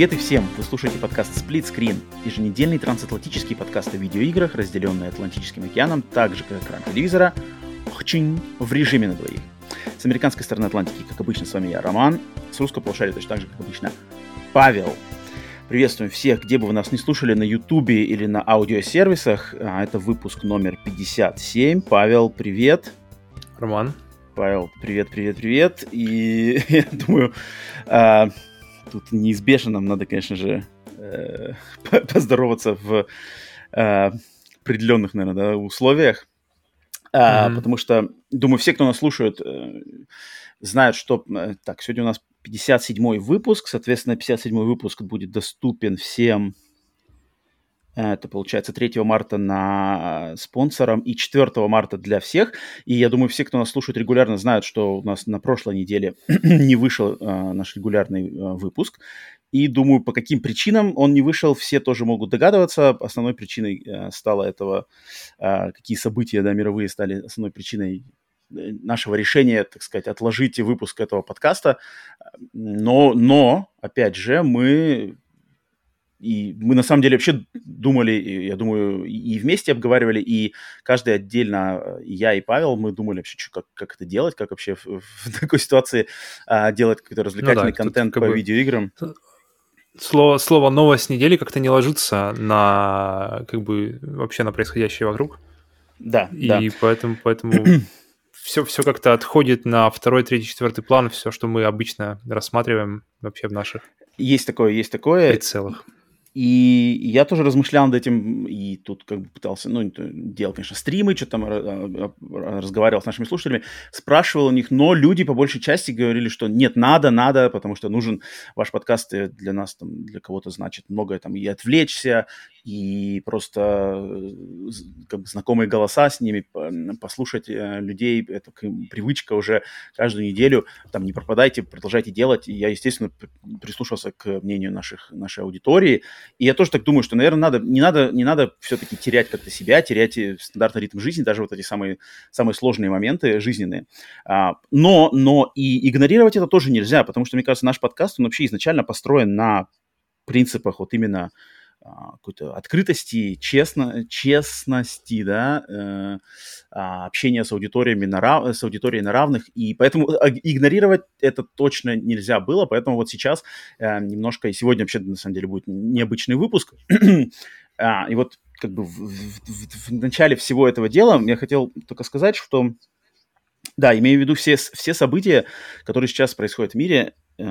Привет и всем! Вы слушаете подкаст Split Screen, еженедельный трансатлантический подкаст о видеоиграх, разделенный Атлантическим океаном, так же, как экран телевизора, в режиме на двоих. С американской стороны Атлантики, как обычно, с вами я, Роман. С русского полушария точно так же, как обычно, Павел. Приветствуем всех, где бы вы нас не слушали, на Ютубе или на аудиосервисах. А, это выпуск номер 57. Павел, привет. Роман. Павел, привет, привет, привет. И я думаю, а, тут неизбежно нам надо, конечно же, э, поздороваться в э, определенных, наверное, да, условиях. Mm-hmm. Потому что, думаю, все, кто нас слушает, э, знают, что... Э, так, сегодня у нас 57-й выпуск, соответственно, 57-й выпуск будет доступен всем это получается 3 марта на спонсорам и 4 марта для всех. И я думаю, все, кто нас слушает регулярно, знают, что у нас на прошлой неделе не вышел э, наш регулярный э, выпуск. И думаю, по каким причинам он не вышел, все тоже могут догадываться. Основной причиной э, стало этого, э, какие события да, мировые стали основной причиной э, нашего решения, так сказать, отложить выпуск этого подкаста. Но, но, опять же, мы и мы на самом деле вообще думали, я думаю, и вместе обговаривали, и каждый отдельно, и я, и Павел, мы думали вообще, что, как, как это делать, как вообще в, в такой ситуации а, делать какой-то развлекательный ну да, контент по бы... видеоиграм. Слово, слово новость недели как-то не ложится на как бы вообще на происходящее вокруг. Да. И да. поэтому, поэтому все, все как-то отходит на второй, третий, четвертый план, все, что мы обычно рассматриваем вообще в наших есть такое, есть такое. Прицелах. И я тоже размышлял над этим, и тут как бы пытался, ну, делал, конечно, стримы, что-то там разговаривал с нашими слушателями, спрашивал у них, но люди по большей части говорили, что нет, надо, надо, потому что нужен ваш подкаст для нас, там, для кого-то значит многое там и отвлечься, и просто э, как бы, знакомые голоса с ними, послушать э, людей, это привычка уже каждую неделю, там, не пропадайте, продолжайте делать. И я, естественно, прислушался к мнению наших, нашей аудитории, и я тоже так думаю, что, наверное, надо, не надо, не надо все-таки терять как-то себя, терять э, стандартный ритм жизни, даже вот эти самые, самые сложные моменты жизненные. А, но, но и игнорировать это тоже нельзя, потому что, мне кажется, наш подкаст, он вообще изначально построен на принципах вот именно какой-то открытости, честно, честности, да, э, а, общения с аудиториями на рав, с аудиторией на равных, и поэтому а, игнорировать это точно нельзя было, поэтому вот сейчас э, немножко, и сегодня вообще на самом деле будет необычный выпуск, а, и вот как бы в, в, в, в начале всего этого дела я хотел только сказать, что да, имею в виду все, все события, которые сейчас происходят в мире, э,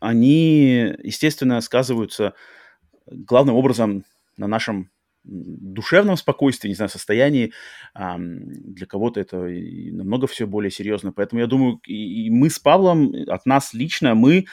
они, естественно, сказываются главным образом на нашем душевном спокойствии, не знаю, состоянии. Для кого-то это намного все более серьезно. Поэтому я думаю, и мы с Павлом, от нас лично, мы,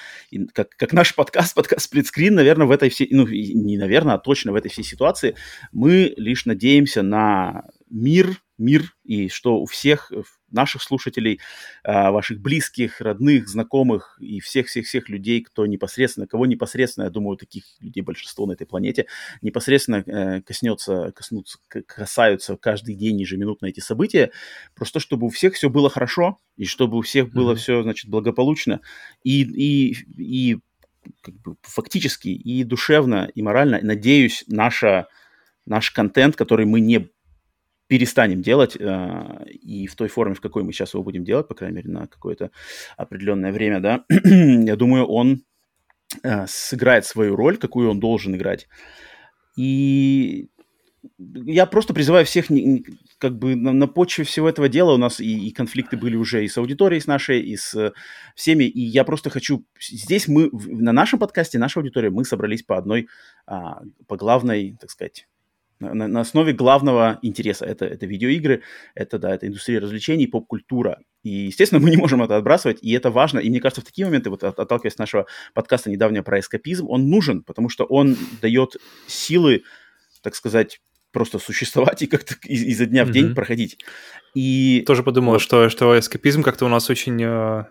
как, как наш подкаст, подкаст сплитскрин, наверное, в этой всей, ну, не наверное, а точно в этой всей ситуации, мы лишь надеемся на мир, мир, и что у всех наших слушателей, а, ваших близких, родных, знакомых и всех-всех-всех людей, кто непосредственно, кого непосредственно, я думаю, таких людей большинство на этой планете, непосредственно э, коснется, коснутся, касаются каждый день ежеминутно эти события, просто чтобы у всех все было хорошо, и чтобы у всех было mm-hmm. все, значит, благополучно, и, и, и как бы фактически и душевно, и морально, надеюсь, наша, наш контент, который мы не перестанем делать э, и в той форме, в какой мы сейчас его будем делать, по крайней мере, на какое-то определенное время, да, я думаю, он э, сыграет свою роль, какую он должен играть. И я просто призываю всех, как бы на, на почве всего этого дела у нас и, и конфликты были уже и с аудиторией с нашей, и с всеми, и я просто хочу, здесь мы, на нашем подкасте, наша аудитория, мы собрались по одной, а, по главной, так сказать, на, на основе главного интереса. Это, это видеоигры, это, да, это индустрия развлечений, поп-культура. И, естественно, мы не можем это отбрасывать, и это важно. И мне кажется, в такие моменты, вот отталкиваясь от нашего подкаста недавнего про эскапизм, он нужен, потому что он дает силы, так сказать, просто существовать и как-то из- изо дня в день Мгм. проходить. И Тоже подумал, Вот. что, что эскапизм как-то у нас очень э,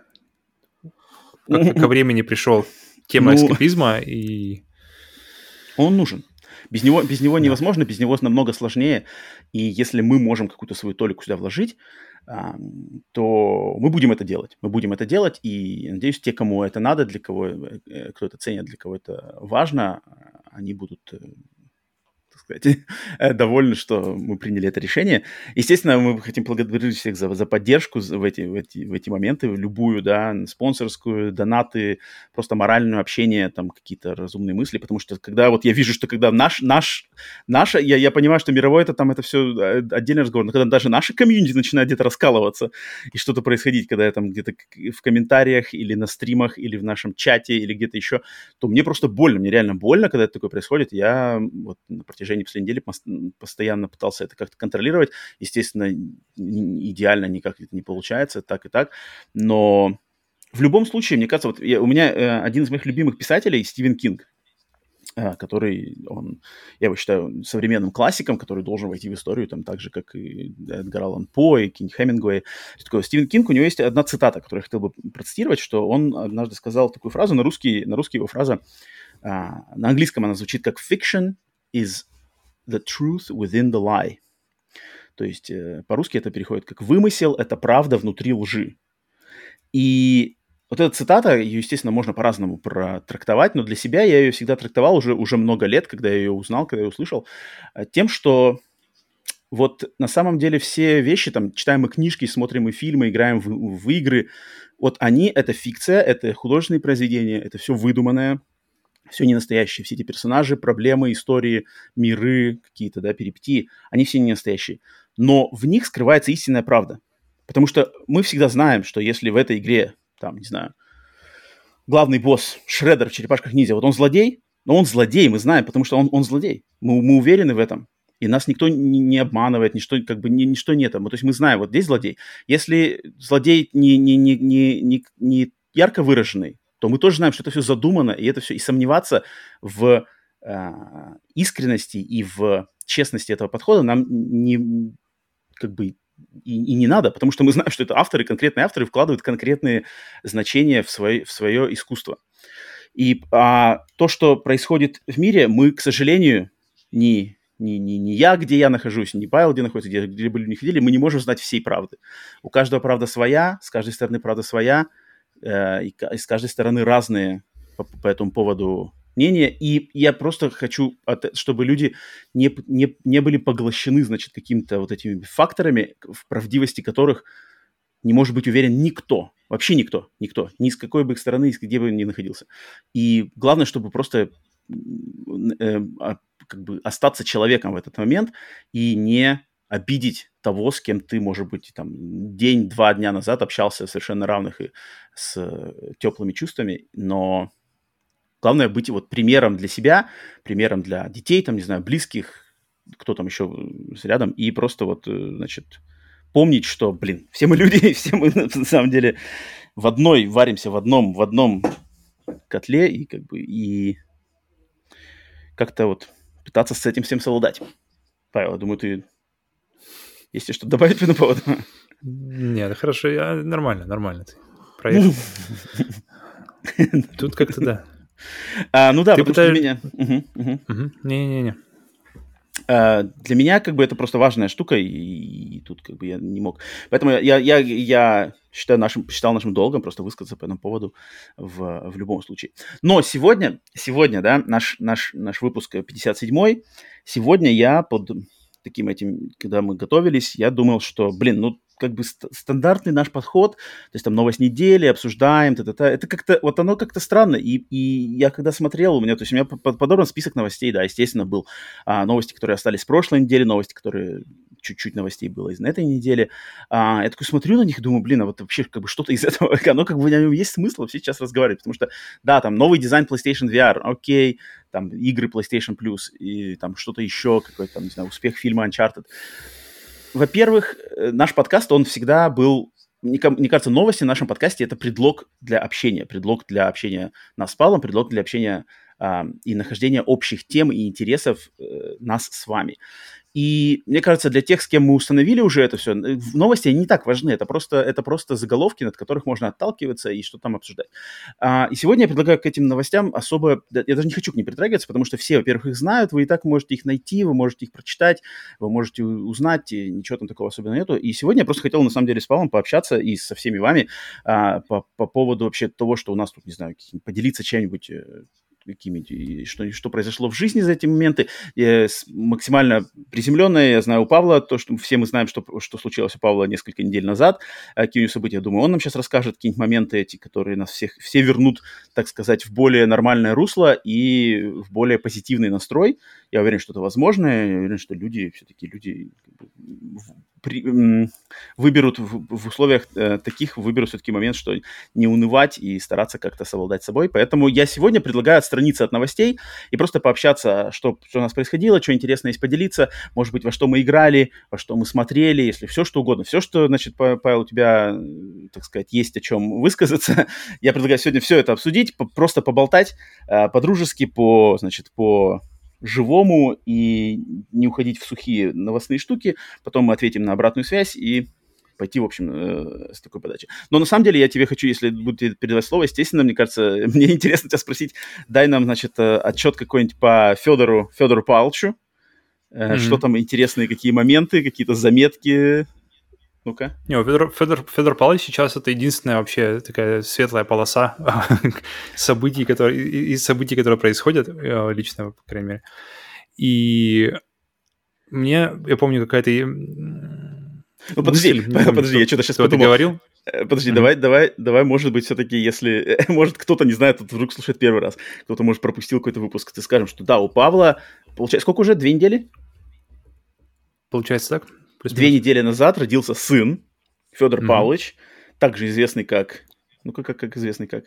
ко времени пришел. Тема Ну. эскапизма и... он нужен. Без него, без него невозможно, без него намного сложнее. И если мы можем какую-то свою толику сюда вложить, а, то мы будем это делать. Мы будем это делать, и надеюсь, те, кому это надо, для кого, э, э, кто это ценит, для кого это важно, а, они будут, э, сказать, э, довольны, что мы приняли это решение. Естественно, мы хотим благодарить всех за, за поддержку в эти, в, эти, в эти моменты, любую, да, спонсорскую, донаты, просто моральное общение, там какие-то разумные мысли, потому что когда вот я вижу, что когда наш, наш, наша, я, я понимаю, что мировой это там это все отдельный разговор, но когда даже наши комьюнити начинают где-то раскалываться и что-то происходить, когда я там где-то в комментариях или на стримах или в нашем чате или где-то еще, то мне просто больно, мне реально больно, когда это такое происходит. Я вот на протяжении последней недели пос- постоянно пытался это как-то контролировать. Естественно, идеально никак это не получается, так и так, но в любом случае, мне кажется, вот я- у меня э, один из моих любимых писателей Стивен Кинг, э, который, он, я его считаю современным классиком, который должен войти в историю, там, так же, как и Эдгар Аллан По, и Кинг Хемингуэй. Такое, Стивен Кинг, у него есть одна цитата, которую я хотел бы процитировать, что он однажды сказал такую фразу, на русский, на русский его фраза, а, на английском она звучит как «fiction is the truth within the lie». То есть э, по-русски это переходит как «вымысел – это правда внутри лжи». И вот эта цитата, ее, естественно, можно по-разному протрактовать, но для себя я ее всегда трактовал уже, уже много лет, когда я ее узнал, когда я услышал, э, тем, что вот на самом деле все вещи, там, читаем мы книжки, смотрим мы фильмы, играем в, в игры, вот они — это фикция, это художественные произведения, это все выдуманное, все не настоящее. Все эти персонажи, проблемы, истории, миры, какие-то, да, перипетии, они все не настоящие. Но в них скрывается истинная правда. Потому что мы всегда знаем, что если в этой игре, там, не знаю, главный босс Шреддер в «Черепашках ниндзя», вот он злодей, но он злодей, мы знаем, потому что он, он злодей. Мы, мы уверены в этом. И нас никто не, не обманывает, ничто, как бы, ни, ничто нет. То есть мы знаем, вот здесь злодей. Если злодей не, не, не, не, не, не ярко выраженный, то мы тоже знаем, что это все задумано, и это все, и сомневаться в э, искренности и в честности этого подхода нам не, как бы, и, и не надо, потому что мы знаем, что это авторы, конкретные авторы вкладывают конкретные значения в, свое, в свое искусство. И а, то, что происходит в мире, мы, к сожалению, не, не, не, не я, где я нахожусь, не Павел, где находится, где, где бы люди не ходили, мы не можем знать всей правды. У каждого правда своя, с каждой стороны правда своя, э, и, и с каждой стороны разные по, по этому поводу мнения. И я просто хочу, от, чтобы люди не, не, не были поглощены, значит, какими-то вот этими факторами, в правдивости которых не может быть уверен никто. Вообще никто, никто. Ни с какой бы стороны, где бы ни находился. И главное, чтобы просто э, как бы остаться человеком в этот момент и не обидеть того, с кем ты, может быть, там день-два дня назад общался совершенно равных и с теплыми чувствами, но главное быть вот примером для себя, примером для детей, там, не знаю, близких, кто там еще рядом, и просто вот, значит, помнить, что, блин, все мы люди, все мы на самом деле в одной варимся, в одном, в одном котле, и как бы, и как-то вот пытаться с этим всем совладать. Павел, думаю, ты есть ли что добавить по поводу? Нет, хорошо, я нормально, нормально. Ты проехал. Тут как-то да. А, ну да, ты потому пытаешь... что для меня... Не-не-не. А, для меня как бы это просто важная штука, и, и тут как бы я не мог. Поэтому я, я, я считаю нашим, считал нашим долгом просто высказаться по этому поводу в, в любом случае. Но сегодня, сегодня, да, наш, наш, наш выпуск 57-й, сегодня я под таким этим, когда мы готовились, я думал, что, блин, ну, как бы ст- стандартный наш подход, то есть там новость недели, обсуждаем, т -т -т, это как-то, вот оно как-то странно, и, и я когда смотрел, у меня, то есть у меня подобран список новостей, да, естественно, был а, новости, которые остались с прошлой недели, новости, которые чуть-чуть новостей было из на этой неделе. А, я такой смотрю на них думаю, блин, а вот вообще как бы что-то из этого, оно как бы в нем есть смысл вообще сейчас разговаривать, потому что, да, там новый дизайн PlayStation VR, окей, там игры PlayStation Plus и там что-то еще, какой-то там, не знаю, успех фильма Uncharted. Во-первых, наш подкаст, он всегда был мне кажется, новости в нашем подкасте это предлог для общения, предлог для общения нас с Павлом, предлог для общения и нахождение общих тем и интересов э, нас с вами. И мне кажется, для тех, с кем мы установили уже это все, новости не так важны. Это просто, это просто заголовки, над которых можно отталкиваться и что там обсуждать. А, и сегодня я предлагаю к этим новостям особо... Я даже не хочу к ним притрагиваться, потому что все, во-первых, их знают, вы и так можете их найти, вы можете их прочитать, вы можете узнать, и ничего там такого особенного нету. И сегодня я просто хотел, на самом деле, с Павлом пообщаться и со всеми вами а, по, по поводу вообще того, что у нас тут, не знаю, поделиться чем-нибудь э, какими что, что произошло в жизни за эти моменты. Я максимально приземленное, я знаю у Павла, то, что все мы знаем, что, что случилось у Павла несколько недель назад, какие события, я думаю, он нам сейчас расскажет какие-нибудь моменты эти, которые нас всех, все вернут, так сказать, в более нормальное русло и в более позитивный настрой. Я уверен, что это возможно, я уверен, что люди, все-таки люди при, выберут в, в условиях э, таких, выберут все-таки момент, что не унывать и стараться как-то совладать собой. Поэтому я сегодня предлагаю отстраниться от новостей и просто пообщаться, что, что у нас происходило, что интересно есть поделиться, может быть, во что мы играли, во что мы смотрели, если все что угодно. Все, что, значит, Павел, у тебя, так сказать, есть о чем высказаться, я предлагаю сегодня все это обсудить, просто поболтать э, по-дружески, по, значит, по живому и не уходить в сухие новостные штуки. Потом мы ответим на обратную связь и пойти, в общем, э, с такой подачи. Но на самом деле я тебе хочу, если буду передавать слово, естественно, мне кажется, мне интересно тебя спросить, дай нам, значит, э, отчет какой-нибудь по Федору, Федору Павловичу, э, mm-hmm. что там интересные, какие моменты, какие-то заметки, ну-ка. Не, Федор, Федор, Федор Павлович сейчас это единственная вообще такая светлая полоса событий, которые, из событий, которые происходят, э, лично, по крайней мере. И мне, я помню, какая-то... Ну, подожди, мысль, подожди, я что-то сейчас подумал. Ты говорил? Э, подожди, mm-hmm. давай, давай, давай, может быть, все-таки, если, может, кто-то не знает, тут вдруг слушает первый раз, кто-то, может, пропустил какой-то выпуск, ты скажем, что да, у Павла, получается, сколько уже, две недели? Получается так. Две недели назад родился сын Федор mm-hmm. Павлович, также известный как... Ну, как, как, как известный как?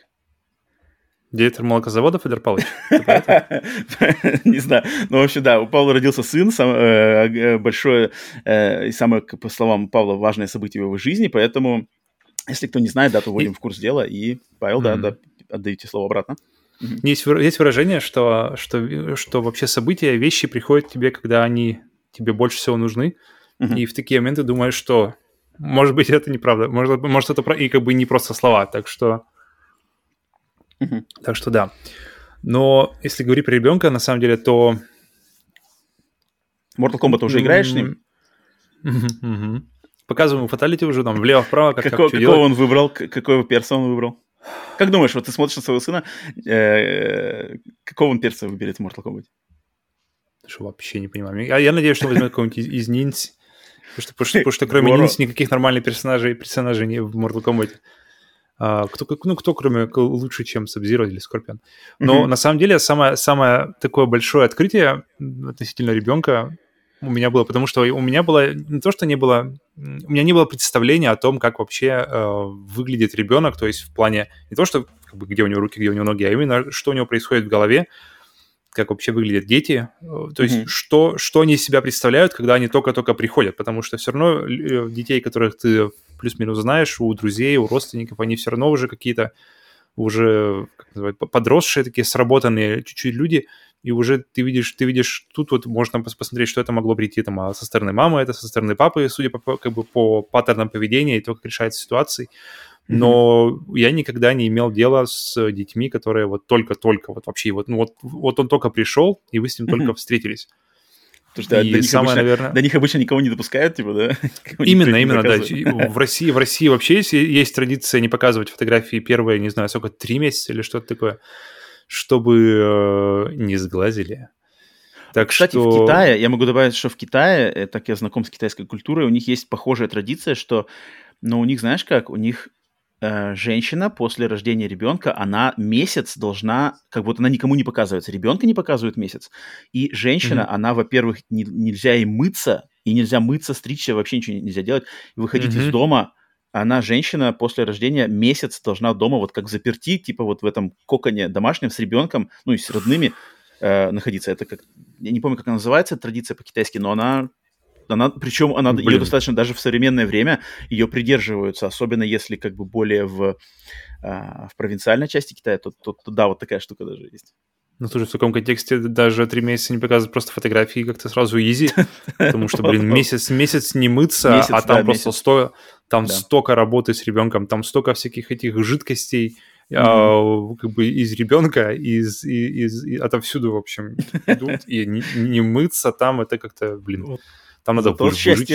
Директор молокозавода Федор Павлович? Не знаю. Ну, вообще, да, у Павла родился сын, э, э, большое э, и самое, по словам Павла, важное событие в его жизни, поэтому, если кто не знает, да, то вводим в курс дела, и, Павел, да, да, отдаете слово обратно. Есть, есть выражение, что, что, что вообще события, вещи приходят к тебе, когда они тебе больше всего нужны, И в такие моменты думаешь, что может быть это неправда, может, может это и как бы не просто слова, так что так что да. Но если говорить про ребенка, на самом деле, то Mortal Kombat уже играешь с ним? Показываем фаталити уже там влево-вправо, как, Како, как Какого он выбрал, какого перса он выбрал? Как думаешь, вот ты смотришь на своего сына, э, какого он перса выберет в Mortal Kombat? Что вообще не понимаю. Я, я надеюсь, что возьмет какого-нибудь из, из ниндзь. Потому что, потому, что, потому что кроме ниндзь никаких нормальных персонажей, персонажей не в Mortal Kombat. А, кто, ну, кто кроме лучше, чем Sub-Zero или Скорпион. Но mm-hmm. на самом деле самое, самое такое большое открытие относительно ребенка у меня было, потому что у меня было не то, что не было, у меня не было представления о том, как вообще э, выглядит ребенок, то есть в плане не то, что как бы, где у него руки, где у него ноги, а именно что у него происходит в голове, как вообще выглядят дети, то есть mm-hmm. что, что они из себя представляют, когда они только-только приходят, потому что все равно э, детей, которых ты плюс-минус знаешь, у друзей, у родственников, они все равно уже какие-то уже как называют, подросшие такие сработанные чуть-чуть люди, и уже ты видишь, ты видишь, тут вот можно посмотреть, что это могло прийти там а со стороны мамы, это со стороны папы, судя по, как бы по паттернам поведения и то, как решается ситуации но mm-hmm. я никогда не имел дела с детьми, которые вот только-только, вот вообще, вот, ну, вот, вот он только пришел, и вы с ним mm-hmm. только встретились. Потому что и до, них самое, обычно, наверное... до них обычно никого не допускают, типа, да? Именно, именно, да. В России, в России вообще есть, есть традиция не показывать фотографии первые, не знаю, сколько, три месяца или что-то такое, чтобы э, не сглазили. Так Кстати, что... в Китае, я могу добавить, что в Китае, э, так я знаком с китайской культурой, у них есть похожая традиция, что, но у них, знаешь как, у них женщина после рождения ребенка, она месяц должна, как будто она никому не показывается, ребенка не показывают месяц. И женщина, mm-hmm. она, во-первых, не, нельзя ей мыться, и нельзя мыться, стричься, вообще ничего нельзя делать. Выходить mm-hmm. из дома, она, женщина, после рождения месяц должна дома вот как заперти, типа вот в этом коконе домашнем с ребенком, ну и с родными э, находиться. Это как, я не помню, как она называется, традиция по-китайски, но она она, причем она, Блин. ее достаточно даже в современное время ее придерживаются, особенно если как бы более в, а, в провинциальной части Китая, то, то, то да, вот такая штука даже есть. Ну, тоже в таком контексте даже три месяца не показывать просто фотографии как-то сразу изи, потому что, блин, месяц, месяц не мыться, месяц, а там да, просто сто, там да. столько работы с ребенком, там столько всяких этих жидкостей, mm-hmm. а, как бы из ребенка, из, из, из отовсюду, в общем, идут, и не, не мыться там, это как-то, блин, там надо выжить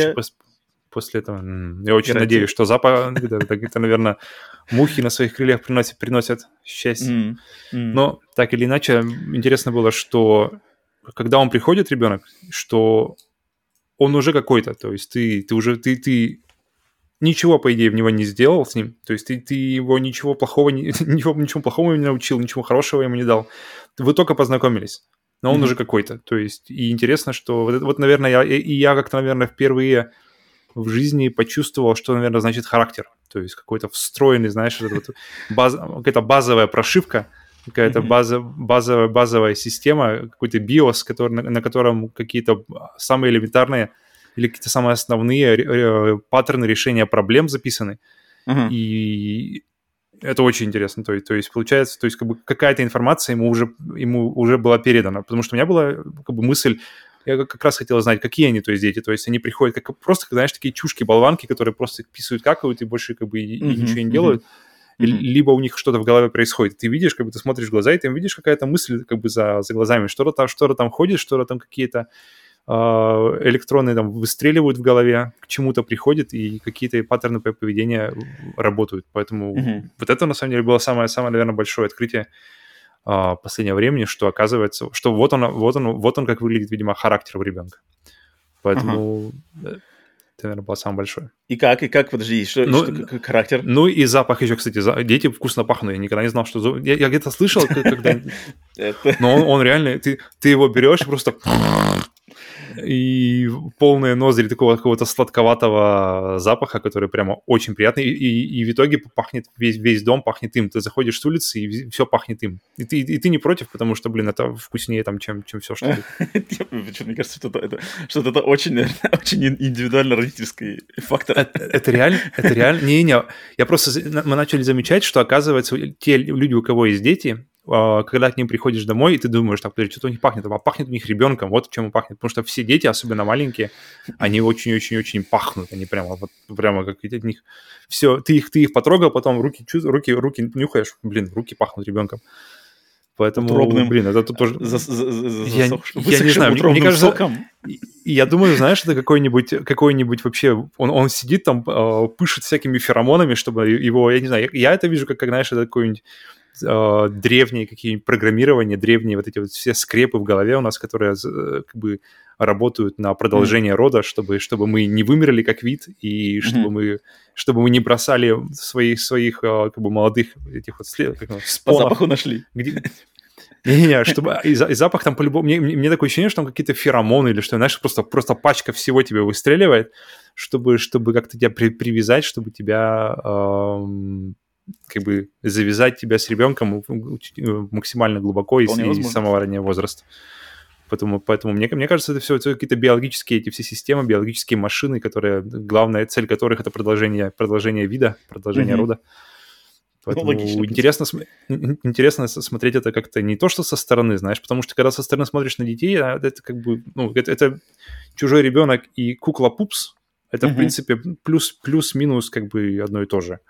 после этого. Я очень Гарантия. надеюсь, что запах, это, наверное, мухи на своих крыльях приносят, приносят счастье. Но так или иначе, интересно было, что когда он приходит, ребенок, что он уже какой-то, то есть ты, ты уже, ты, ты ничего, по идее, в него не сделал с ним, то есть ты, ты его ничего плохого, ничего, ничего плохого ему не научил, ничего хорошего ему не дал. Вы только познакомились, но он mm-hmm. уже какой-то, то есть и интересно, что вот, вот наверное, я, и я как-то, наверное, впервые в жизни почувствовал, что, наверное, значит характер. То есть какой-то встроенный, знаешь, вот баз, какая-то базовая прошивка, какая-то база, базовая, базовая система, какой-то BIOS, который, на, на котором какие-то самые элементарные или какие-то самые основные э, паттерны решения проблем записаны. Uh-huh. И это очень интересно. То есть, то есть получается, то есть как бы какая-то информация ему уже, ему уже была передана. Потому что у меня была как бы мысль, я как раз хотел знать, какие они, то есть дети. То есть они приходят как просто, знаешь, такие чушки-болванки, которые просто писают, какают и больше как бы mm-hmm, ничего не делают. Mm-hmm. Либо у них что-то в голове происходит. Ты видишь, как бы ты смотришь в глаза, и ты видишь какая-то мысль как бы за, за глазами. Что-то там, что-то там ходит, что-то там какие-то электроны там выстреливают в голове, к чему-то приходит, и какие-то паттерны поведения работают. Поэтому mm-hmm. вот это, на самом деле, было самое-самое, наверное, большое открытие а, последнего времени, что оказывается, что вот он, вот он, вот он как выглядит, видимо, характер у ребенка. Поэтому ага. это, наверное, было самое большое. И как, и как, подожди, что, ну, что как характер? Ну и запах еще, кстати, за... дети вкусно пахнут, я никогда не знал, что... Я, я где-то слышал, когда... Но он, он реально, ты, ты его берешь и просто и полные ноздри такого какого-то сладковатого запаха, который прямо очень приятный, и, и, и в итоге пахнет, весь, весь дом пахнет им. Ты заходишь с улицы, и все пахнет им. И ты, и ты не против, потому что, блин, это вкуснее, там, чем, чем все, что Мне кажется, что это, что это очень, очень индивидуально родительский фактор. Это, это реально, это реально. Не-не, я просто, мы начали замечать, что, оказывается, те люди, у кого есть дети, когда к ним приходишь домой, и ты думаешь, так, подожди, что-то у них пахнет, а пахнет у них ребенком, вот чем пахнет. Потому что все дети, особенно маленькие, они очень-очень-очень пахнут, они прямо вот прямо как от них все, ты их, ты их потрогал, потом руки, руки, руки нюхаешь, блин, руки пахнут ребенком. Поэтому, Утробным, блин, это тут тоже... За, за, за, я, я не знаю, мне, мне кажется... Соком. Я думаю, знаешь, это какой-нибудь, какой-нибудь вообще... Он, он сидит там, э, пышет всякими феромонами, чтобы его... Я не знаю, я, я это вижу как, как знаешь, это какой-нибудь э, древние какие-нибудь программирования, древние вот эти вот все скрепы в голове у нас, которые э, как бы работают на продолжение mm-hmm. рода, чтобы, чтобы мы не вымерли как вид и чтобы mm-hmm. мы чтобы мы не бросали своих своих э, как бы молодых этих вот след, как, По запаху нашли. Где, не-не-не, чтобы и, и запах там по-любому... Мне, мне такое ощущение, что там какие-то феромоны или что, знаешь, просто, просто пачка всего тебе выстреливает, чтобы, чтобы как-то тебя при, привязать, чтобы тебя эм, как бы завязать тебя с ребенком максимально глубоко из, из самого раннего возраста. Поэтому, поэтому мне, мне кажется, это все, это какие-то биологические эти все системы, биологические машины, которые главная цель которых это продолжение, продолжение вида, продолжение mm-hmm. рода. Поэтому ну, интересно, интересно смотреть это как-то не то, что со стороны, знаешь, потому что когда со стороны смотришь на детей, а, это как бы, ну, это, это чужой ребенок и кукла пупс, это, mm-hmm. в принципе, плюс, плюс-минус как бы одно и то же.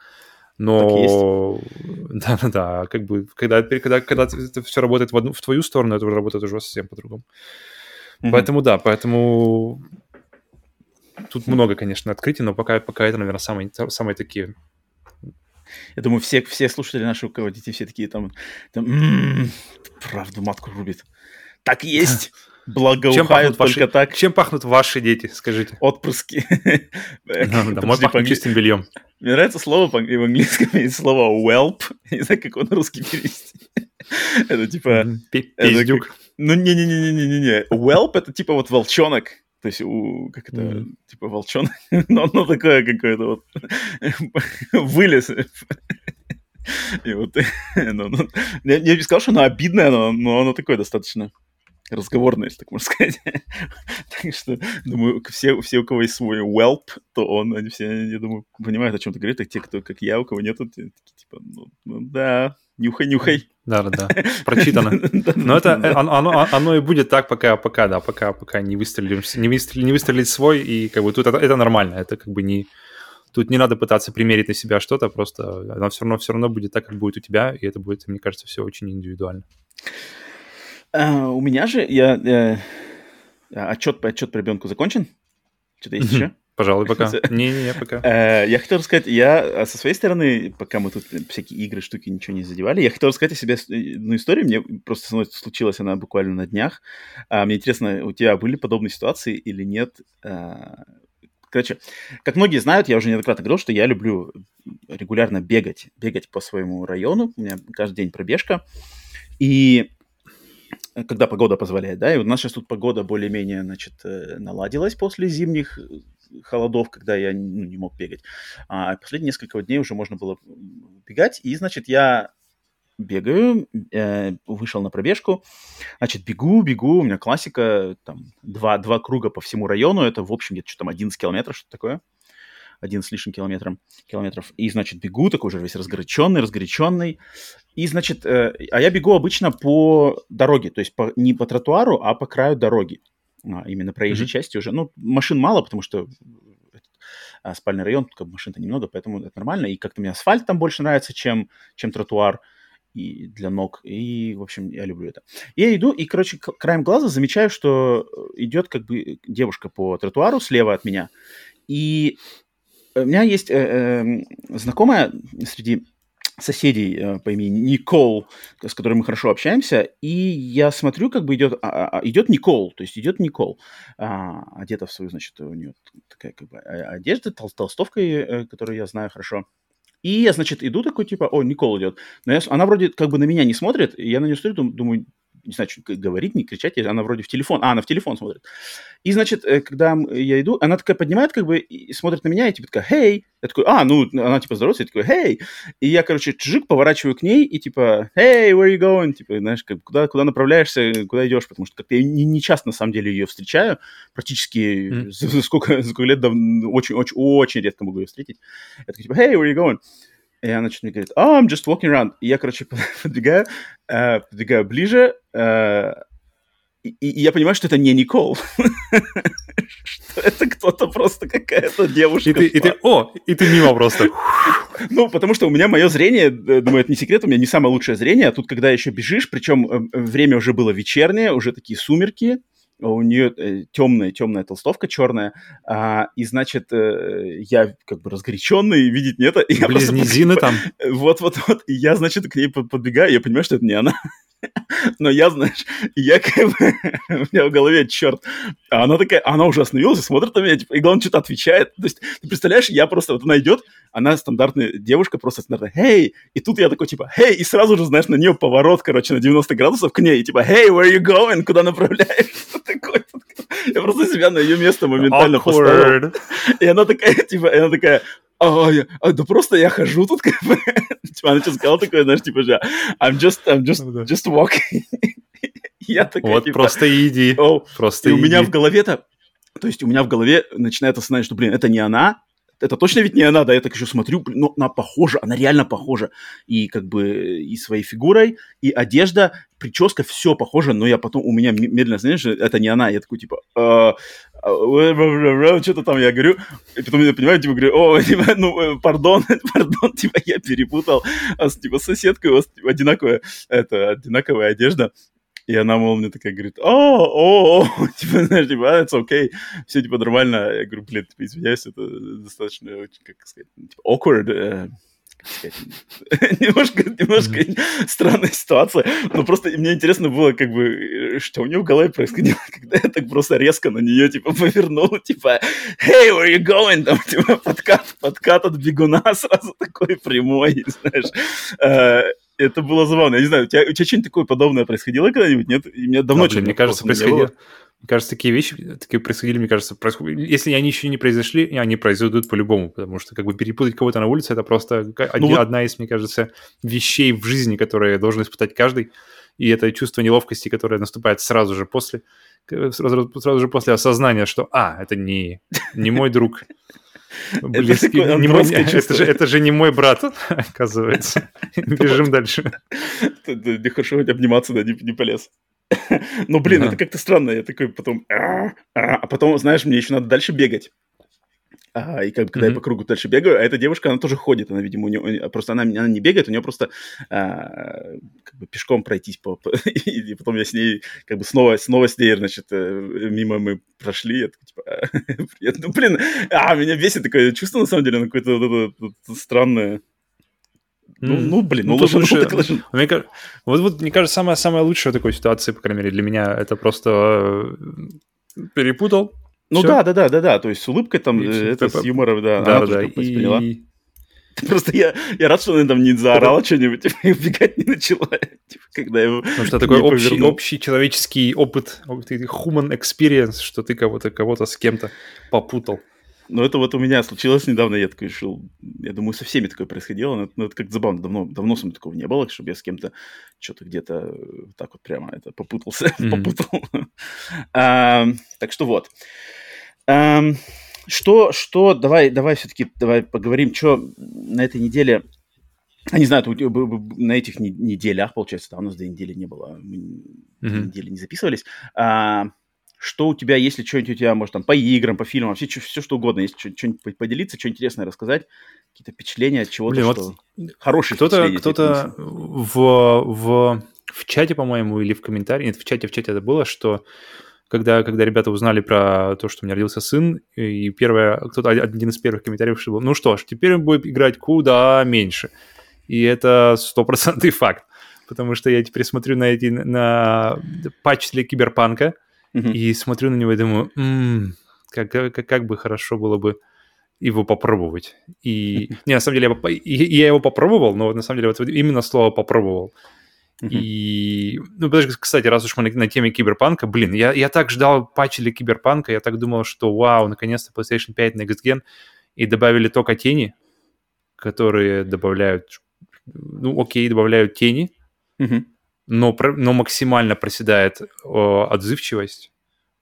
Но да, да, да, как бы когда, когда, когда это все работает в, одну, в твою сторону, это уже работает уже совсем по-другому. Mm-hmm. Поэтому да, поэтому тут много, конечно, открытий, но пока, пока это, наверное, самые, самые такие я думаю, все, все слушатели нашего кого детей все такие там, там м-м, правду матку рубит. Так есть. Благоухают только ваши, так. Чем пахнут ваши дети, скажите? Отпрыски. Мой пахнет чистым бельем. Мне нравится слово в английском, есть слово whelp. Не знаю, как он русский перевести. Это типа... Пиздюк. Ну, не-не-не-не-не-не. Whelp — это типа вот волчонок. То есть, у, как это, mm-hmm. типа волчонок, но оно такое какое-то вот вылез. И вот, ну, ну, я, я не сказал, что оно обидное, но, но оно такое достаточно разговорная, если так можно сказать. так что, думаю, все, все, у кого есть свой whelp, то он, они все, я думаю, понимают, о чем ты говоришь, а те, кто, как я, у кого нету, такие, типа, ну, ну да, нюхай-нюхай. Да, да, да, прочитано. Но это оно, оно и будет так, пока, пока, да, пока, пока не выстрелим, не, выстрелить, не выстрелить свой, и как бы тут это, это нормально, это как бы не... Тут не надо пытаться примерить на себя что-то, просто оно все равно, все равно будет так, как будет у тебя, и это будет, мне кажется, все очень индивидуально. Uh, у меня же, я, я отчет, отчет по ребенку закончен? Что-то есть еще? Пожалуй, пока. Не-не-не, пока. Э, я хотел рассказать, я а, со своей стороны, пока мы тут всякие игры, штуки, ничего не задевали, я хотел рассказать о себе одну историю, мне просто случилась она буквально на днях. А, мне интересно, у тебя были подобные ситуации или нет? А, короче, как многие знают, я уже неоднократно говорил, что я люблю регулярно бегать, бегать по своему району, у меня каждый день пробежка, и когда погода позволяет, да, и у нас сейчас тут погода более-менее, значит, э, наладилась после зимних холодов, когда я ну, не мог бегать. А последние несколько дней уже можно было бегать. И, значит, я бегаю, э, вышел на пробежку, значит, бегу, бегу, у меня классика, там, два, два круга по всему району, это, в общем, где-то что там 11 километров, что-то такое, один с лишним километром, километров, и, значит, бегу, такой уже весь разгоряченный, разгоряченный, и, значит, э, а я бегу обычно по дороге, то есть по, не по тротуару, а по краю дороги, а, именно проезжей mm-hmm. части уже. Ну, машин мало, потому что а, спальный район, как бы машин-то немного, поэтому это нормально. И как-то мне асфальт там больше нравится, чем, чем тротуар и для ног. И, в общем, я люблю это. Я иду, и, короче, краем глаза замечаю, что идет как бы девушка по тротуару слева от меня. И у меня есть э, э, знакомая среди соседей э, по имени Никол, с которой мы хорошо общаемся, и я смотрю, как бы идет, а, а, идет Никол, то есть идет Никол, а, одета в свою, значит, у нее такая как бы одежда, тол толстовка, э, которую я знаю хорошо. И я, значит, иду такой, типа, о, Никол идет. Но я, она вроде как бы на меня не смотрит, и я на нее смотрю, думаю, не знаю, что говорить, не кричать, она вроде в телефон, а, она в телефон смотрит. И, значит, э, когда я иду, она такая поднимает, как бы, и смотрит на меня, и типа такая, «Хей!» Я такой, а, ну, она типа здоровается, я такой, «Хей!» И я, короче, чжик, поворачиваю к ней, и типа, «Hey, where you going?» Типа, знаешь, как, куда, куда направляешься, куда идешь, потому что как-то я не, не часто, на самом деле, ее встречаю, практически mm-hmm. за, сколько, за сколько лет, давно, очень, очень, очень редко могу ее встретить. Я такой, типа, «Hey, where you going?» И она что-то мне говорит, oh, I'm just walking around. И я, короче, подбегаю, э, подбегаю ближе, э, и, и я понимаю, что это не Никол. что это кто-то просто какая-то девушка. И ты, и ты, о, и ты мимо просто. ну, потому что у меня мое зрение, э, думаю, это не секрет, у меня не самое лучшее зрение, а тут, когда еще бежишь, причем э, время уже было вечернее, уже такие сумерки, у нее э, темная, темная толстовка черная, а, и, значит, э, я как бы разгоряченный, видеть не это. Близнезины там. Вот-вот-вот, и я, значит, к ней подбегаю, я понимаю, что это не она. Но я, знаешь, я как бы... у меня в голове, черт. А она такая, она уже остановилась и смотрит на меня, типа, и главное, что-то отвечает. То есть, ты представляешь, я просто, вот она идет, она стандартная девушка, просто стандартная, «Hey!» И тут я такой, типа, «Hey!» И сразу же, знаешь, на нее поворот, короче, на 90 градусов к ней, и типа, «Hey, where you going?» Куда направляешься? Такой, я просто себя на ее место моментально поставил. И она такая, типа, и она такая, а, я, а, да просто я хожу тут, как бы. типа, она что сказала такое, знаешь, типа, же, I'm just, I'm just, ну just walking. я такая, Вот, типа, просто иди, oh. просто И иди. у меня в голове-то, то есть у меня в голове начинает осознать, что, блин, это не она, это точно ведь не она, да, я так еще смотрю, но она похожа, она реально похожа. И как бы и своей фигурой, и одежда, прическа, все похоже, но я потом, у меня медленно, знаешь, это не она, я такой, типа, «А, а, что-то там я говорю, и потом я понимаю, типа, говорю, о, типа, ну, э, пардон, пардон, типа, я перепутал, а, типа, соседкой у вас типа, одинаковая, это, одинаковая одежда, и она, мол, мне такая говорит, о, о, о, типа, знаешь, типа, а, it's okay, все, типа, нормально. Я говорю, блин, типа, извиняюсь, это достаточно, очень, как сказать, типа, awkward, э, немножко, немножко странная ситуация, но просто мне интересно было, как бы, что у нее в голове происходило, когда я так просто резко на нее, типа, повернул, типа, hey, where you going, там, типа, подкат, подкат от бегуна сразу такой прямой, знаешь, э, это было забавно. Я не знаю, у тебя, у тебя что-нибудь такое подобное происходило когда-нибудь? Нет? И меня давно да, мне кажется, происходило. Мне кажется, такие вещи такие происходили, мне кажется, происходили. Если они еще не произошли, они произойдут по-любому, потому что как бы перепутать кого-то на улице это просто ну, вот... одна из, мне кажется, вещей в жизни, которые должен испытать каждый. и это чувство неловкости, которое наступает сразу же после, сразу, сразу же после осознания, что, а, это не, не мой друг, близкий, не мой, это, же, это же не мой брат, оказывается. Бежим дальше. Не хорошо обниматься, да, не, не полез. Ну, блин, это как-то странно. Я такой потом... А, а, а потом, знаешь, мне еще надо дальше бегать. А, и как бы, когда mm-hmm. я по кругу дальше бегаю, а эта девушка, она тоже ходит, она, видимо, у нее, просто она, она не бегает, у нее просто а, как бы пешком пройтись, по, по, и, потом я с ней, как бы снова, снова с ней, значит, э, мимо мы прошли, я такой, типа, ну, блин, а, меня бесит такое чувство, на самом деле, оно какое-то вот, вот, вот, странное. Ну, mm. ну блин, ну, ну лучше, лучше, лучше. Мне, вот, вот, мне кажется, самое лучшее в такой ситуации, по крайней мере, для меня, это просто э, перепутал, ну да, да, да, да, да. То есть с улыбкой там, и, э, это с юмором, да. Да, да, и... Просто я, я рад, что она там не заорала что-нибудь, типа, и убегать не начала, типа, когда его Потому что такой общий, общий человеческий опыт, human experience, что ты кого-то кого-то с кем-то попутал. Ну, это вот у меня случилось недавно, я такой решил, я думаю, со всеми такое происходило, но, но это как забавно, давно, давно со мной такого не было, чтобы я с кем-то что-то где-то так вот прямо это попутался, mm-hmm. попутал. а, так что вот. А, что, что, давай, давай все-таки, давай поговорим, что на этой неделе я не знаю, на этих неделях, получается, да, у нас две недели не было, мы mm-hmm. недели не записывались. А, что у тебя, если что-нибудь у тебя, может, там, по играм, по фильмам, вообще все, все что угодно, если что-нибудь поделиться, что интересное рассказать, какие-то впечатления от чего-то, Блин, что... Вот хорошие кто-то, кто-то в, в, в чате, по-моему, или в комментарии, нет, в чате, в чате это было, что когда, когда ребята узнали про то, что у меня родился сын, и первое, кто-то, один из первых комментариев был, ну что ж, теперь он будет играть куда меньше. И это стопроцентный факт, потому что я теперь смотрю на эти, на патч для Киберпанка, Mm-hmm. И смотрю на него и думаю, м-м, как, как, как бы хорошо было бы его попробовать. И не, на самом деле, я, я его попробовал, но на самом деле вот именно слово попробовал. Uh-huh. И, ну, подожди, кстати, раз уж мы на, на теме киберпанка, блин, я, я так ждал патчи для киберпанка, я так думал, что вау, наконец-то PlayStation 5 Next Gen, и добавили только тени, которые добавляют, ну, окей, добавляют тени, uh-huh но, но максимально проседает о, отзывчивость,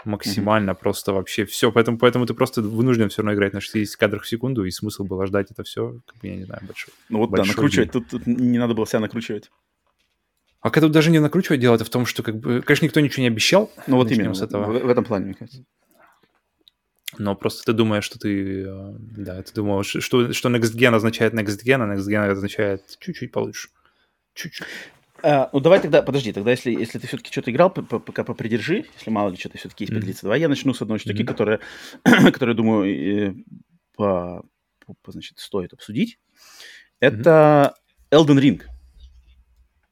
максимально mm-hmm. просто вообще все. Поэтому, поэтому ты просто вынужден все равно играть на 60 кадрах в секунду, и смысл было ждать это все, как я не знаю, большой. Ну вот большой да, накручивать, тут, тут не надо было себя накручивать. А это даже не накручивать, дело это в том, что, как бы, конечно, никто ничего не обещал. Ну вот именно, с этого. В, в этом плане, мне кажется. Но просто ты думаешь, что ты, э, да, ты думал, что, что Next Gen означает Next Gen, а Next Gen означает чуть-чуть получше. Чуть-чуть. А, ну, давай тогда, подожди, тогда если, если ты все-таки что-то играл, пока попридержи, если мало ли что-то все-таки есть mm-hmm. поделиться. Давай я начну с одной штуки, mm-hmm. которая, которая, думаю, по, по, значит, стоит обсудить. Это mm-hmm. Elden Ring.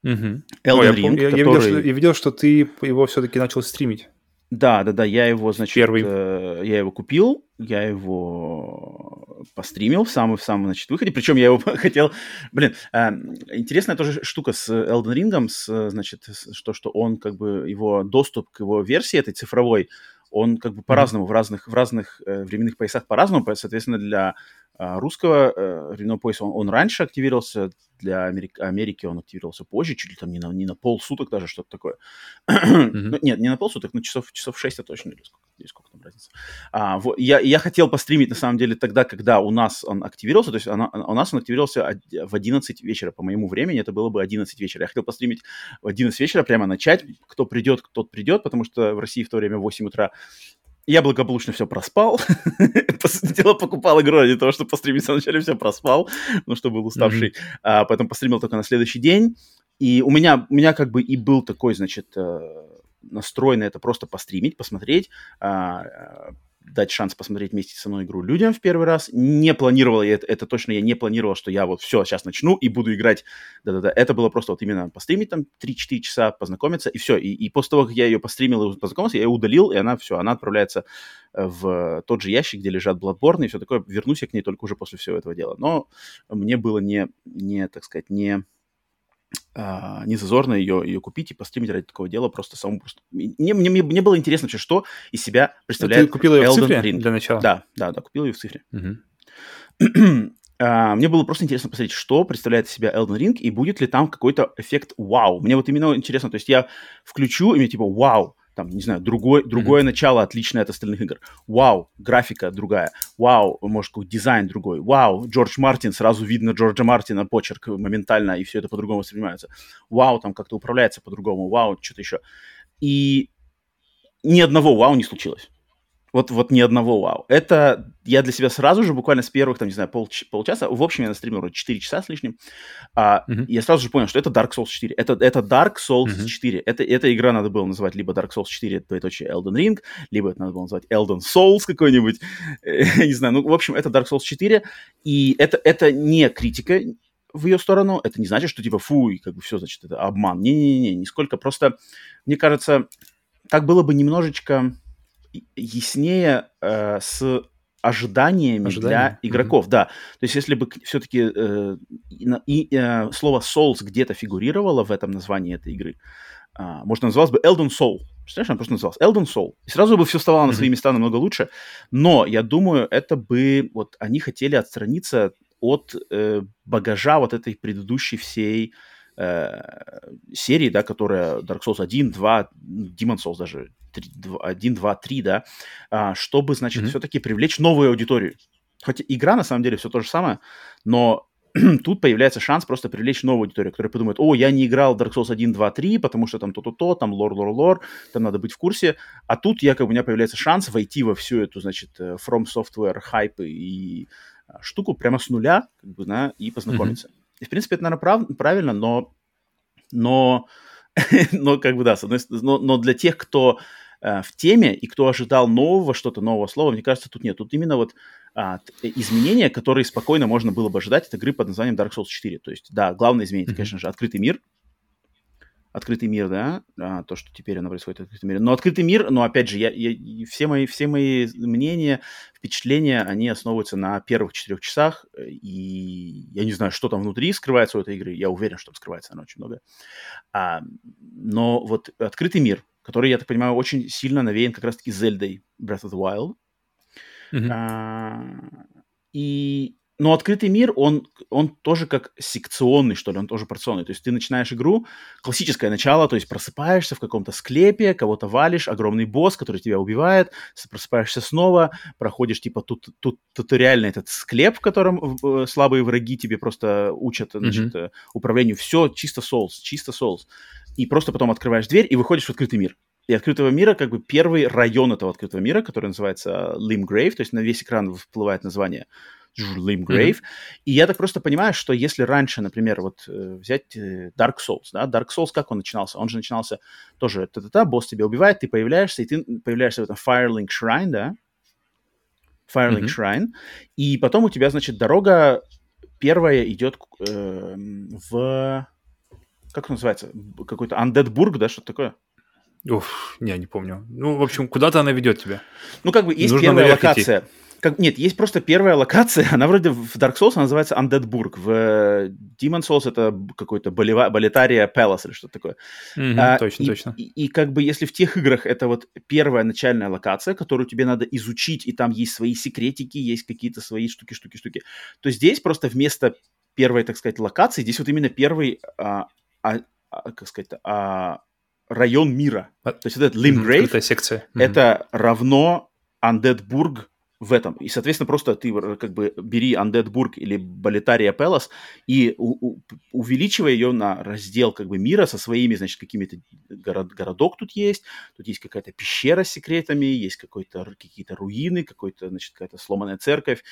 Mm-hmm. Elden Ой, Ring, я, который... я, видел, что, я видел, что ты его все-таки начал стримить. Да, да, да, я его, значит, Первый. Э, я его купил, я его постримил в самом, в самом, значит, выходе, причем я его хотел, блин, э, интересная тоже штука с Elden Ring, с, значит, с, что, что он, как бы, его доступ к его версии этой цифровой, он как бы по-разному, в разных, в разных э, временных поясах по-разному, соответственно, для э, русского э, временного пояса он, он раньше активировался, для Америки, Америки он активировался позже, чуть ли там не на, не на полсуток даже, что-то такое. mm-hmm. ну, нет, не на полсуток, но часов, часов 6 это точно, или сколько, или сколько там разница. А, вот, я, я хотел постримить, на самом деле, тогда, когда у нас он активировался, то есть она, у нас он активировался в 11 вечера, по моему времени, это было бы 11 вечера. Я хотел постримить в 11 вечера, прямо начать, кто придет, тот придет, потому что в России в то время 8 утра я благополучно все проспал. Дела, покупал игру ради того, чтобы постримить вначале все проспал, ну, что был уставший. Mm-hmm. А, поэтому постримил только на следующий день. И у меня, у меня как бы и был такой, значит, э, настрой на это просто постримить, посмотреть, а, дать шанс посмотреть вместе со мной игру людям в первый раз. Не планировал я это, это точно я не планировал, что я вот все, сейчас начну и буду играть. Да-да-да, это было просто вот именно постримить там 3-4 часа, познакомиться, и все. И, и после того, как я ее постримил и познакомился, я ее удалил, и она все, она отправляется э, в тот же ящик, где лежат Bloodborne и все такое. Вернусь я к ней только уже после всего этого дела. Но мне было не, не так сказать, не а, не зазорно ее, ее купить и постримить ради такого дела просто самому просто. Мне, мне, мне было интересно вообще, что из себя представляет Ты купил ее Elden в цифре Ring. для начала? Да, да, да, купил ее в цифре. Угу. Uh, мне было просто интересно посмотреть, что представляет из себя Elden Ring, и будет ли там какой-то эффект вау. Мне вот именно интересно, то есть я включу, и мне типа вау, там, не знаю, другой, другое mm-hmm. начало отличное от остальных игр. Вау, графика другая. Вау, может, какой дизайн другой. Вау, Джордж Мартин, сразу видно Джорджа Мартина, почерк моментально, и все это по-другому воспринимается. Вау, там как-то управляется по-другому. Вау, что-то еще. И ни одного вау не случилось. Вот, вот ни одного вау. Это я для себя сразу же, буквально с первых, там, не знаю, пол, полчаса, в общем, я на стриме вроде 4 часа с лишним, а, mm-hmm. я сразу же понял, что это Dark Souls 4. Это, это Dark Souls mm-hmm. 4. Это, эта игра надо было называть либо Dark Souls 4, двоеточие Elden Ring, либо это надо было назвать Elden Souls какой-нибудь. не знаю, ну, в общем, это Dark Souls 4, и это, это не критика в ее сторону, это не значит, что типа фу, и как бы все, значит, это обман. Не-не-не, нисколько. Просто, мне кажется, так было бы немножечко яснее э, с ожиданиями Ожидания? для игроков, mm-hmm. да. То есть если бы все-таки э, и, э, слово Souls где-то фигурировало в этом названии этой игры, э, может, называлось бы Elden Soul. Представляешь, она просто называлась Elden Soul. И сразу бы все вставало mm-hmm. на свои места намного лучше. Но я думаю, это бы вот они хотели отстраниться от э, багажа вот этой предыдущей всей э, серии, да, которая Dark Souls 1, 2, Demon Souls даже 3, 2, 1, 2, 3, да, а, чтобы, значит, mm-hmm. все-таки привлечь новую аудиторию. Хотя игра, на самом деле, все то же самое, но тут появляется шанс просто привлечь новую аудиторию, которая подумает, о, я не играл Dark Souls 1, 2, 3, потому что там то-то-то, там лор-лор-лор, там надо быть в курсе. А тут якобы у меня появляется шанс войти во всю эту, значит, э, From Software хайп и а, штуку прямо с нуля, как бы, да, и познакомиться. Mm-hmm. И, в принципе, это, наверное, прав, правильно, но, но, но, как бы, да, с одной стороны, но, но для тех, кто э, в теме и кто ожидал нового, что-то нового слова, мне кажется, тут нет. Тут именно вот а, изменения, которые спокойно можно было бы ожидать от игры под названием Dark Souls 4. То есть, да, главное изменение, mm-hmm. конечно же, открытый мир, открытый мир, да, а, то, что теперь оно происходит в открытом мире. Но открытый мир, но опять же, я, я, все, мои, все мои мнения, впечатления, они основываются на первых четырех часах, и я не знаю, что там внутри скрывается у этой игры, я уверен, что там скрывается она очень много. А, но вот открытый мир, который, я так понимаю, очень сильно навеян как раз-таки Зельдой Breath of the Wild. Mm-hmm. А, и но открытый мир, он, он тоже как секционный, что ли, он тоже порционный. То есть ты начинаешь игру, классическое начало, то есть просыпаешься в каком-то склепе, кого-то валишь, огромный босс, который тебя убивает, просыпаешься снова, проходишь типа тут, тут туториальный этот склеп, в котором э, слабые враги тебе просто учат, значит, mm-hmm. управлению. Все чисто Souls, чисто Souls. И просто потом открываешь дверь и выходишь в открытый мир и открытого мира, как бы первый район этого открытого мира, который называется Limgrave, то есть на весь экран всплывает название Limgrave. Mm-hmm. И я так просто понимаю, что если раньше, например, вот э, взять э, Dark Souls, да, Dark Souls, как он начинался? Он же начинался тоже, та-та-та, босс тебя убивает, ты появляешься, и ты появляешься в этом Firelink Shrine, да, Firelink mm-hmm. Shrine, и потом у тебя, значит, дорога первая идет э, в... Как называется? Какой-то Undeadburg, да, что-то такое? Уф, не, не помню. Ну, в общем, куда-то она ведет тебя. Ну, как бы есть Нужно первая локация. Идти. Как, нет, есть просто первая локация, она вроде в Dark Souls она называется Undeadburg, в э, Demon Souls это какой-то Болетария Palace или что-то такое. Mm-hmm, а, точно, и, точно. И, и, как бы если в тех играх это вот первая начальная локация, которую тебе надо изучить, и там есть свои секретики, есть какие-то свои штуки, штуки, штуки, то здесь просто вместо первой, так сказать, локации, здесь вот именно первый, а, а, а, как сказать, а, район мира. А, То есть этот Limgrave, mm-hmm, секция. Mm-hmm. это равно Undeadburg в этом. И, соответственно, просто ты как бы бери Undeadburg или Болетария Пелос и у, у, увеличивай ее на раздел как бы мира со своими, значит, какими-то город, городок тут есть, тут есть какая-то пещера с секретами, есть какой-то какие-то руины, какой-то, значит, какая-то сломанная церковь.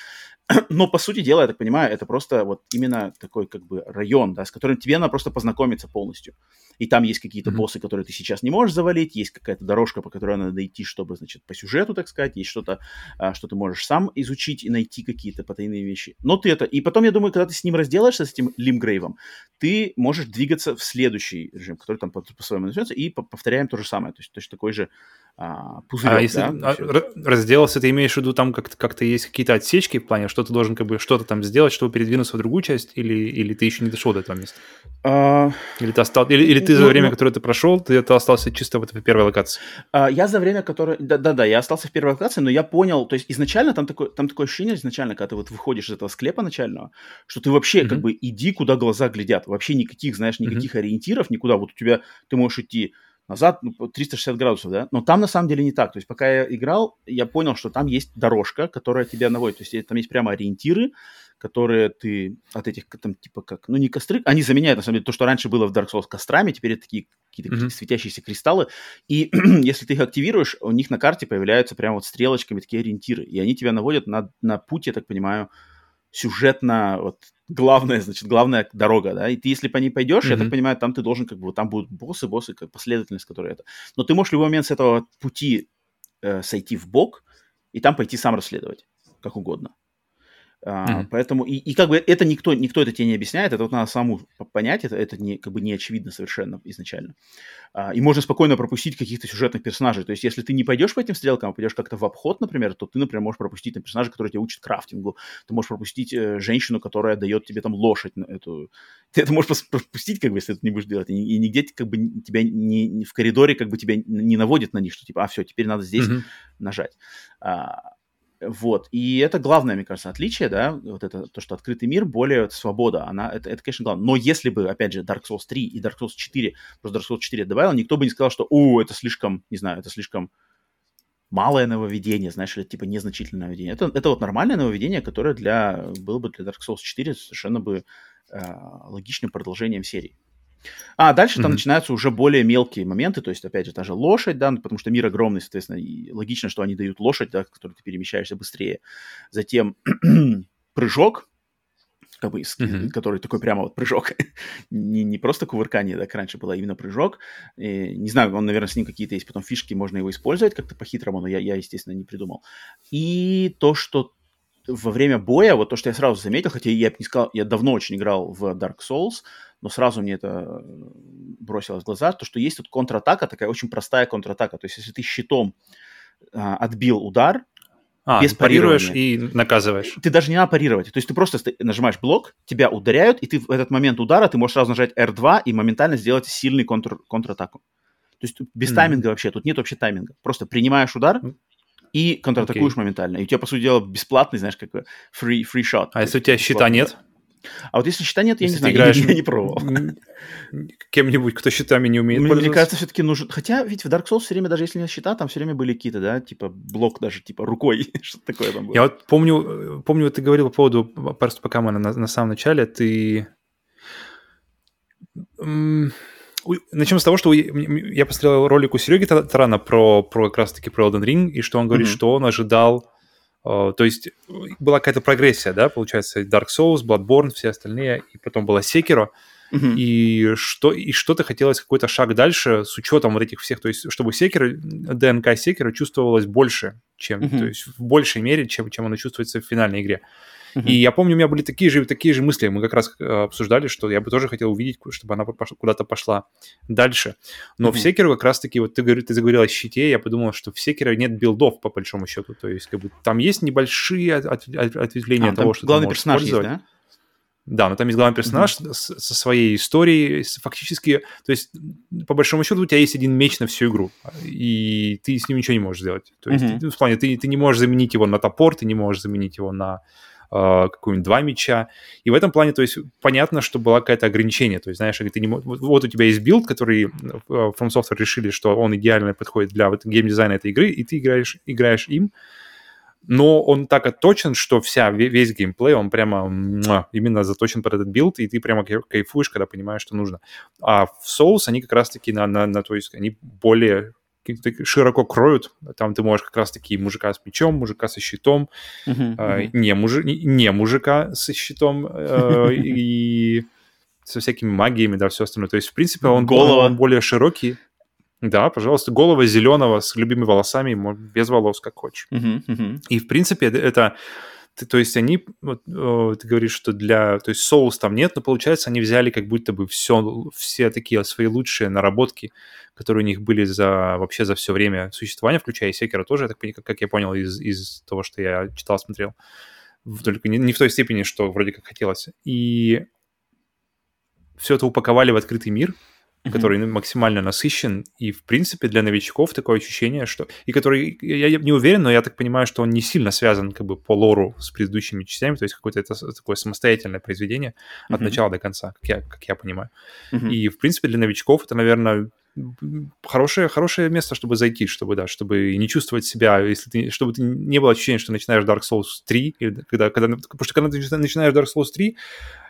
Но, по сути дела, я так понимаю, это просто вот именно такой как бы район, да, с которым тебе надо просто познакомиться полностью. И там есть какие-то mm-hmm. боссы, которые ты сейчас не можешь завалить, есть какая-то дорожка, по которой надо идти, чтобы, значит, по сюжету, так сказать, есть что-то, а, что ты можешь сам изучить и найти какие-то потайные вещи. Но ты это... И потом, я думаю, когда ты с ним разделаешься, с этим Лимгрейвом, ты можешь двигаться в следующий режим, который там по- по-своему начнется, и повторяем то же самое. То есть точно такой же а, пузырек. А если да, а, разделался, ты имеешь в виду там как-то, как-то есть какие-то отсечки в плане, что ты должен как бы что-то там сделать, чтобы передвинуться в другую часть, или, или ты еще не дошел до этого места? А... Или ты, остал, или, или ты за ну, время, ну... которое ты прошел, ты это остался чисто вот в первой локации? А, я за время, которое... Да-да-да, я остался в первой локации, но я понял, то есть изначально там такое, там такое ощущение, изначально, когда ты вот выходишь из этого склепа начального, что ты вообще mm-hmm. как бы иди, куда глаза глядят, вообще никаких, знаешь, никаких mm-hmm. ориентиров, никуда, вот у тебя, ты можешь идти назад ну, 360 градусов, да, но там на самом деле не так. То есть пока я играл, я понял, что там есть дорожка, которая тебя наводит. То есть там есть прямо ориентиры, которые ты от этих, там, типа как, ну не костры, они заменяют, на самом деле, то, что раньше было в Dark Souls кострами, теперь это такие какие-то mm-hmm. светящиеся кристаллы, и если ты их активируешь, у них на карте появляются прямо вот стрелочками такие ориентиры, и они тебя наводят на, на путь, я так понимаю, сюжетно, вот, главная, значит, главная дорога, да, и ты, если по ней пойдешь, mm-hmm. я так понимаю, там ты должен, как бы, там будут боссы, боссы, как последовательность, которая это. Но ты можешь в любой момент с этого пути э, сойти в бок и там пойти сам расследовать, как угодно. Mm-hmm. Поэтому, и, и как бы это никто, никто это тебе не объясняет, это вот надо саму понять, это, это не, как бы не очевидно совершенно изначально. А, и можно спокойно пропустить каких-то сюжетных персонажей. То есть, если ты не пойдешь по этим стрелкам, а пойдешь как-то в обход, например, то ты, например, можешь пропустить там, персонажа, который тебя учит крафтингу, ты можешь пропустить э, женщину, которая дает тебе там лошадь на эту. Ты это можешь пропустить, как бы, если ты не будешь делать. И, и нигде как бы тебя не, не в коридоре как бы тебя не наводит на них, что типа, а все, теперь надо здесь mm-hmm. нажать. А, вот. И это главное, мне кажется, отличие, да, вот это то, что открытый мир, более свобода, она, это, это, конечно, главное. Но если бы, опять же, Dark Souls 3 и Dark Souls 4, просто Dark Souls 4 добавил, никто бы не сказал, что, о, это слишком, не знаю, это слишком малое нововведение, знаешь, или типа незначительное нововведение. Это, это вот нормальное нововведение, которое для, было бы для Dark Souls 4 совершенно бы э, логичным продолжением серии. А дальше mm-hmm. там начинаются уже более мелкие моменты, то есть, опять же, та же лошадь, да, ну, потому что мир огромный, соответственно, и логично, что они дают лошадь, да, которой ты перемещаешься быстрее. Затем прыжок, как бы, mm-hmm. который такой прямо вот прыжок, не, не просто кувыркание, да, как раньше было, а именно прыжок. И, не знаю, он, наверное, с ним какие-то есть потом фишки, можно его использовать как-то по-хитрому, но я, я, естественно, не придумал. И то, что во время боя, вот то, что я сразу заметил, хотя я бы не сказал, я давно очень играл в Dark Souls, но сразу мне это э, бросилось в глаза, то, что есть тут контратака, такая очень простая контратака. То есть, если ты щитом а, отбил удар, а, без парируешь и наказываешь. Ты даже не надо парировать. То есть ты просто нажимаешь блок, тебя ударяют, и ты в этот момент удара ты можешь сразу нажать R2 и моментально сделать сильный контр, контратаку. То есть без mm. тайминга вообще, тут нет вообще тайминга. Просто принимаешь удар и контратакуешь okay. моментально. И у тебя, по сути дела, бесплатный, знаешь, как free, free shot. А если у тебя щита нет? А вот если счета нет, я если не знаю, играешь... я, я не пробовал. Кем-нибудь, кто счетами не умеет Мне кажется, все-таки нужен... Хотя ведь в Dark Souls все время, даже если нет счета, там все время были какие-то, да, типа блок даже, типа рукой, что-то такое там было. Я вот помню, помню, ты говорил по поводу, просто пока мы на, на самом начале, ты... Начнем с того, что я посмотрел ролик у Сереги Тарана про, про как раз-таки про Elden Ring, и что он говорит, mm-hmm. что он ожидал то есть была какая-то прогрессия, да, получается, Dark Souls, Bloodborne, все остальные, и потом была Sekiro, uh-huh. и, что, и что-то хотелось какой-то шаг дальше с учетом вот этих всех, то есть чтобы Sekiro, ДНК Sekiro чувствовалось больше, чем, uh-huh. то есть в большей мере, чем, чем оно чувствуется в финальной игре. И я помню, у меня были такие же, такие же мысли. Мы как раз э, обсуждали, что я бы тоже хотел увидеть, чтобы она куда-то пошла дальше. Но в Секеру как раз-таки, вот ты, ты заговорил о щите, я подумал, что в Секере нет билдов, по большому счету. То есть как бы там есть небольшие от, от, от, ответвления а, того, что главный ты можешь персонаж есть, да? Да, но там есть главный персонаж mm-hmm. с, со своей историей, фактически, то есть, по большому счету, у тебя есть один меч на всю игру, и ты с ним ничего не можешь сделать. То есть, mm-hmm. ты, в плане, ты, ты не можешь заменить его на топор, ты не можешь заменить его на какую-нибудь два мяча. И в этом плане, то есть, понятно, что было какое-то ограничение. То есть, знаешь, ты не вот, вот у тебя есть build, который э, From Software решили, что он идеально подходит для вот, геймдизайна этой игры, и ты играешь, играешь им, но он так отточен, что вся, весь геймплей, он прямо именно заточен под этот build, и ты прямо кайфуешь, когда понимаешь, что нужно. А в Souls они как раз-таки на, на, на то есть они более широко кроют. Там ты можешь как раз-таки мужика с мечом, мужика со щитом, uh-huh, uh-huh. Не, мужи, не мужика со щитом э, и со всякими магиями, да, все остальное. То есть, в принципе, он, Голова. он более широкий. Да, пожалуйста, голова зеленого с любыми волосами, без волос, как хочешь. Uh-huh, uh-huh. И, в принципе, это ты, то есть они, вот, ты говоришь, что для, то есть соус там нет, но получается они взяли как будто бы все, все такие свои лучшие наработки, которые у них были за вообще за все время существования, включая и Секера тоже, так, как, как я понял из, из того, что я читал, смотрел. Только не, не в той степени, что вроде как хотелось. И все это упаковали в открытый мир, mm-hmm. который максимально насыщен, и, в принципе, для новичков такое ощущение, что... И который, я, не уверен, но я так понимаю, что он не сильно связан как бы по лору с предыдущими частями, то есть какое-то это такое самостоятельное произведение mm-hmm. от начала до конца, как я, как я понимаю. Mm-hmm. И, в принципе, для новичков это, наверное, хорошее, хорошее место, чтобы зайти, чтобы, да, чтобы не чувствовать себя, если ты, чтобы ты не было ощущения, что начинаешь Dark Souls 3, или когда, когда, потому что когда ты начинаешь Dark Souls 3,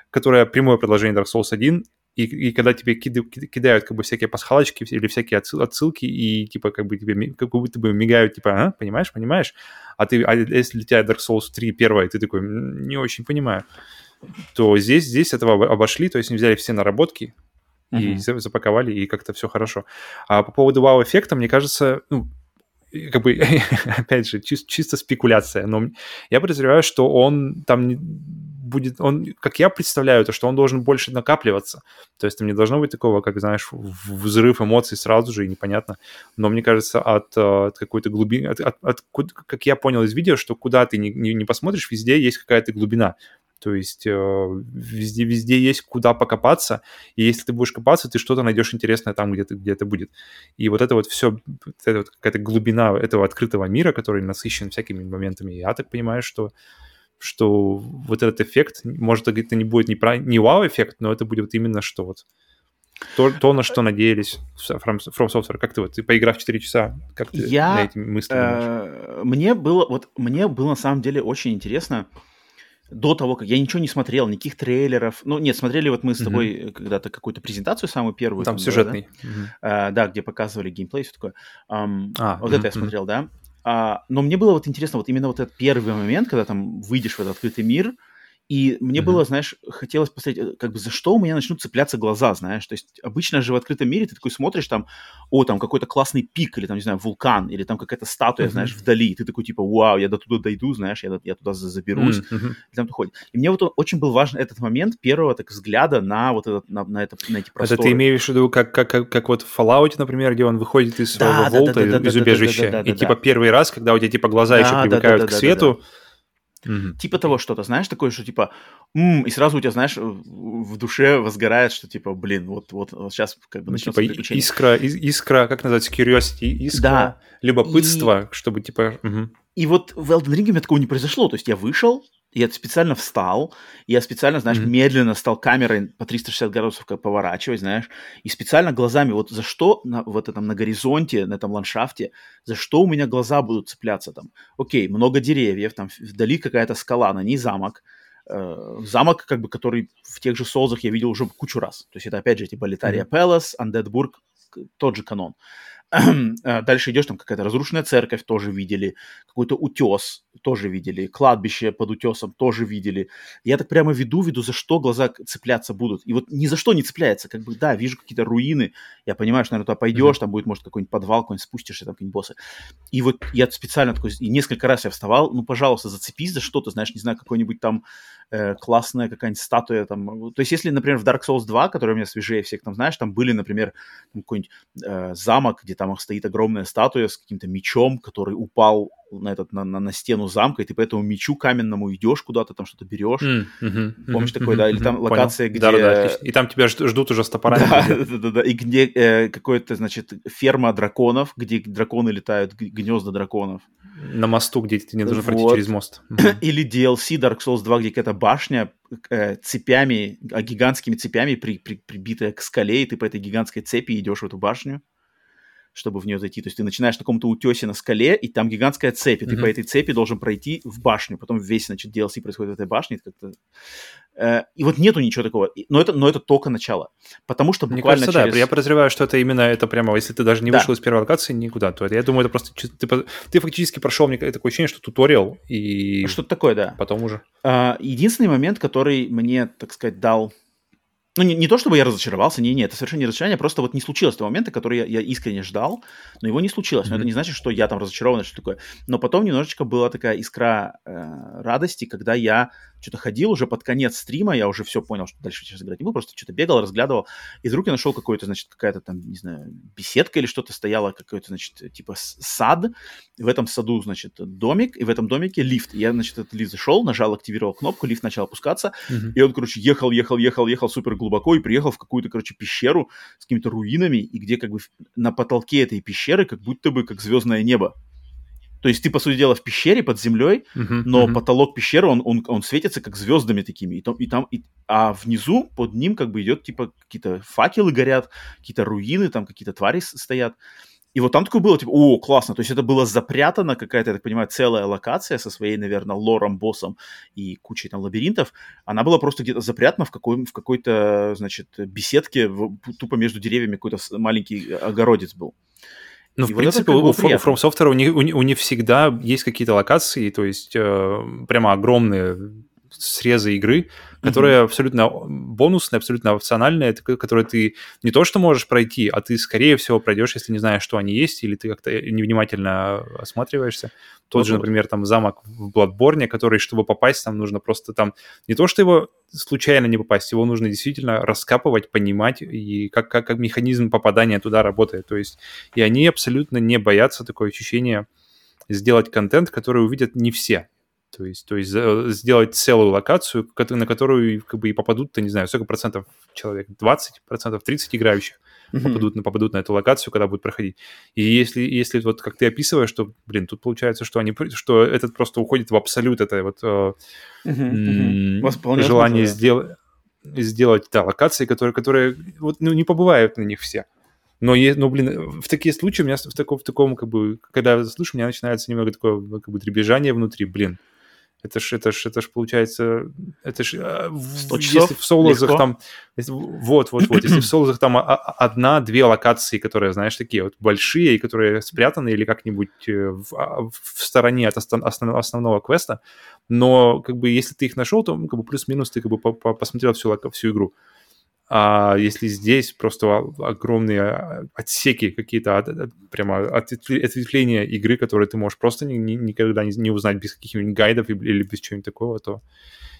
которое прямое продолжение Dark Souls 1, и, и когда тебе кидают как бы всякие пасхалочки или всякие отсылки, и типа как бы тебе как будто бы мигают, типа, а, понимаешь, понимаешь? А ты, а если для тебя Dark Souls 3 первая, ты такой, не очень понимаю, то здесь, здесь этого обошли, то есть они взяли все наработки, и uh-huh. запаковали, и как-то все хорошо. А по поводу вау-эффекта, мне кажется, ну, как бы, опять же, чис- чисто спекуляция, но я подозреваю, что он там будет, он, как я представляю, то, что он должен больше накапливаться. То есть там не должно быть такого, как, знаешь, взрыв эмоций сразу же и непонятно. Но мне кажется, от, э, от какой-то глубины, от, от, от, как я понял из видео, что куда ты не, не, не посмотришь, везде есть какая-то глубина. То есть э, есть куда покопаться, и если ты будешь копаться, ты что-то найдешь интересное там, где, ты, где это будет. И вот это вот все, вот это вот какая-то глубина этого открытого мира, который насыщен всякими моментами, я так понимаю, что что вот этот эффект, может, это не будет не, про, не вау-эффект, но это будет именно что вот то, то, на что надеялись From, From Software. Как ты вот, ты поиграв 4 часа, как ты я, на эти мысли э, Мне было, вот, мне было на самом деле очень интересно, до того, как я ничего не смотрел, никаких трейлеров. Ну, нет, смотрели вот мы с тобой mm-hmm. когда-то какую-то презентацию самую первую. Там, там сюжетный. Да? Mm-hmm. А, да, где показывали геймплей, все такое. Um, а, вот mm-hmm. это я смотрел, да. А, но мне было вот интересно, вот именно вот этот первый момент, когда там выйдешь в этот открытый мир, и мне mm-hmm. было, знаешь, хотелось посмотреть, э, как бы за что у меня начнут цепляться глаза, знаешь. То есть обычно же в открытом мире ты такой смотришь там, о, там какой-то классный пик, или там, не знаю, вулкан, или там какая-то статуя, mm-hmm. знаешь, вдали. И ты такой типа, вау, я до туда дойду, знаешь, я, я туда заберусь. Mm-hmm. И там ходит. И мне вот очень был важен этот момент первого так взгляда на вот этот, на, на, это, на эти просторы. Это ты имеешь в виду, как, как, как, как вот в Fallout, например, где он выходит из своего да, волта, да, да, да, из да, убежища, да, да, да, и да, типа да. первый раз, когда у тебя типа глаза да, еще привыкают да, да, к свету, да, да, да Угу. Типа того что-то, знаешь, такое, что типа, м-м", и сразу у тебя, знаешь, в душе возгорает, что типа, блин, вот, вот, вот сейчас как бы ну, начнется типа, приключение. Искра, искра, как называется, curiosity, искра, да. любопытство, и... чтобы типа... Угу. И вот в Elden Ring у меня такого не произошло, то есть я вышел, я специально встал, я специально, знаешь, mm-hmm. медленно стал камерой по 360 градусов как поворачивать, знаешь, и специально глазами, вот за что на, вот этом на горизонте, на этом ландшафте, за что у меня глаза будут цепляться там. Окей, много деревьев, там вдали какая-то скала, на ней замок, э, замок, как бы, который в тех же Солзах я видел уже кучу раз. То есть это, опять же, типа Литария mm-hmm. Пэлас, Андедбург, тот же канон. Э, дальше идешь, там какая-то разрушенная церковь, тоже видели, какой-то утес, тоже видели, кладбище под утесом, тоже видели. Я так прямо веду, веду, за что глаза цепляться будут. И вот ни за что не цепляется, как бы, да, вижу какие-то руины, я понимаю, что, наверное, туда пойдешь, mm-hmm. там будет, может, какой-нибудь подвал, какой-нибудь спустишься, там какие-нибудь боссы. И вот я специально такой, и несколько раз я вставал, ну, пожалуйста, зацепись за что-то, знаешь, не знаю, какой-нибудь там э, классная какая-нибудь статуя там. То есть, если, например, в Dark Souls 2, который у меня свежее всех, там, знаешь, там были, например, какой-нибудь э, замок, где там стоит огромная статуя с каким-то мечом, который упал на, этот, на, на, на стену замка, и ты по этому мечу каменному идешь куда-то, там что-то берешь. Mm, hmm Помнишь mm-hmm, такое, да? Или там mm-hmm, локация, понял. где... Да, да, И там тебя ждут уже с топорами. Да, да, да, да. И где э, какое-то, значит, ферма драконов, где драконы летают, гнезда драконов. На мосту, где ты не должен вот. пройти через мост. Или DLC Dark Souls 2, где какая-то башня э, цепями, а, гигантскими цепями при, при, прибитая к скале, и ты по этой гигантской цепи идешь в эту башню чтобы в нее зайти. То есть ты начинаешь на каком-то утесе на скале, и там гигантская цепь, и mm-hmm. ты по этой цепи должен пройти в башню. Потом весь, значит, DLC происходит в этой башне. как-то... Э, и вот нету ничего такого. Но это, но это только начало. Потому что буквально Мне кажется, через... да. Я подозреваю, что это именно это прямо, если ты даже не да. вышел из первой локации никуда, то это, я думаю, это просто... Ты, ты фактически прошел, мне такое ощущение, что туториал, и... Что-то такое, да. Потом уже. А, единственный момент, который мне, так сказать, дал ну, не, не то, чтобы я разочаровался, не, не, это совершенно не разочарование, просто вот не случилось того момента, который я, я искренне ждал, но его не случилось. Но mm-hmm. это не значит, что я там разочарован, что такое. Но потом немножечко была такая искра э, радости, когда я что-то ходил уже под конец стрима, я уже все понял, что дальше сейчас играть не буду, просто что-то бегал, разглядывал, и вдруг я нашел какой-то, значит, какая-то там, не знаю, беседка или что-то стояло, какой-то, значит, типа сад, и в этом саду, значит, домик, и в этом домике лифт. И я, значит, этот лифт зашел, нажал, активировал кнопку, лифт начал опускаться, mm-hmm. и он, короче, ехал, ехал, ехал, ехал супер глубоко и приехал в какую-то, короче, пещеру с какими-то руинами, и где как бы на потолке этой пещеры как будто бы как звездное небо. То есть ты, по сути дела, в пещере под землей, uh-huh, но uh-huh. потолок пещеры, он, он, он светится как звездами такими. И там, и там, и, а внизу под ним как бы идет, типа, какие-то факелы горят, какие-то руины, там какие-то твари стоят. И вот там такое было, типа, о, классно. То есть это было запрятано, какая-то, я так понимаю, целая локация со своей, наверное, лором, боссом и кучей там лабиринтов. Она была просто где-то запрятана в, какой, в какой-то, значит, беседке, в, тупо между деревьями какой-то маленький огородец был. Ну, и в принципе, у, у From Software у них, у, у них всегда есть какие-то локации, то есть э, прямо огромные срезы игры, которые mm-hmm. абсолютно бонусные, абсолютно опциональные, которые ты не то что можешь пройти, а ты, скорее всего, пройдешь, если не знаешь, что они есть, или ты как-то невнимательно осматриваешься. Тот вот, же, например, там замок в Bloodborne, который, чтобы попасть, там нужно просто там не то, что его случайно не попасть, его нужно действительно раскапывать, понимать, и как, как, как механизм попадания туда работает. То есть, и они абсолютно не боятся такое ощущение сделать контент, который увидят не все. То есть, то есть сделать целую локацию, на которую как бы и попадут, то не знаю, сколько процентов человек, 20 процентов, 30 играющих mm-hmm. попадут, попадут на эту локацию, когда будут проходить. И если, если вот как ты описываешь, что, блин, тут получается, что они, что этот просто уходит в абсолют, это вот mm-hmm. Mm-hmm. желание сделать сделать, да, локации, которые, которые вот, ну, не побывают на них все. Но, ну, блин, в такие случаи у меня в таком, в таком как бы, когда я слышу, у меня начинается немного такое, как бы, дребезжание внутри, блин, это ж, это ж, это ж получается, это ж, а, если в соулозах там, если, вот, вот, вот, если в соулозах там одна-две локации, которые, знаешь, такие вот большие, и которые спрятаны или как-нибудь э, в, а, в стороне от основного, основного квеста, но как бы если ты их нашел, то как бы плюс-минус ты как бы посмотрел всю, всю игру. А если здесь просто огромные а, отсеки какие-то, от, от, прямо ответвления игры, которые ты можешь просто ни, ни, никогда не, не узнать без каких-нибудь гайдов или без чего-нибудь такого, то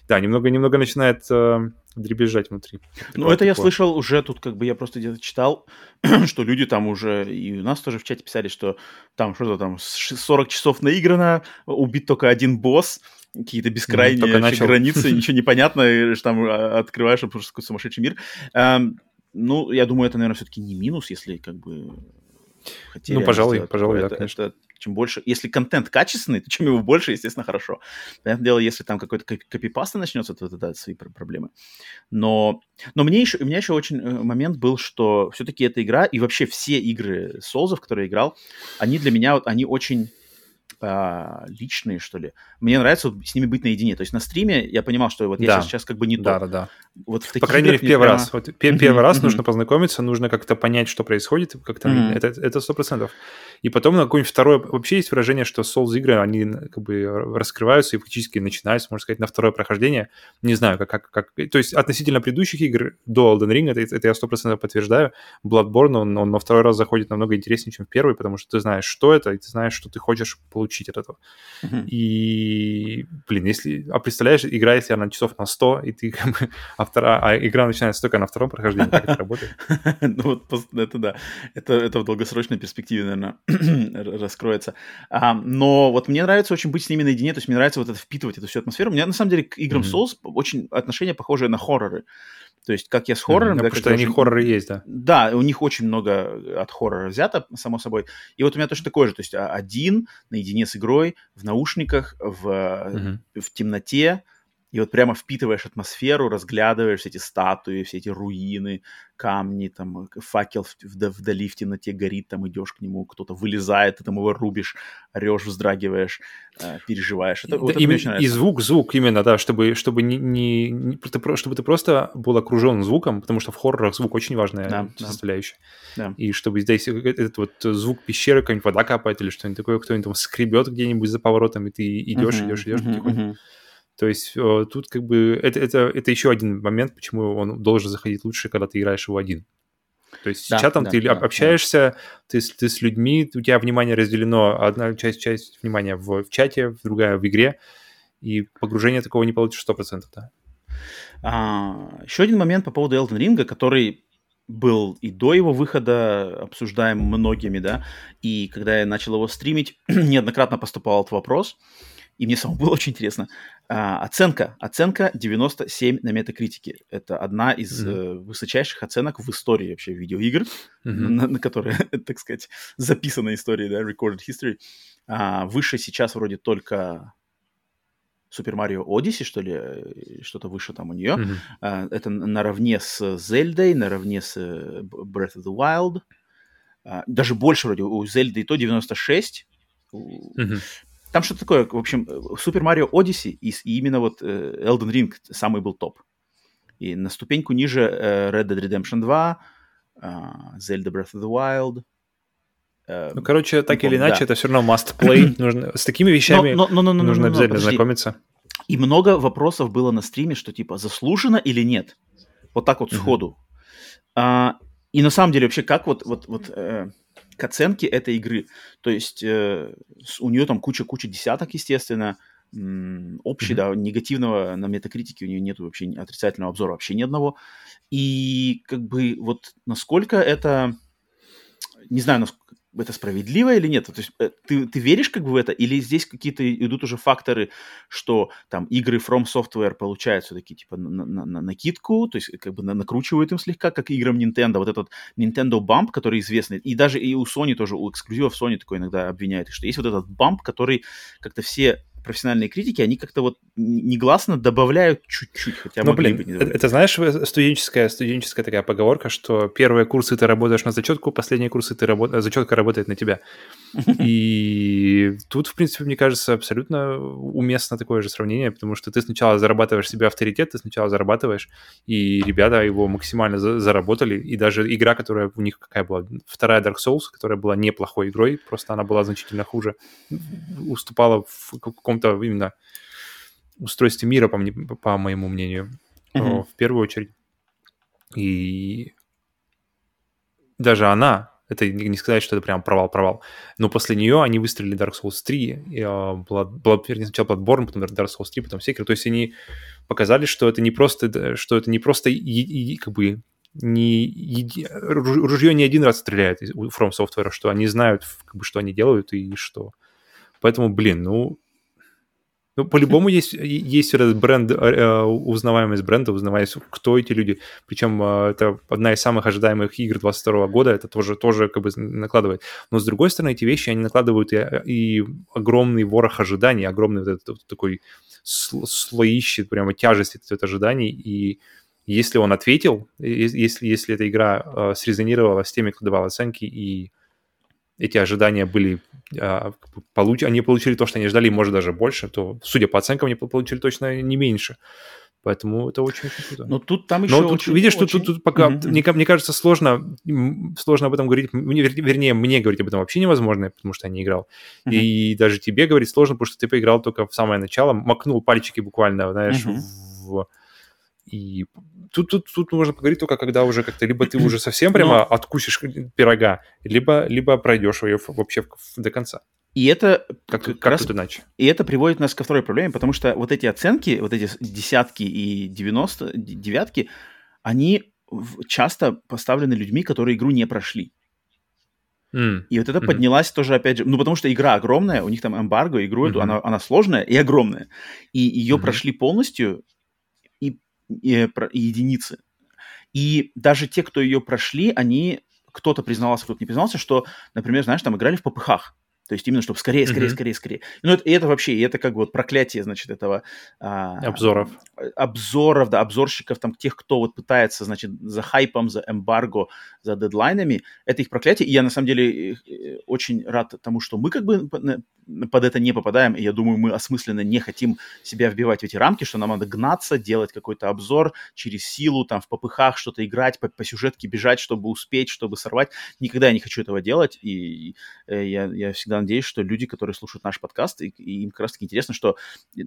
да, немного-немного начинает э, дребезжать внутри. Ну, это я слышал уже тут, как бы я просто где-то читал, что люди там уже, и у нас тоже в чате писали, что там что-то там 40 часов наиграно, убит только один босс, какие-то бескрайние ну, границы, ничего не понятно, там а, открываешь просто какой сумасшедший мир. Эм, ну, я думаю, это, наверное, все-таки не минус, если как бы хотели. Ну, пожалуй, пожалуй, это, да, конечно. Это, чем больше, если контент качественный, то чем его больше, естественно, хорошо. Понятное дело, если там какой-то копипаста начнется, то это да, свои проблемы. Но, но мне еще, у меня еще очень э, момент был, что все-таки эта игра и вообще все игры Souls, в которые я играл, они для меня, они очень а, личные, что ли. Мне нравится вот с ними быть наедине. То есть на стриме я понимал, что вот я сейчас как бы не да, то. Да, да, Вот в По крайней мере, в первый прямо... раз. Вот первый раз нужно познакомиться, нужно как-то понять, что происходит. Как-то Это сто процентов. И потом на какой-нибудь второй... Вообще есть выражение, что Souls игры, они как бы раскрываются и фактически начинаются, можно сказать, на второе прохождение. Не знаю, как... как, как... То есть относительно предыдущих игр до Elden Ring, это, это я сто процентов подтверждаю, Bloodborne, он, он на второй раз заходит намного интереснее, чем в первый, потому что ты знаешь, что это, и ты знаешь, что ты хочешь получить от этого. Mm-hmm. И, блин, если... А представляешь, игра, если она часов на 100, и ты как бы... А, вторая, а игра начинается только на втором прохождении, как это работает? Ну вот это да. Это в долгосрочной перспективе, наверное, раскроется. А, но вот мне нравится очень быть с ними наедине, то есть мне нравится вот это впитывать эту всю атмосферу. У меня на самом деле к играм mm-hmm. Souls очень отношение похожее на хорроры. То есть, как я с хоррором... Mm-hmm. Да, потому что они хорроры есть, да. Да, у них очень много от хоррора взято, само собой. И вот у меня точно такое же. То есть а, один наедине с игрой, в наушниках, в, mm-hmm. в темноте, и вот прямо впитываешь атмосферу, разглядываешь все эти статуи, все эти руины, камни, там факел вдали в темноте горит, там идешь к нему, кто-то вылезает, ты там его рубишь, орешь, вздрагиваешь, э, переживаешь. Это, да, вот именно, и звук, звук именно, да, чтобы, чтобы, не, не, не, чтобы ты просто был окружен звуком, потому что в хоррорах звук очень важная да, составляющая. Да. И чтобы здесь этот вот звук пещеры, какая-нибудь вода капает или что-нибудь такое, кто-нибудь там скребет где-нибудь за поворотом, и ты идешь, uh-huh, идешь, идешь, uh-huh, uh-huh. То есть э, тут как бы это, это, это еще один момент, почему он должен заходить лучше, когда ты играешь его один. То есть да, с чатом да, ты да, общаешься, да. Ты, ты с людьми, у тебя внимание разделено, одна часть, часть внимания в, в чате, другая в игре, и погружение такого не получишь 100%, да. А, еще один момент по поводу Elden Ring, который был и до его выхода обсуждаем многими, да, и когда я начал его стримить, неоднократно поступал этот вопрос, и мне самому было очень интересно. А, оценка. Оценка 97 на метакритике. Это одна из mm-hmm. э, высочайших оценок в истории вообще видеоигр, mm-hmm. на, на которые, так сказать, записана история, да, recorded history. А, выше сейчас вроде только Super Mario Odyssey, что ли, э, что-то выше там у нее. Mm-hmm. А, это наравне с Зельдой, наравне с э, Breath of the Wild. А, даже больше вроде у Зельды и то 96. Mm-hmm. Там что-то такое, в общем, Super Mario Odyssey и, и именно вот э, Elden Ring самый был топ. И на ступеньку ниже э, Red Dead Redemption 2, э, Zelda Breath of the Wild. Э, ну, короче, так или иначе, да. это все равно must play. нужно, с такими вещами но, но, но, но, нужно но, но, обязательно но, знакомиться. И много вопросов было на стриме, что типа заслужено или нет. Вот так вот сходу. А, и на самом деле вообще как вот, вот, вот э, к оценке этой игры. То есть э, у нее там куча-куча десяток, естественно, общий, mm-hmm. да, негативного на метакритике у нее нет вообще отрицательного обзора вообще ни одного. И как бы вот насколько это, не знаю, насколько, это справедливо или нет? То есть э, ты, ты веришь как бы в это, или здесь какие-то идут уже факторы, что там игры From Software получают все-таки типа на, на, на накидку, то есть как бы на, накручивают им слегка, как играм Nintendo, вот этот Nintendo Bump, который известный, и даже и у Sony тоже, у эксклюзивов Sony такой иногда обвиняют, что есть вот этот бамп, который как-то все профессиональные критики, они как-то вот негласно добавляют чуть-чуть, хотя ну, блин, бы не это, это, знаешь, студенческая, студенческая такая поговорка, что первые курсы ты работаешь на зачетку, последние курсы ты работ... зачетка работает на тебя. И тут, в принципе, мне кажется, абсолютно уместно такое же сравнение, потому что ты сначала зарабатываешь себе авторитет, ты сначала зарабатываешь, и ребята его максимально за заработали, и даже игра, которая у них какая была, вторая Dark Souls, которая была неплохой игрой, просто она была значительно хуже, уступала в каком каком-то именно устройстве мира, по, мне, по моему мнению, mm-hmm. в первую очередь. И даже она, это не сказать, что это прям провал-провал, но после нее они выстрелили Dark Souls 3, и, uh, была, была, сначала Bloodborne, потом Dark Souls 3, потом Sekiro, то есть они показали, что это не просто, что это не просто и, и, как бы не еди... ружье не один раз стреляет у From Software, что они знают, как бы, что они делают и что. Поэтому, блин, ну, ну, по-любому есть, есть этот бренд, э, э, узнаваемость бренда, узнаваемость, кто эти люди. Причем э, это одна из самых ожидаемых игр 22 года, это тоже, тоже как бы накладывает. Но, с другой стороны, эти вещи, они накладывают и, и огромный ворох ожиданий, огромный вот этот вот такой слоище, прямо тяжесть этих ожиданий, и если он ответил, если, если эта игра срезонировала с теми, кто давал оценки, и эти ожидания были, а, получ... они получили то, что они ждали, может даже больше, то, судя по оценкам, они получили точно не меньше. Поэтому это очень-очень круто. Но тут там еще Но тут, очень, видишь, очень... тут, тут, тут пока, mm-hmm. мне, мне кажется, сложно, сложно об этом говорить, вернее, мне говорить об этом вообще невозможно, потому что я не играл. Mm-hmm. И даже тебе говорить сложно, потому что ты поиграл только в самое начало, макнул пальчики буквально, знаешь, mm-hmm. в и тут, тут, тут можно поговорить только, когда уже как-то либо ты уже совсем прямо Но... откусишь пирога, либо, либо пройдешь ее вообще до конца. И это как, как, как раз, тут иначе. И это приводит нас ко второй проблеме, потому что вот эти оценки, вот эти десятки и 90, девятки, они часто поставлены людьми, которые игру не прошли. Mm. И вот это mm-hmm. поднялась тоже, опять же, ну, потому что игра огромная, у них там эмбарго, игру mm-hmm. эту, она, она сложная и огромная. И ее mm-hmm. прошли полностью, единицы. И даже те, кто ее прошли, они кто-то признавался, кто-то не признался, что, например, знаешь, там играли в попыхах. То есть именно, чтобы скорее, скорее, mm-hmm. скорее, скорее. Ну, это, и это вообще, и это как бы вот проклятие, значит, этого... А, обзоров. Обзоров, да, обзорщиков, там, тех, кто вот пытается, значит, за хайпом, за эмбарго, за дедлайнами. Это их проклятие, и я, на самом деле, э, очень рад тому, что мы как бы под это не попадаем, и я думаю, мы осмысленно не хотим себя вбивать в эти рамки, что нам надо гнаться, делать какой-то обзор через силу, там, в попыхах что-то играть, по, по сюжетке бежать, чтобы успеть, чтобы сорвать. Никогда я не хочу этого делать, и, и э, я, я всегда всегда надеюсь, что люди, которые слушают наш подкаст, и, и им как раз-таки интересно, что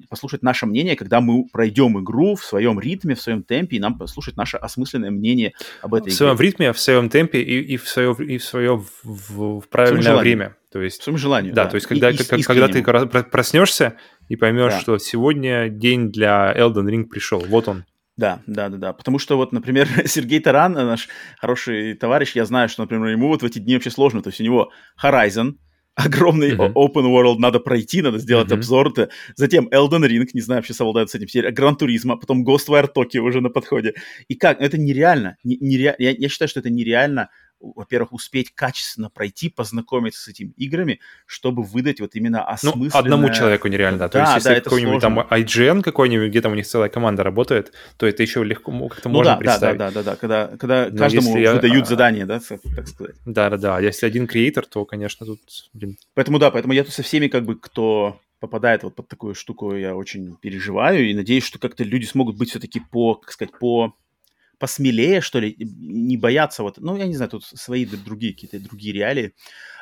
послушать наше мнение, когда мы пройдем игру в своем ритме, в своем темпе, и нам послушать наше осмысленное мнение об этой в игре. В своем ритме, в своем темпе и, и в свое, и в свое в, в правильное время. То есть, в своем желании. Да, да. то есть когда, и, как, когда ты проснешься и поймешь, да. что сегодня день для Elden Ring пришел, вот он. Да, да, да, да. Потому что вот, например, Сергей Таран, наш хороший товарищ, я знаю, что, например, ему вот в эти дни вообще сложно. То есть у него Horizon, огромный uh-huh. open world, надо пройти, надо сделать uh-huh. обзор. -то. Затем Elden Ring, не знаю, вообще совладают с этим серией, Гран Туризма, потом Ghostwire Tokyo уже на подходе. И как? Это нереально. нереально. Я, я считаю, что это нереально во-первых, успеть качественно пройти, познакомиться с этими играми, чтобы выдать вот именно осмысленное... Ну, одному человеку нереально, да. То да, есть, если да, какой-нибудь там IGN какой-нибудь, где там у них целая команда работает, то это еще легко как-то ну, можно да, представить. Да, да, да, да, когда, когда каждому выдают я... задание, да, так сказать. Да, да, да. Если один креатор, то, конечно, тут... Блин. Поэтому, да, поэтому я тут со всеми, как бы, кто попадает вот под такую штуку, я очень переживаю и надеюсь, что как-то люди смогут быть все-таки по, как сказать, по посмелее, что ли, не бояться вот, ну, я не знаю, тут свои другие какие-то другие реалии.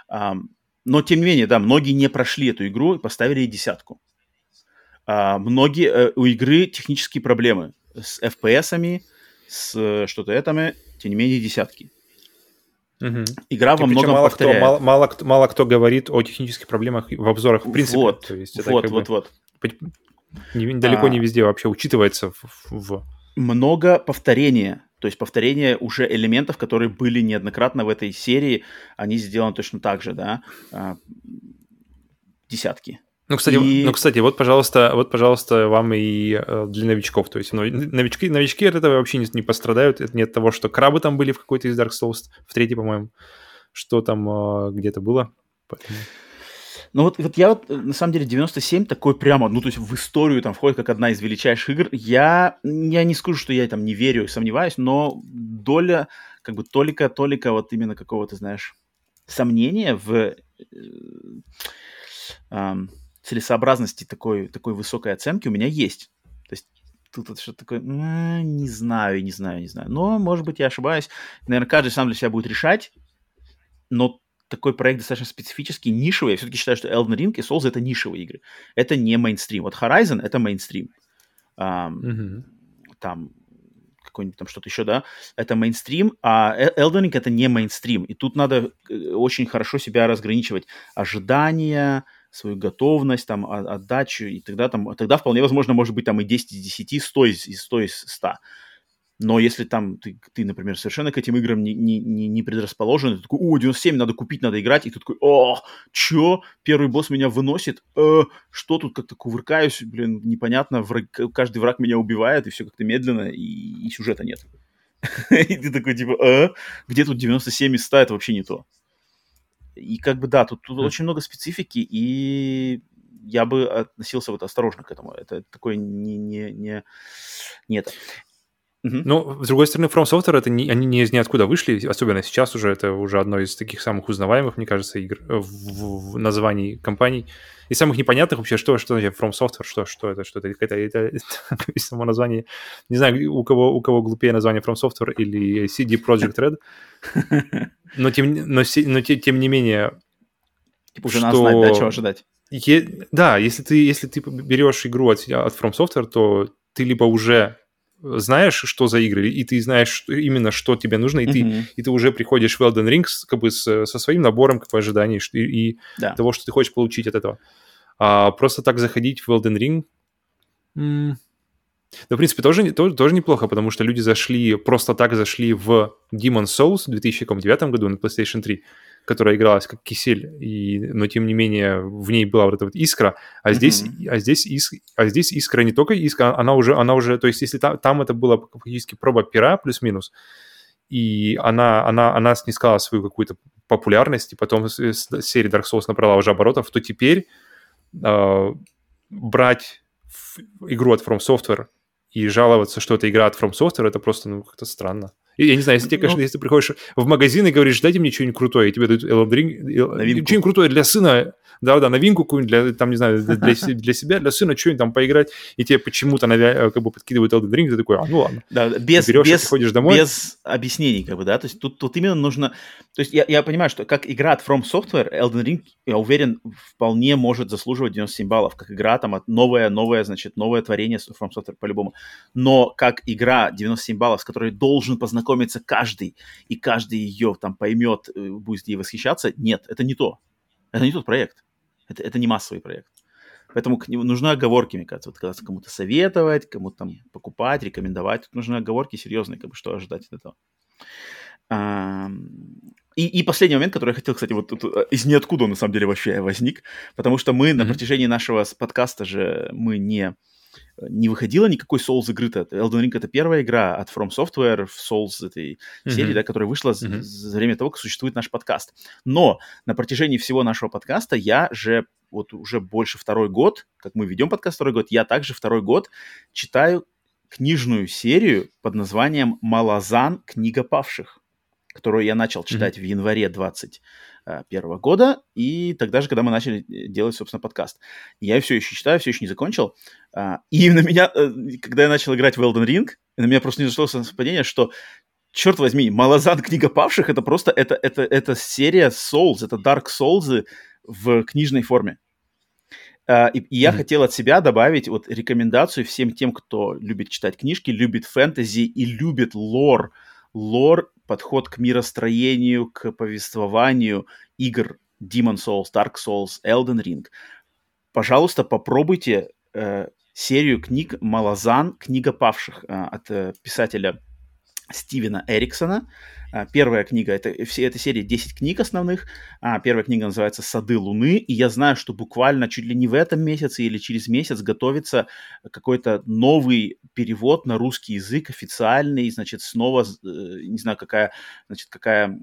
но, тем не менее, да, многие не прошли эту игру и поставили ей десятку. А, многие, э, у игры технические проблемы с FPS-ами, с э, что-то этими, тем не менее, десятки. Угу. Игра во многом мало повторяет. Кто, мало, мало, мало кто говорит о технических проблемах в обзорах в принципе. Вот, То есть вот, вот, вот. Не, далеко а... не везде вообще учитывается в, в много повторения. То есть повторение уже элементов, которые были неоднократно в этой серии, они сделаны точно так же, да, а, десятки. Ну, кстати, и... ну, кстати, вот, пожалуйста, вот, пожалуйста, вам и э, для новичков. То есть ну, новички, новички от этого вообще не, не пострадают. Это не от того, что крабы там были в какой-то из Dark Souls, в третьей, по-моему, что там э, где-то было. Поэтому... Ну вот, вот я вот, на самом деле, 97 такой прямо, ну то есть в историю там входит как одна из величайших игр. Я, я не скажу, что я там не верю и сомневаюсь, но доля, как бы толика, толика вот именно какого-то, знаешь, сомнения в э, э, целесообразности такой, такой высокой оценки у меня есть. То есть тут вот что-то такое, не знаю, не знаю, не знаю. Но, может быть, я ошибаюсь. Наверное, каждый сам для себя будет решать. Но такой проект достаточно специфический, нишевый. Я все-таки считаю, что Elden Ring и Souls — это нишевые игры. Это не мейнстрим. Вот Horizon — это мейнстрим. Um, mm-hmm. Там какой-нибудь там что-то еще, да, это мейнстрим, а Elden Ring — это не мейнстрим. И тут надо э, очень хорошо себя разграничивать. Ожидания, свою готовность, там, отдачу, и тогда, там, тогда вполне возможно, может быть, там и 10 из 10, 100 из, 100 из 100. Но если там ты, ты например, совершенно к этим играм не, не, не, не предрасположен, ты такой, о, 97, надо купить, надо играть, и ты такой, о, чё, первый босс меня выносит, э, что тут как-то кувыркаюсь, блин, непонятно, враг, каждый враг меня убивает, и все как-то медленно, и, и сюжета нет. И ты такой, типа, э, где тут 97 из 100, это вообще не то. И как бы, да, тут, тут очень много специфики, и я бы относился вот осторожно к этому. Это такое не, не, не, не Uh-huh. Но, с другой стороны, From Software, это не, они не из ниоткуда вышли, особенно сейчас уже, это уже одно из таких самых узнаваемых, мне кажется, игр э, в, в названии компаний. И самых непонятных вообще, что, что значит From Software, что, что это, что это, это, это, это, это само название. Не знаю, у кого, у кого глупее название From Software или CD Project Red, но тем, но, но тем, тем не менее... Типа уже что... надо знать, да, чего ожидать. Е... Да, если ты, если ты берешь игру от, от From Software, то ты либо уже знаешь, что за игры, и ты знаешь именно, что тебе нужно, и, mm-hmm. ты, и ты уже приходишь в Elden Ring как бы с, со своим набором как бы, ожиданий и, и да. того, что ты хочешь получить от этого. А просто так заходить в Elden Ring... М- да, в принципе, тоже, тоже, тоже неплохо, потому что люди зашли, просто так зашли в Demon's Souls в 2009 году на PlayStation 3, которая игралась как кисель, и, но тем не менее в ней была вот эта вот искра, а здесь, mm-hmm. а здесь, ис, а здесь искра не только искра, она уже, она уже, то есть если там, там это было фактически проба пера плюс-минус, и она, она, она снискала свою какую-то популярность, и потом серия Dark Souls набрала уже оборотов, то теперь э, брать игру от From Software и жаловаться, что это игра от From Software, это просто, ну, как-то странно. Я, не знаю, если тебе, конечно, ну, если ты приходишь в магазин и говоришь, дайте мне что-нибудь крутое, и тебе дают Elden Ring, что-нибудь крутое для сына, да-да, новинку какую-нибудь для, там, не знаю, для, для себя, для сына, что-нибудь там поиграть, и тебе почему-то навя... как бы подкидывают Elden Ring, ты такой, а, ну ладно. Да, без, берешь, без, ходишь домой. без объяснений, как бы, да, то есть тут, тут именно нужно, то есть я, я понимаю, что как игра от From Software, Elden Ring, я уверен, вполне может заслуживать 97 баллов, как игра там от новое, новое, значит, новое творение From Software по-любому, но как игра 97 баллов, с которой должен познакомиться каждый, и каждый ее там поймет, э, будет ей восхищаться, нет, это не то. Это не тот проект. Это, это не массовый проект. Поэтому к нему нужны оговорки, мне кажется. Вот когда кому-то советовать, кому-то там покупать, рекомендовать. Тут нужны оговорки серьезные, как бы, что ожидать от этого. А, и, и последний момент, который я хотел, кстати, вот тут э, из ниоткуда он на самом деле вообще возник, потому что мы mm-hmm. на протяжении нашего подкаста же мы не не выходило никакой Souls игры-то. Elden Ring — это первая игра от From Software в Souls этой mm-hmm. серии, да, которая вышла mm-hmm. за время того, как существует наш подкаст. Но на протяжении всего нашего подкаста я же вот уже больше второй год, как мы ведем подкаст второй год, я также второй год читаю книжную серию под названием «Малазан. Книга павших», которую я начал читать mm-hmm. в январе 20 Э, года, и тогда же, когда мы начали э, делать, собственно, подкаст. Я все еще читаю, все еще не закончил. А, и на меня, э, когда я начал играть в Elden Ring, на меня просто не зашло совпадение, что черт возьми, Малазан Книга Павших это просто, это, это, это серия Souls, это Dark Souls в книжной форме. Uh, и, и я mm-hmm. хотел от себя добавить вот рекомендацию всем тем, кто любит читать книжки, любит фэнтези и любит лор, лор подход к миростроению, к повествованию игр Demon Souls, Dark Souls, Elden Ring. Пожалуйста, попробуйте э, серию книг Малазан «Книга павших» э, от э, писателя Стивена Эриксона. А, первая книга, это все эта серия 10 книг основных. А, первая книга называется «Сады Луны», и я знаю, что буквально чуть ли не в этом месяце или через месяц готовится какой-то новый перевод на русский язык, официальный, значит, снова, э, не знаю, какая, значит, какая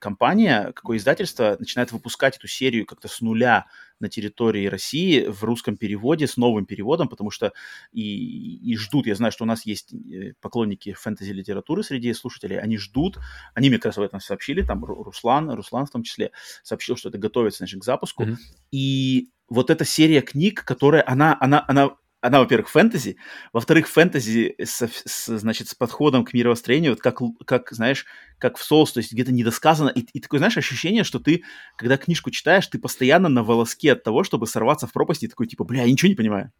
компания, какое издательство начинает выпускать эту серию как-то с нуля на территории России в русском переводе, с новым переводом, потому что и, и ждут, я знаю, что у нас есть э, поклонники фэнтези-литературы среди слушателей, они ждут, они мне как раз об этом сообщили, там Руслан, Руслан в том числе сообщил, что это готовится, значит, к запуску, mm-hmm. и вот эта серия книг, которая, она, она, она она, во-первых, фэнтези, во-вторых, фэнтези с, с, значит, с подходом к мировостроению, вот как, как, знаешь, как в Souls, то есть где-то недосказано, и, и такое, знаешь, ощущение, что ты, когда книжку читаешь, ты постоянно на волоске от того, чтобы сорваться в пропасть, и такой, типа, бля, я ничего не понимаю.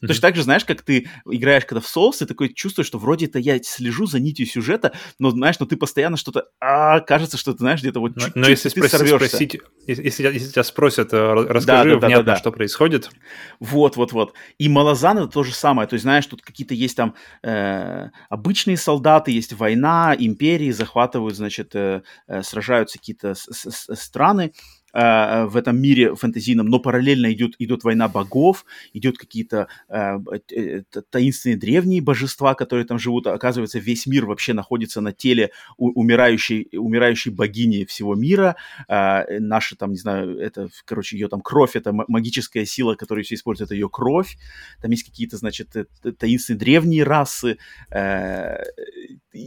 Mm-hmm. Точно так же, знаешь, как ты играешь когда в соус, и такой чувствуешь, что вроде это я слежу за нитью сюжета, но знаешь, но ты постоянно что-то, а, кажется, что ты знаешь, где-то вот чуть-чуть Но если ты спроси, спросить, если, если тебя спросят, э, расскажи да, да, внятно, да, да, да. что происходит. Вот, вот, вот. И Малазан это то же самое, то есть, знаешь, тут какие-то есть там э, обычные солдаты, есть война, империи захватывают, значит, э, э, сражаются какие-то страны, э, в этом мире фэнтезийном, но параллельно идет, идет война богов, идет какие-то э, э таинственные древние божества, которые там живут. Оказывается, весь мир вообще находится на теле умирающей, умирающей богини всего мира. Э, наша там, не знаю, это, короче, ее там кровь, это магическая сила, которую все используют, это ее кровь. Там есть какие-то, значит, э, таинственные древние расы. Э,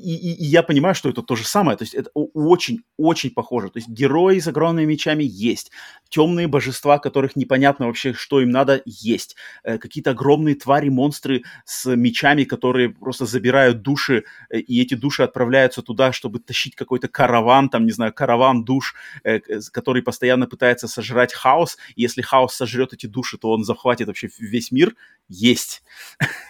и, и, я понимаю, что это то же самое. То есть это очень-очень похоже. То есть герои с огромными мечами есть. Темные божества, которых непонятно вообще, что им надо, есть. Э, какие-то огромные твари, монстры с мечами, которые просто забирают души, э, и эти души отправляются туда, чтобы тащить какой-то караван, там, не знаю, караван душ, э, который постоянно пытается сожрать хаос. И если хаос сожрет эти души, то он захватит вообще весь мир. Есть.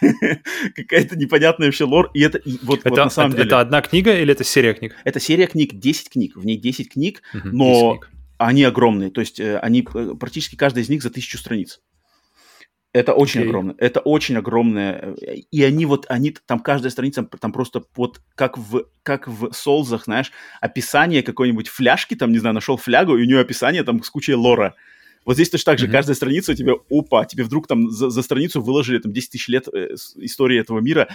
Какая-то непонятная вообще лор. И это вот, на самом это, деле... Это одна книга или это серия книг? Это серия книг, 10 книг. В ней 10 книг, угу, но 10 книг они огромные, то есть э, они э, практически каждая из них за тысячу страниц. Это очень okay. огромно, это очень огромное, э, и они вот, они там каждая страница, там просто вот как в, как в Солзах, знаешь, описание какой-нибудь фляжки, там, не знаю, нашел флягу, и у нее описание там с кучей лора. Вот здесь точно так же, mm-hmm. каждая страница у тебя, опа, тебе вдруг там за, за страницу выложили там 10 тысяч лет э, истории этого мира,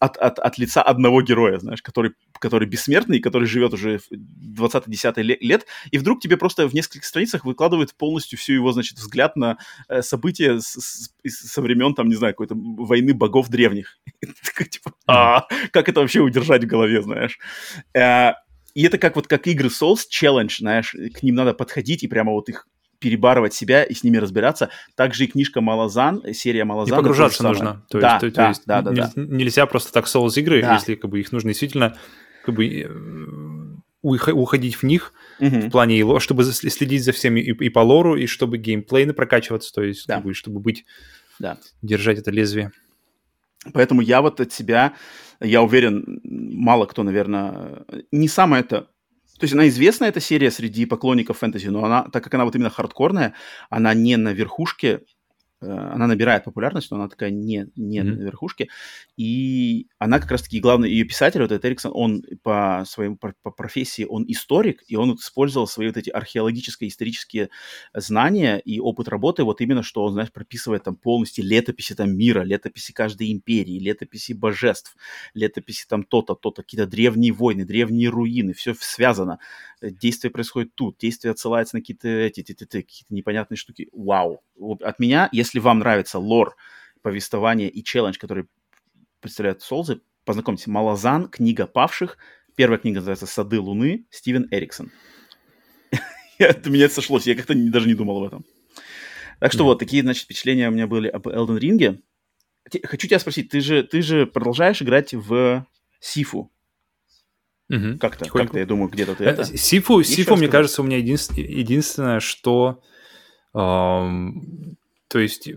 от, от, от лица одного героя, знаешь, который, который бессмертный, который живет уже 20-10 лет, и вдруг тебе просто в нескольких страницах выкладывают полностью всю его, значит, взгляд на э, события с, с, со времен, там, не знаю, какой-то войны богов древних. Типа, а, как это вообще удержать в голове, знаешь? Э, и это как вот как игры Souls Challenge, знаешь, к ним надо подходить и прямо вот их перебарывать себя и с ними разбираться. Также и книжка Малазан, серия Малазан. И погружаться нужно. То да, есть, да, то есть да, да, да. нельзя просто так Souls игры, Да. если как бы их нужно действительно как бы э, ух- уходить в них Мгм. в плане, чтобы следить за всеми и, и по лору, и чтобы геймплейно прокачиваться, то есть Да. как бы, чтобы быть, Да. держать это лезвие. Поэтому я вот от себя, я уверен, мало кто, наверное, не самая это... То есть она известна, эта серия, среди поклонников фэнтези, но она, так как она вот именно хардкорная, она не на верхушке, она набирает популярность, но она такая не, не Мгм. на верхушке. И она как раз-таки, главный ее писатель, вот этот Эриксон, он по своему по, по профессии, он историк, и он использовал свои вот эти археологические, исторические знания и опыт работы, вот именно что он, знаешь, прописывает там полностью летописи там мира, летописи каждой империи, летописи божеств, летописи там то-то, то-то, какие-то древние войны, древние руины, все связано. Э, Действие происходит тут, действие отсылается на какие-то эти, эти, эти, какие-то непонятные штуки. Вау. От меня, если вам нравится лор, повествование и челлендж, который представляют Солзы, познакомьтесь, Малазан, книга павших. Первая книга называется «Сады Луны», Стивен Эриксон. Это меня сошлось, я как-то даже не думал об этом. Так что вот, такие, значит, впечатления у меня были об Элден Ринге. Хочу тебя спросить, ты же, ты же продолжаешь играть в Сифу? Мгм. Как-то, как-то, я думаю, где-то ты Э, это... Сифу, Сифу мне кажется, у меня единс- единственное, что... то есть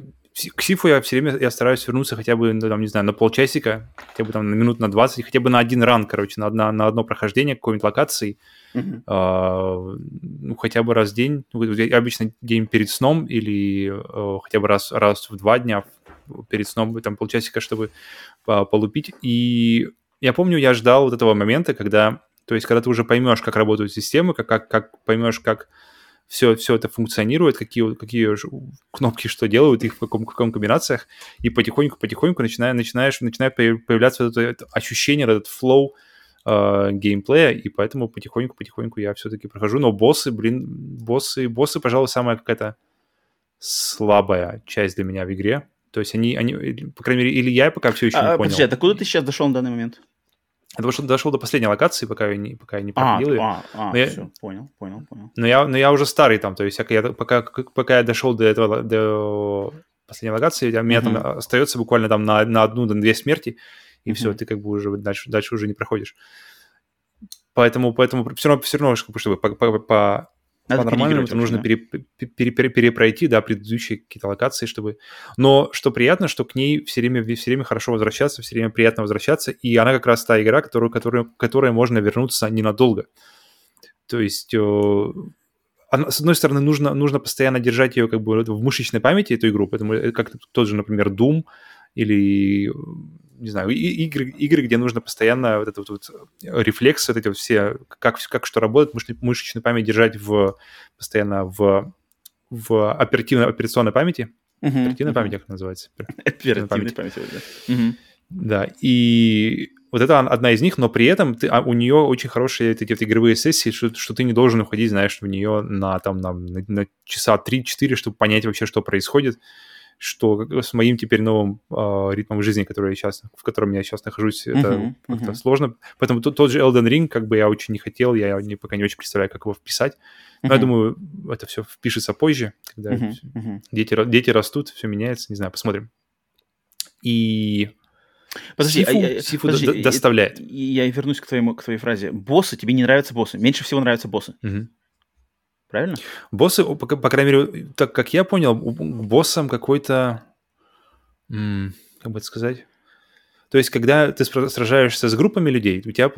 к Сифу я все время я стараюсь вернуться хотя бы, ну, там, не знаю, на полчасика, хотя бы там на минут на 20, хотя бы на один ран, короче, на, одно, на одно прохождение какой-нибудь локации, Мгм. а, ну, хотя бы раз в день, ну, я обычно день перед сном или э, хотя бы раз, раз в два дня перед сном, там полчасика, чтобы по- полупить. И я помню, я ждал вот этого момента, когда, то есть, когда ты уже поймешь, как работают системы, как, как, как поймешь, как все, все это функционирует, какие, какие кнопки что делают, их в каком, каком комбинациях, и потихоньку-потихоньку начинаешь, начинаешь, начинает появ- появляться это, это ощущение, этот флоу э, геймплея, и поэтому потихоньку-потихоньку я все-таки прохожу. Но боссы, блин, боссы, боссы, пожалуй, самая какая-то слабая часть для меня в игре. То есть они, они по крайней мере, или я пока все еще А, не понял. подожди, а докуда ты сейчас дошел на данный момент? Я дошел, дошел до последней локации, пока я не, пока я не А, проходил её. а, а, Но я- все, понял, понял, понял. Но я, но я уже старый там, то есть я, я- пока, пока я дошел до этого, до последней локации, у меня там остается буквально там на, на одну, на две смерти, и все, ты как бы уже дальше, дальше уже не проходишь. Поэтому, поэтому все равно, все равно, чтобы по, по, по, по-нормальному это нужно пере- пере- пере- перепройти, да, предыдущие какие-то локации, чтобы... Но что приятно, что к ней все время, все время хорошо возвращаться, все время приятно возвращаться, и она как раз та игра, которую, которую, которой можно вернуться ненадолго. То есть, э, она- с одной стороны, нужно, нужно постоянно держать ее как бы в мышечной памяти, эту игру, поэтому это как тот же, например, Doom или, э, не знаю, игры, игры, где нужно постоянно вот этот вот рефлекс, вот эти вот все, как, как что работает, мышечную, мышечную память держать в, постоянно в, в оперативной, операционной памяти. да. Мгм, Оперативная мгм. память, как называется? Оперативной памяти. памяти. да. Мгм. Да, и вот это одна из них, но при этом ты, а у нее очень хорошие такие вот игровые сессии, что, что ты не должен уходить, знаешь, в нее на, там, на, на, на часа 3-4, чтобы понять вообще, что происходит, что с моим теперь новым э, ритмом жизни, который я сейчас, в котором я сейчас нахожусь, это Мгм, как-то мгм. сложно. Поэтому тот, тот же Elden Ring, как бы я очень не хотел, я не, пока не очень представляю, как его вписать. Но я Мгм. думаю, это все впишется позже, когда Мгм, мгм. дети, дети растут, все меняется, не знаю, посмотрим. И Подожди, Сифу, а я- Сифу подожди, до- доставляет. и Я вернусь к, твоему, к твоей фразе. Боссы, тебе не нравятся боссы. Меньше всего нравятся боссы. Мгм. Правильно? Боссы, по, по крайней мере, так как я понял, боссам какой-то, как бы это сказать, то есть когда ты сражаешься с группами людей, у тебя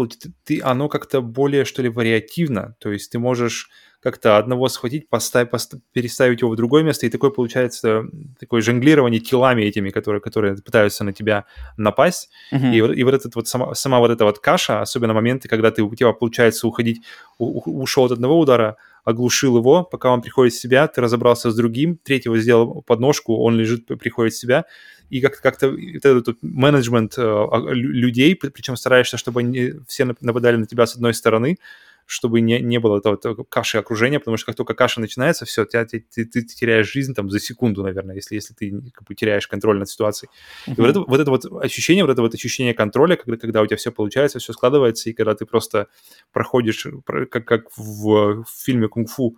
ты, оно как-то более, что ли, вариативно, то есть ты можешь как-то одного схватить, поставить, поставь, переставить его в другое место, и такое получается такое жонглирование телами этими, которые, которые пытаются на тебя напасть. Mm-hmm. И, вот, и вот этот вот сама, сама вот эта вот каша, особенно моменты, когда ты, у тебя получается уходить, у, ушел от одного удара, оглушил его, пока он приходит в себя, ты разобрался с другим, третьего сделал подножку, он лежит, приходит в себя, и как-то как вот этот менеджмент э, людей, причем стараешься, чтобы они все нападали на тебя с одной стороны, чтобы не, не было этого, этого каши окружения, потому что как только каша начинается, все, тебя, ты, ты, ты теряешь жизнь там за секунду, наверное, если, если ты как бы теряешь контроль над ситуацией. Uh-huh. И вот это, вот это вот ощущение, вот это вот ощущение контроля, когда, когда у тебя все получается, все складывается, и когда ты просто проходишь, как, как в, в фильме «Кунг-фу»,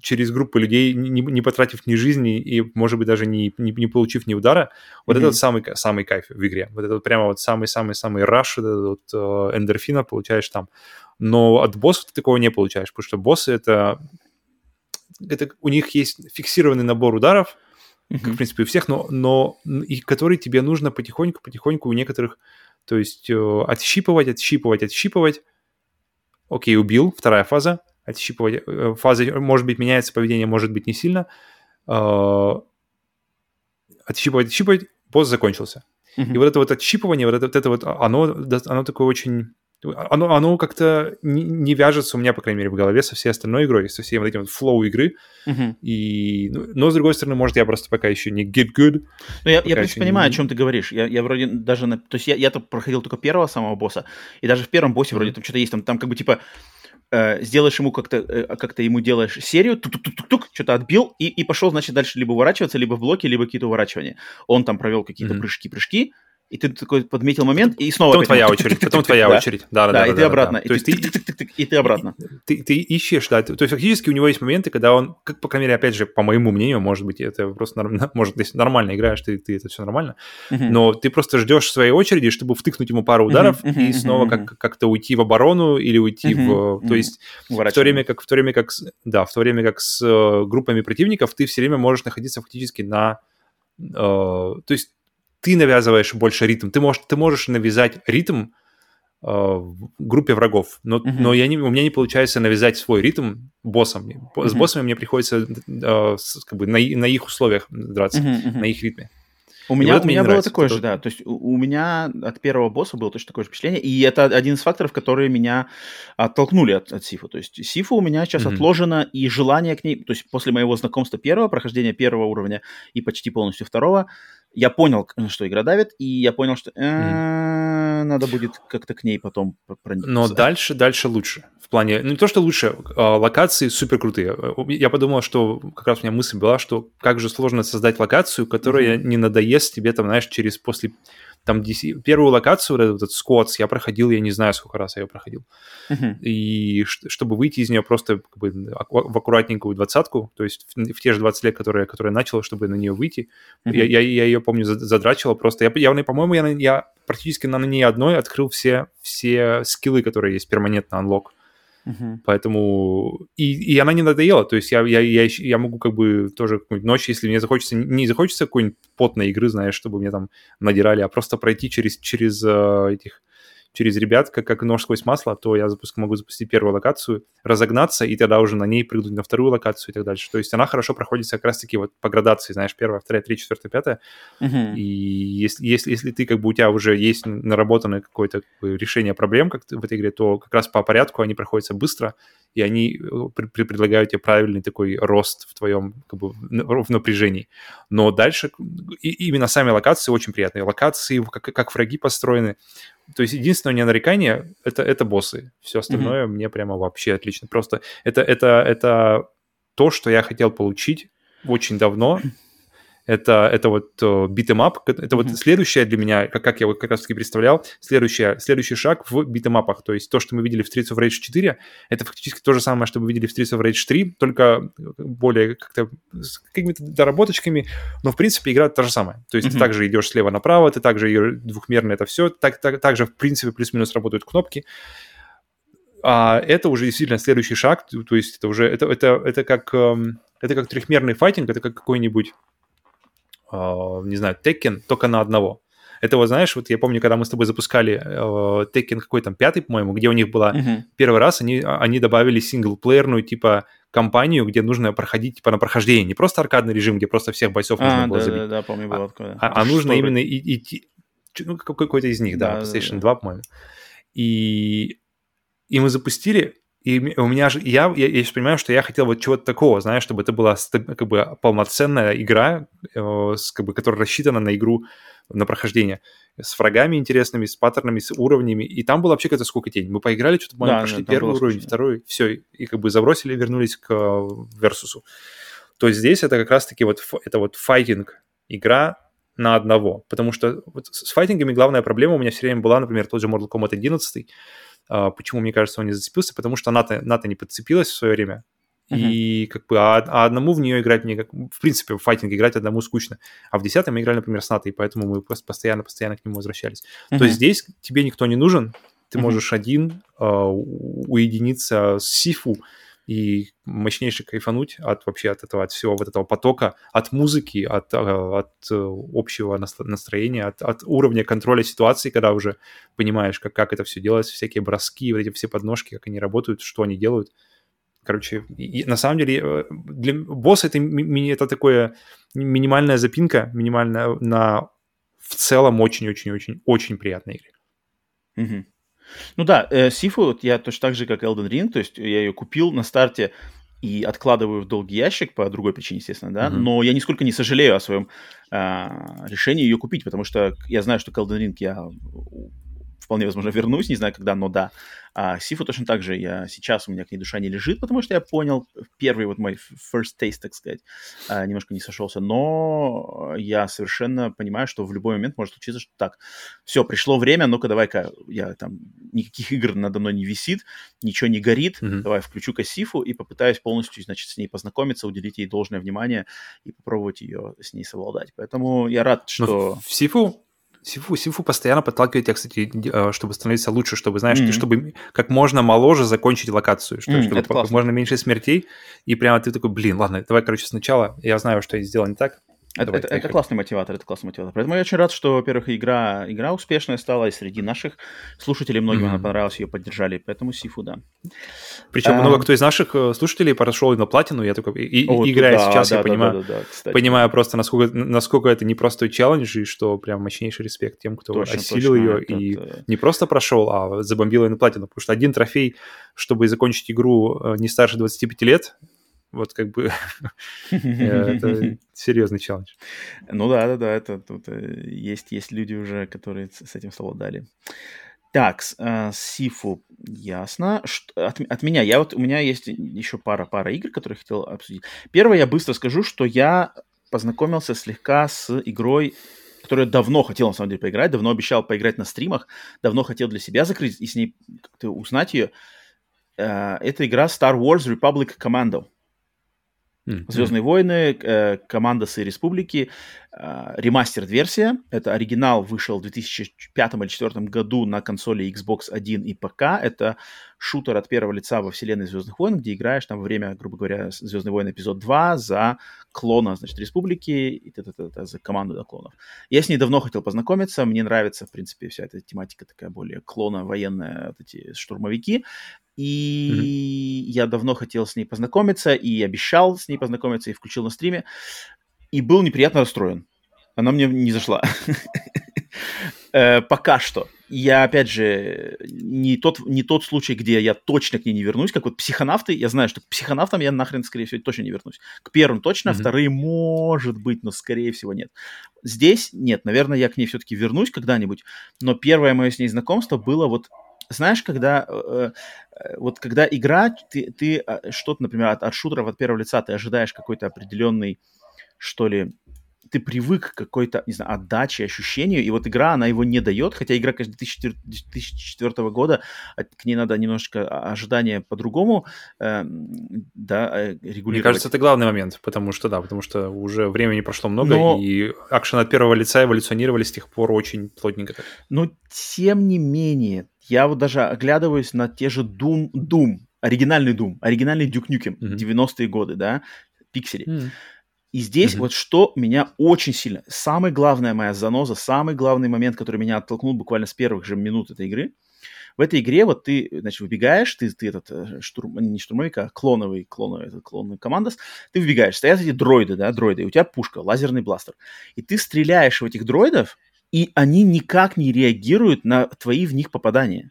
через группу людей, не, не потратив ни жизни и, может быть, даже не, не, не получив ни удара. Вот mm-hmm. это вот самый, самый кайф в игре. Вот это вот прямо вот самый-самый-самый раш, этот вот, э, эндорфина получаешь там. Но от боссов ты такого не получаешь, потому что боссы это... это у них есть фиксированный набор ударов, mm-hmm. как, в принципе, у всех, но, но и который тебе нужно потихоньку-потихоньку у некоторых, то есть э, отщипывать, отщипывать, отщипывать. Окей, убил, вторая фаза отщипывать. Э, фаза, может быть, меняется поведение, может быть, не сильно. Э, отщипывать, отщипывать, босс закончился. Mm-hmm. И вот это вот отщипывание, вот это вот, это вот оно, оно такое очень... Оно, оно как-то не, не вяжется у меня, по крайней мере, в голове со всей остальной игрой, со всей вот этим вот флоу игры. Uh-huh. И, ну, но, с другой стороны, может, я просто пока еще не get good. Ну, я, я в принципе, понимаю, не... о чем ты говоришь. Я, я вроде даже... На... То есть я, я-то проходил только первого самого босса, и даже в первом боссе uh-huh. вроде там что-то есть, там, там как бы типа э, сделаешь ему как-то, э, как-то ему делаешь серию, тук-тук-тук-тук, что-то отбил, и, и пошел, значит, дальше либо уворачиваться, либо в блоке, либо какие-то уворачивания. Он там провел какие-то mm-hmm. прыжки-прыжки, и ты такой подметил момент, и снова... Потом твоя очередь, потом твоя очередь. Да, да, да. И ты обратно. То есть ты... И ты обратно. Ты ищешь, да. То есть фактически у него есть моменты, когда он, как, по крайней мере, опять же, по моему мнению, может быть, это просто, может, если нормально играешь, ты, это все нормально, но ты просто ждешь своей очереди, чтобы втыкнуть ему пару ударов и снова как- как-то уйти в оборону или уйти в... То есть в то время как, в то время как, да, в то время как с э, группами противников ты все время можешь находиться фактически на... Э, то есть ты навязываешь больше ритм. Ты можешь, ты можешь навязать ритм э, группе врагов, но, uh-huh. но я не, у меня не получается навязать свой ритм боссам. Uh-huh. С боссами мне приходится э, с, как бы на, на их условиях драться, uh-huh, uh-huh. на их ритме. У меня, вот у меня было нравится, такое же, да. То есть у, у меня от первого босса было точно такое же впечатление. И это один из факторов, которые меня оттолкнули от, от Сифу. То есть Сифу у меня сейчас mm-hmm. отложено, и желание к ней... То есть после моего знакомства первого, прохождения первого уровня и почти полностью второго, я понял, что игра давит, и я понял, что mm. надо будет как-то к ней потом проникнуться. Но дальше, дальше лучше. В плане, ну не то, что лучше, а локации супер крутые. Я подумал, что как раз у меня мысль была, что как же сложно создать локацию, которая mm-hmm. не надоест тебе там, знаешь, через после там DC, первую локацию, вот этот Скотс, я проходил, я не знаю, сколько раз я ее проходил. Uh-huh. И чтобы выйти из нее просто как бы, в аккуратненькую двадцатку, то есть в, в те же 20 лет, которые, которые я начал, чтобы на нее выйти, uh-huh. я, я, я ее, помню, задрачивал просто. Я, я по-моему, я, я практически на ней одной открыл все, все скиллы, которые есть перманентно unlock. Uh-huh. Поэтому и, и она не надоела. То есть я, я, я, я могу как бы тоже какую-нибудь ночь, если мне захочется, не захочется какой-нибудь потной игры, знаешь, чтобы мне там надирали, а просто пройти через, через uh, этих через ребят, как, как нож сквозь масло, то я запуск, могу запустить первую локацию, разогнаться, и тогда уже на ней прыгнуть на вторую локацию и так дальше. То есть она хорошо проходится как раз-таки вот по градации, знаешь, первая, вторая, третья, четвертая, пятая. Uh-huh. И если, если, если ты как бы у тебя уже есть наработанное какое-то решение проблем как в этой игре, то как раз по порядку они проходятся быстро, и они э, предлагают тебе правильный такой рост в твоем как бы в напряжении. Но дальше и, именно сами локации очень приятные. Локации, как, как враги построены, то есть единственное не нарекание это, это боссы. Все остальное mm-hmm. мне прямо вообще отлично. Просто это, это, это то, что я хотел получить очень давно это, это вот beat 'em up, это mm-hmm. вот следующее для меня, как, как я вот как раз-таки представлял, следующее, следующий шаг в beat 'em up ах, то есть то, что мы видели в Streets of Rage 4, это фактически то же самое, что мы видели в Streets of Rage 3, только более как-то с какими-то доработочками, но в принципе игра та же самая, то есть mm-hmm. ты также идешь слева направо, ты также двухмерно это все, так, так, также в принципе плюс-минус работают кнопки, а это уже действительно следующий шаг, то есть это уже, это, это, это как, эм, это как трехмерный файтинг, это как какой-нибудь не знаю, Tekken только на одного. Это вот, знаешь, вот я помню, когда мы с тобой запускали э, Tekken какой там пятый, по-моему, где у них была uh-huh. первый раз, они, они добавили синглплеерную, типа, компанию, где нужно проходить типа на прохождение. Не просто аркадный режим, где просто всех бойцов а, нужно было да, забить. Да, да, помню, было такое. А, а нужно именно идти... Ну, какой-то из них, да, да PlayStation да, 2, по-моему. И, и мы запустили, и у меня же, я, я, я сейчас понимаю, что я хотел вот чего-то такого, знаешь, чтобы это была как бы полноценная игра, э, с, как бы, которая рассчитана на игру, на прохождение, с врагами интересными, с паттернами, с уровнями, и там было вообще какая-то сколько день. Мы поиграли, что-то, по-моему, да, прошли да, первый уровень, скучно. второй, все, и как бы забросили, вернулись к Версусу. То есть здесь это как раз-таки вот, это вот файтинг, игра на одного, потому что вот с файтингами главная проблема у меня все время была, например, тот же Mortal Kombat 11, а, почему, мне кажется, он не зацепился? Потому что НАТО, НАТО не подцепилась в свое время. Uh-huh. И как бы, а, а одному в нее играть мне, как, в принципе, в файтинг играть одному скучно. А в десятом мы играли, например, с НАТО, и поэтому мы постоянно-постоянно к нему возвращались. Uh-huh. То есть здесь тебе никто не нужен, ты uh-huh. можешь один э, уединиться с Сифу, и мощнейше кайфануть от вообще от этого, от всего вот этого потока, от музыки, от, э, от э, общего настроения, от, от уровня контроля ситуации, когда уже понимаешь, как, как это все делается, всякие броски, вот эти все подножки, как они работают, что они делают. Короче, и, на самом деле э, для босса это, это такое минимальная запинка, минимальная на в целом очень-очень-очень-очень приятной игре. Угу. Ну да, э, Сифу вот я точно так же, как Elden Ring, то есть я ее купил на старте и откладываю в долгий ящик по другой причине, естественно, да, mm-hmm. но я нисколько не сожалею о своем э, решении ее купить, потому что я знаю, что к Elden Ring я вполне возможно вернусь, не знаю когда, но да. А Сифу точно так же, я сейчас у меня к ней душа не лежит, потому что я понял, первый вот мой first taste, так сказать, а, немножко не сошелся, но я совершенно понимаю, что в любой момент может случиться, что так, все, пришло время, ну-ка давай-ка, я там, никаких игр надо мной не висит, ничего не горит, mm-hmm. давай включу-ка Сифу и попытаюсь полностью, значит, с ней познакомиться, уделить ей должное внимание и попробовать ее с ней совладать. Поэтому я рад, что... Но в Сифу Сифу, Сифу постоянно подталкивает тебя, кстати, э, чтобы становиться лучше, чтобы, знаешь, mm-hmm. чтобы как можно моложе закончить локацию, что, mm, чтобы как можно меньше смертей, и прямо ты такой, блин, ладно, давай, короче, сначала, я знаю, что я сделал не так, это, это, это классный мотиватор, это классный мотиватор. Поэтому я очень рад, что, во-первых, игра, игра успешная стала, и среди наших слушателей многим mm-hmm. она понравилась, ее поддержали, поэтому Сифу, да. Причем а... много кто из наших э, слушателей прошел на платину, я такой, и, О, играя да, сейчас, да, я да, понимаю, да, да, да, понимаю просто, насколько, насколько это не простой челлендж, и что прям мощнейший респект тем, кто точно, осилил точно, ее это, и это... не просто прошел, а забомбил ее на платину, потому что один трофей, чтобы закончить игру э, не старше 25 лет, вот как бы э, это серьезный челлендж. Ну да, да, да, это тут э, есть, есть люди уже, которые с этим совладали. Так, э, Сифу, ясно. Что, от, от меня, я вот, у меня есть еще пара, пара игр, которые хотел обсудить. Первое, я быстро скажу, что я познакомился слегка с игрой, которую я давно хотел, на самом деле, поиграть, давно обещал поиграть на стримах, давно хотел для себя закрыть и с ней как-то узнать ее. Это игра Star Wars Republic Commando. Mm-hmm. Звездные войны, э, команда с республики, э, ремастер-версия. Это оригинал вышел в 2005 или 2004 году на консоли Xbox One и ПК. Это шутер от первого лица во вселенной Звездных войн, где играешь там во время, грубо говоря, Звездные войны эпизод 2 за клона, значит, республики и т -т -т -т, за команду да, клонов. Я с ней давно хотел познакомиться. Мне нравится, в принципе, вся эта тематика такая более клона военная, вот эти штурмовики. И mm-hmm. я давно хотел с ней познакомиться, и обещал с ней познакомиться, и включил на стриме. И был неприятно расстроен. Она мне не зашла. Э, пока что. Я, опять же, не тот, не тот случай, где я точно к ней не вернусь, как вот психонавты. Я знаю, что к психонавтам я нахрен, скорее всего, точно не вернусь. К первым точно, mm-hmm. вторые, может быть, но, скорее всего, нет. Здесь нет. Наверное, я к ней все-таки вернусь когда-нибудь. Но первое мое с ней знакомство было вот знаешь, когда э, э, вот когда игра, ты, ты а, что-то, например, от, от шутеров от первого лица ты ожидаешь какой-то определенный, что ли, ты привык к какой-то, не знаю, отдаче, ощущению, и вот игра, она его не дает, хотя игра, конечно, 2004, 2004 года, а, к ней надо немножко ожидания по-другому, э, да, регулировать. Мне кажется, это главный момент, потому что, да, потому что уже времени прошло много, Но... и акшен от первого лица эволюционировали с тех пор очень плотненько. Но, тем не менее, я вот даже оглядываюсь на те же Doom, Doom, оригинальный Doom, оригинальный Duke Nukem, mm-hmm. 90-е годы, да, пиксели. Mm-hmm И здесь mm-hmm. вот что меня очень сильно... Самая главная моя заноза, самый главный момент, который меня оттолкнул буквально с первых же минут этой игры. В этой игре вот ты, значит, выбегаешь, ты, ты этот э, штурм, не штурмовик, а клоновый, клоновый, этот клоновый командос, ты выбегаешь, стоят эти дроиды, да, дроиды, и у тебя пушка, лазерный бластер. И ты стреляешь в этих дроидов, и они никак не реагируют на твои в них попадания.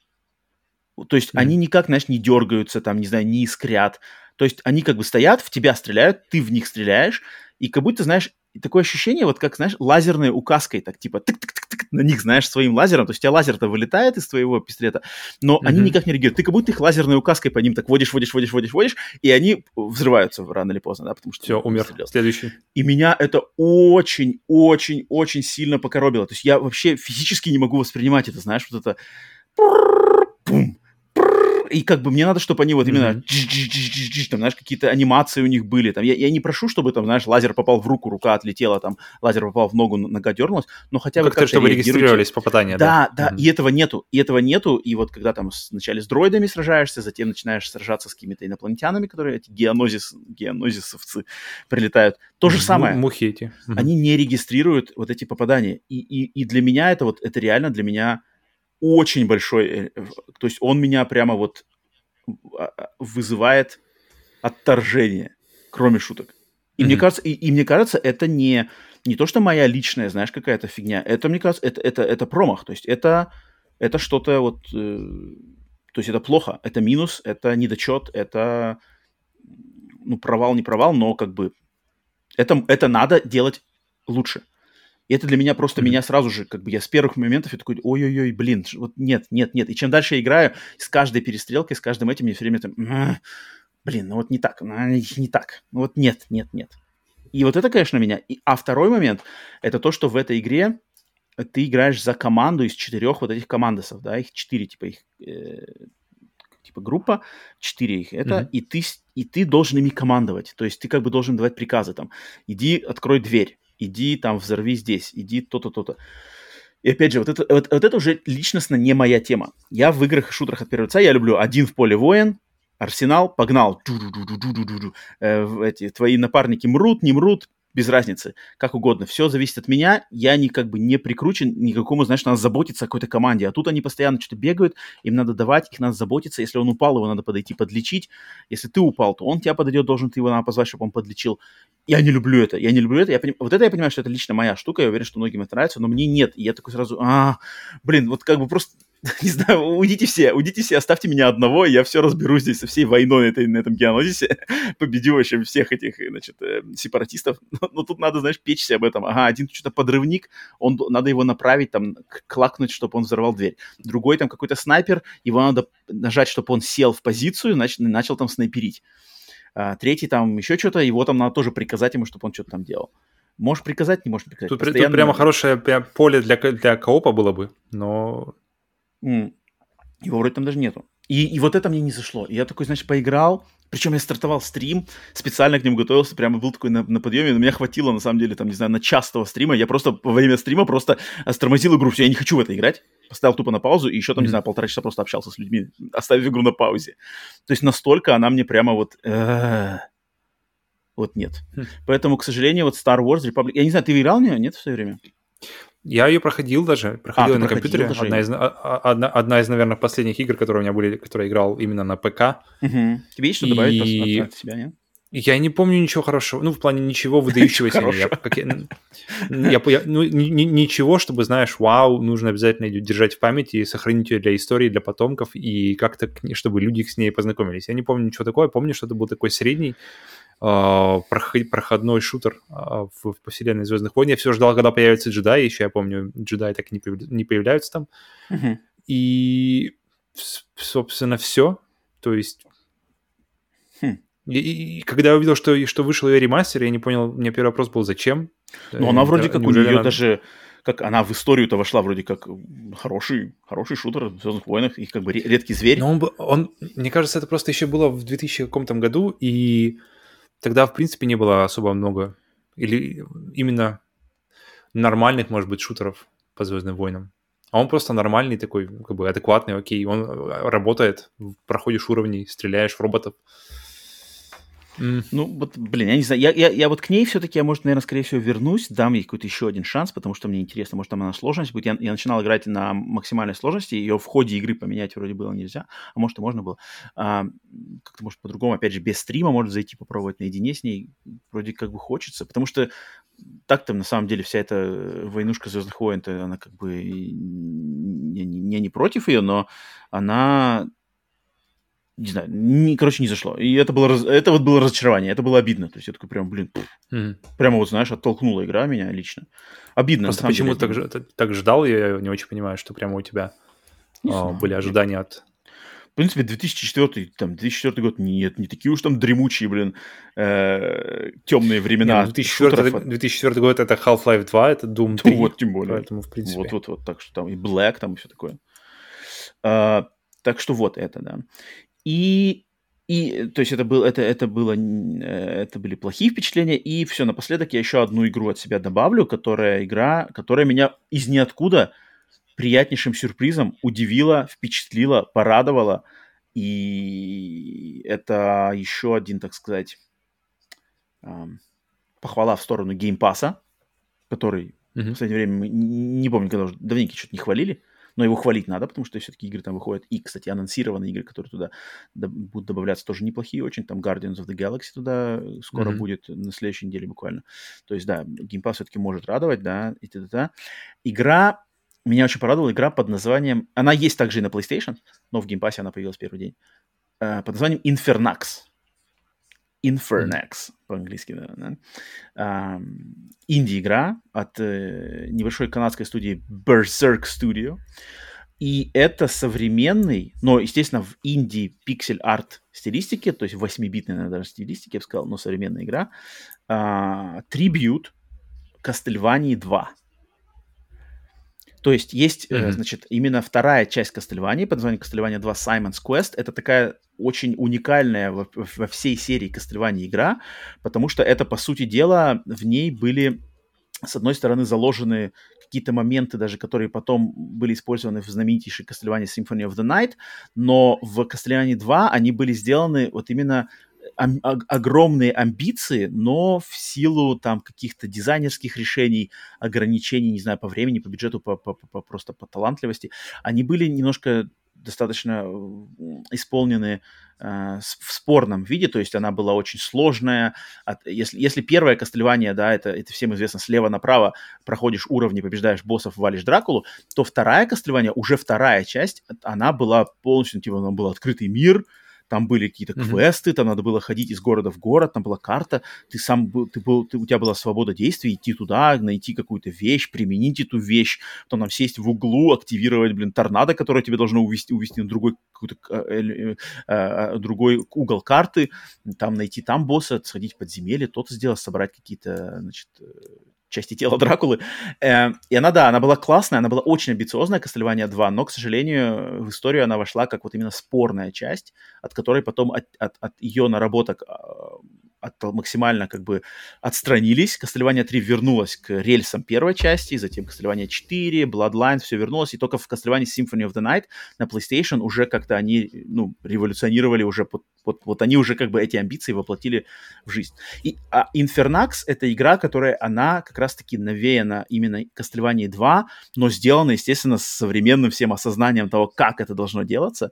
То есть mm-hmm. они никак, знаешь, не дергаются, там, не знаю, не искрят. То есть они как бы стоят, в тебя стреляют, ты в них стреляешь, и как будто, знаешь, такое ощущение, вот как, знаешь, лазерной указкой, так типа тык-тык-тык на них, знаешь, своим лазером, то есть у тебя лазер-то вылетает из твоего пистолета, но mm-hmm. они никак не реагируют. Ты как будто их лазерной указкой по ним так водишь, водишь, водишь, водишь, водишь, и они взрываются рано или поздно, да, потому что... Все, умер. Стрелял. Следующий. И меня это очень-очень-очень сильно покоробило. То есть я вообще физически не могу воспринимать это, знаешь, вот это... Пум, и как бы мне надо, чтобы они вот именно, mm-hmm. там, знаешь, какие-то анимации у них были. Там, я, я не прошу, чтобы там, знаешь, лазер попал в руку, рука отлетела, там, лазер попал в ногу, нога дернулась, но хотя бы как-то, чтобы регистрировались попадания. Да, да, да mm-hmm. и этого нету, и этого нету, и вот когда там вначале с дроидами сражаешься, затем начинаешь сражаться с какими-то инопланетянами, которые эти геонозис, геонозисовцы прилетают, то же самое. Мухи эти. Они не регистрируют вот эти попадания, и, и, и для меня это вот, это реально для меня очень большой, э, то есть он меня прямо вот а, а, вызывает отторжение, кроме шуток. И mm-hmm. мне кажется, и, и мне кажется, это не не то, что моя личная, знаешь, какая-то фигня. Это мне кажется, это это это промах. То есть это это что-то вот, э, то есть это плохо, это минус, это недочет, это ну провал не провал, но как бы это это надо делать лучше. И это для меня просто mm-hmm. меня сразу же, как бы я с первых моментов я такой, ой-ой-ой, блин, вот нет, нет, нет. И чем дальше я играю, с каждой перестрелкой, с каждым этим мне все время там, блин, ну вот не так, ну не так, ну вот нет, нет, нет. И вот это, конечно, меня. И, а второй момент, это то, что в этой игре ты играешь за команду из четырех вот этих командосов, да, их четыре, типа их, э, типа группа, четыре их это, mm-hmm. и ты и ты должен ими командовать, то есть ты как бы должен давать приказы там, иди открой дверь, иди там взорви здесь, иди то-то, то-то. И опять же, вот это, вот, вот это уже личностно не моя тема. Я в играх и шутерах от первого лица, я люблю один в поле воин, арсенал, погнал, э, эти твои напарники мрут, не мрут, без разницы, как угодно. Все зависит от меня, я не как бы не прикручен никакому, знаешь, надо заботиться о какой-то команде. А тут они постоянно что-то бегают, им надо давать, их надо заботиться. Если он упал, его надо подойти подлечить. Если ты упал, то он тебя подойдет, должен ты его надо позвать, чтобы он подлечил. Я не люблю это, я не люблю это. Я поним... Вот это я понимаю, что это лично моя штука, я уверен, что многим это нравится, но мне нет. И я такой сразу, а, блин, вот как бы просто не знаю, уйдите все, уйдите все, оставьте меня одного, я все разберу здесь со всей войной на, этой, на этом геонозисе, победю вообще всех этих, значит, э, сепаратистов. Но, но тут надо, знаешь, печься об этом. Ага, один что-то подрывник, он, надо его направить, там, клакнуть, чтобы он взорвал дверь. Другой там какой-то снайпер, его надо нажать, чтобы он сел в позицию, значит, начал там снайперить. А, третий там еще что-то, его там надо тоже приказать ему, чтобы он что-то там делал. Можешь приказать, не можешь приказать. Тут, Постоянно... тут прямо хорошее поле для, для коопа было бы, но его вроде там даже нету. И, и вот это мне не зашло. И я такой, значит, поиграл, причем я стартовал стрим, специально к нему готовился, прямо был такой на, на подъеме, но меня хватило, на самом деле, там, не знаю, на час того стрима. Я просто во время стрима просто стормозил игру, все, я не хочу в это играть. Поставил тупо на паузу и еще там, mm-hmm. не знаю, полтора часа просто общался с людьми, оставив игру на паузе. То есть настолько она мне прямо вот... Вот нет. Хм. Поэтому, к сожалению, вот Star Wars Republic... Я не знаю, ты играл в нее, нет, в свое время? Я ее проходил даже, проходил а, на компьютере. Даже одна из, а, а, одна, одна из, наверное, последних игр, которые у меня были, которые я играл именно на ПК. Угу. Тебе есть что добавить и... от, от себя, нет? Я не помню ничего хорошего, ну, в плане ничего выдающегося. Я, как, я, я, я, ну, ни, ничего, чтобы, знаешь, вау, нужно обязательно ее держать в памяти и сохранить ее для истории, для потомков, и как-то, чтобы люди с ней познакомились. Я не помню ничего такого, я помню, что это был такой средний, а, проходной шутер uh, в, вселенной Звездных войн. Я все ждал, когда появится джедаи. Еще я помню, джедаи так и не, появ... не появляются там. Uh-huh. И, собственно, все. То есть... Хм. И, и, когда я увидел, что, что вышел ее ремастер, я не понял, у меня первый вопрос был, зачем? Ну, она вроде как у нее она... даже как она в историю-то вошла вроде как хороший, хороший шутер в Звездных войнах, и как бы редкий зверь. Но он, он, мне кажется, это просто еще было в 2000 каком-то году, и тогда, в принципе, не было особо много или именно нормальных, может быть, шутеров по Звездным войнам. А он просто нормальный такой, как бы адекватный, окей, он работает, проходишь уровни, стреляешь в роботов. Ну, вот, блин, я не знаю, я, я, я вот к ней все-таки, я, может, наверное, скорее всего, вернусь, дам ей какой-то еще один шанс, потому что мне интересно, может, там она сложность будет. Я, я начинал играть на максимальной сложности, ее в ходе игры поменять вроде было нельзя, а может, и можно было. А, как-то, может, по-другому, опять же, без стрима может зайти попробовать наедине с ней, вроде как бы хочется, потому что так там на самом деле вся эта войнушка Звездных войн, она как бы не, не, не против ее, но она не знаю, не, короче, не зашло. И это было, это вот было разочарование, это было обидно. То есть я такой прям, блин, mm-hmm. прямо вот, знаешь, оттолкнула игра меня лично. Обидно. Просто почему ты так, так ждал, я не очень понимаю, что прямо у тебя а, были ожидания от... В принципе, 2004, там, 2004 год, нет, не такие уж там дремучие, блин, э, темные времена. Нет, 2004, 2004 год это Half-Life 2, это Doom 3. Ну, вот, тем более. Поэтому, в принципе... Вот, вот, вот, так что там и Black, там и все такое. А, так что вот это, да. И, и то есть это, был, это, это, было, э, это были плохие впечатления. И все, напоследок я еще одну игру от себя добавлю, которая игра, которая меня из ниоткуда приятнейшим сюрпризом удивила, впечатлила, порадовала. И это еще один, так сказать, похвала в сторону геймпаса, который mm-hmm. в последнее время, не помню, когда уже давненько что-то не хвалили но его хвалить надо, потому что все-таки игры там выходят. И, кстати, анонсированные игры, которые туда будут добавляться, тоже неплохие очень. Там Guardians of the Galaxy туда скоро mm-hmm. будет, на следующей неделе буквально. То есть, да, Pass все-таки может радовать, да, и т.д. Игра, меня очень порадовала игра под названием... Она есть также и на PlayStation, но в Pass она появилась первый день. Uh, под названием Infernax. Infernax mm. по-английски, да. да. инди-игра от э, небольшой канадской студии Berserk Studio. И это современный, но, естественно, в инди пиксель-арт стилистике, то есть 8-битной, наверное, даже стилистике, я бы сказал, но современная игра, э, трибют Castlevania 2. То есть есть, mm-hmm. значит, именно вторая часть Castlevania под названием Castlevania 2 Simon's Quest. Это такая очень уникальная во, во всей серии Castlevania игра, потому что это, по сути дела, в ней были, с одной стороны, заложены какие-то моменты даже, которые потом были использованы в знаменитейшей Castlevania Symphony of the Night, но в Castlevania 2 они были сделаны вот именно огромные амбиции, но в силу там каких-то дизайнерских решений, ограничений, не знаю, по времени, по бюджету, по, по, по, просто по талантливости, они были немножко достаточно исполнены э, в спорном виде, то есть она была очень сложная. От, если, если первое Кастлевание, да, это, это всем известно, слева направо проходишь уровни, побеждаешь боссов, валишь Дракулу, то вторая Кастлевание, уже вторая часть, она была полностью, типа, она был открытый мир, там были какие-то mm-hmm. квесты, там надо было ходить из города в город, там была карта, ты сам был, ты был, ты, у тебя была свобода действий, идти туда, найти какую-то вещь, применить эту вещь, потом нам сесть в углу, активировать, блин, торнадо, которое тебе должно увести, увести на другой какой-то э, э, э, другой угол карты, там найти там босса, сходить в подземелье, то-то сделать, собрать какие-то, значит, части тела Дракулы. Э, и она, да, она была классная, она была очень амбициозная, Castlevania 2, но, к сожалению, в историю она вошла как вот именно спорная часть, от которой потом от, от, от ее наработок а, от, максимально как бы отстранились. Castlevania 3 вернулась к рельсам первой части, затем Castlevania 4, Bloodlines, все вернулось, и только в Castlevania Symphony of the Night на PlayStation уже как-то они, ну, революционировали уже, под, под, вот они уже как бы эти амбиции воплотили в жизнь. И а Infernax — это игра, которая, она как раз-таки навеяна именно Castlevania 2, но сделана, естественно, с современным всем осознанием того, как это должно делаться.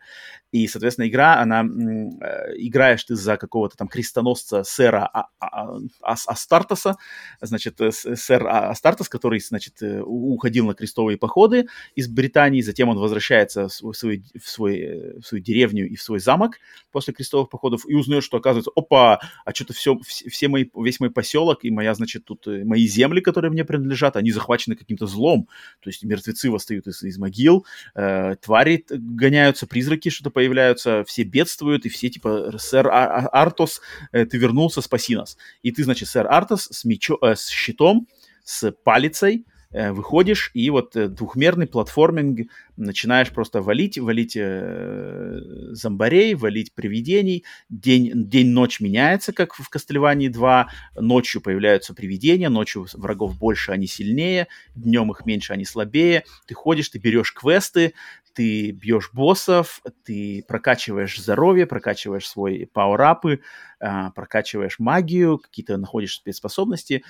И, соответственно, игра, она, э, играешь ты за какого-то там крестоносца сэра а, а, а, Астартоса, значит, э, сэр Астартос, который, значит, э, уходил на крестовые походы из Британии, затем он возвращается в, свой, в, свой, в свою деревню и в свой замок после крестовых походов и узнает, что, оказывается, опа, а что-то все, все мои, весь мой поселок и моя, значит, тут мои земли, которые мне принадлежат, они захвачены каким-то злом, то есть мертвецы восстают из, из могил, э, твари гоняются, призраки что-то появляются, все бедствуют, и все типа, сэр а-, а Артос, э, ты вернулся, спаси нас. И ты, значит, сэр Артос с, мечо, э, с щитом, с палицей, выходишь, и вот э, двухмерный платформинг начинаешь просто валить, валить э, зомбарей, валить привидений. День, день-ночь меняется, как в Кастельвании 2. Ночью появляются привидения, ночью врагов больше, они сильнее, днем их меньше, они слабее. Ты ходишь, ты берешь квесты, ты бьешь боссов, ты прокачиваешь здоровье, прокачиваешь свои пауэрапы, а, прокачиваешь магию, какие-то находишь спецспособности.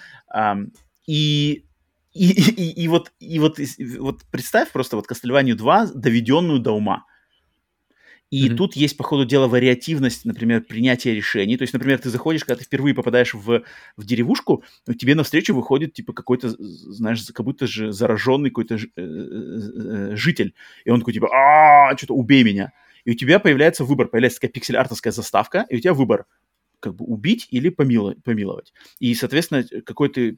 И и, и, и, вот, и вот, вот представь просто вот Castlevania 2, доведенную до ума. И mm-hmm. тут есть, по ходу дела, вариативность, например, принятия решений. То есть, например, ты заходишь, когда ты впервые попадаешь в, в деревушку, тебе навстречу выходит, типа, какой-то, знаешь, как будто же зараженный какой-то ж, э, э, э, житель. И он такой, типа, а что-то убей меня. И у тебя появляется выбор, появляется такая пиксель-артовская заставка, и у тебя выбор как бы убить или помиловать. помиловать. И, соответственно, какое ты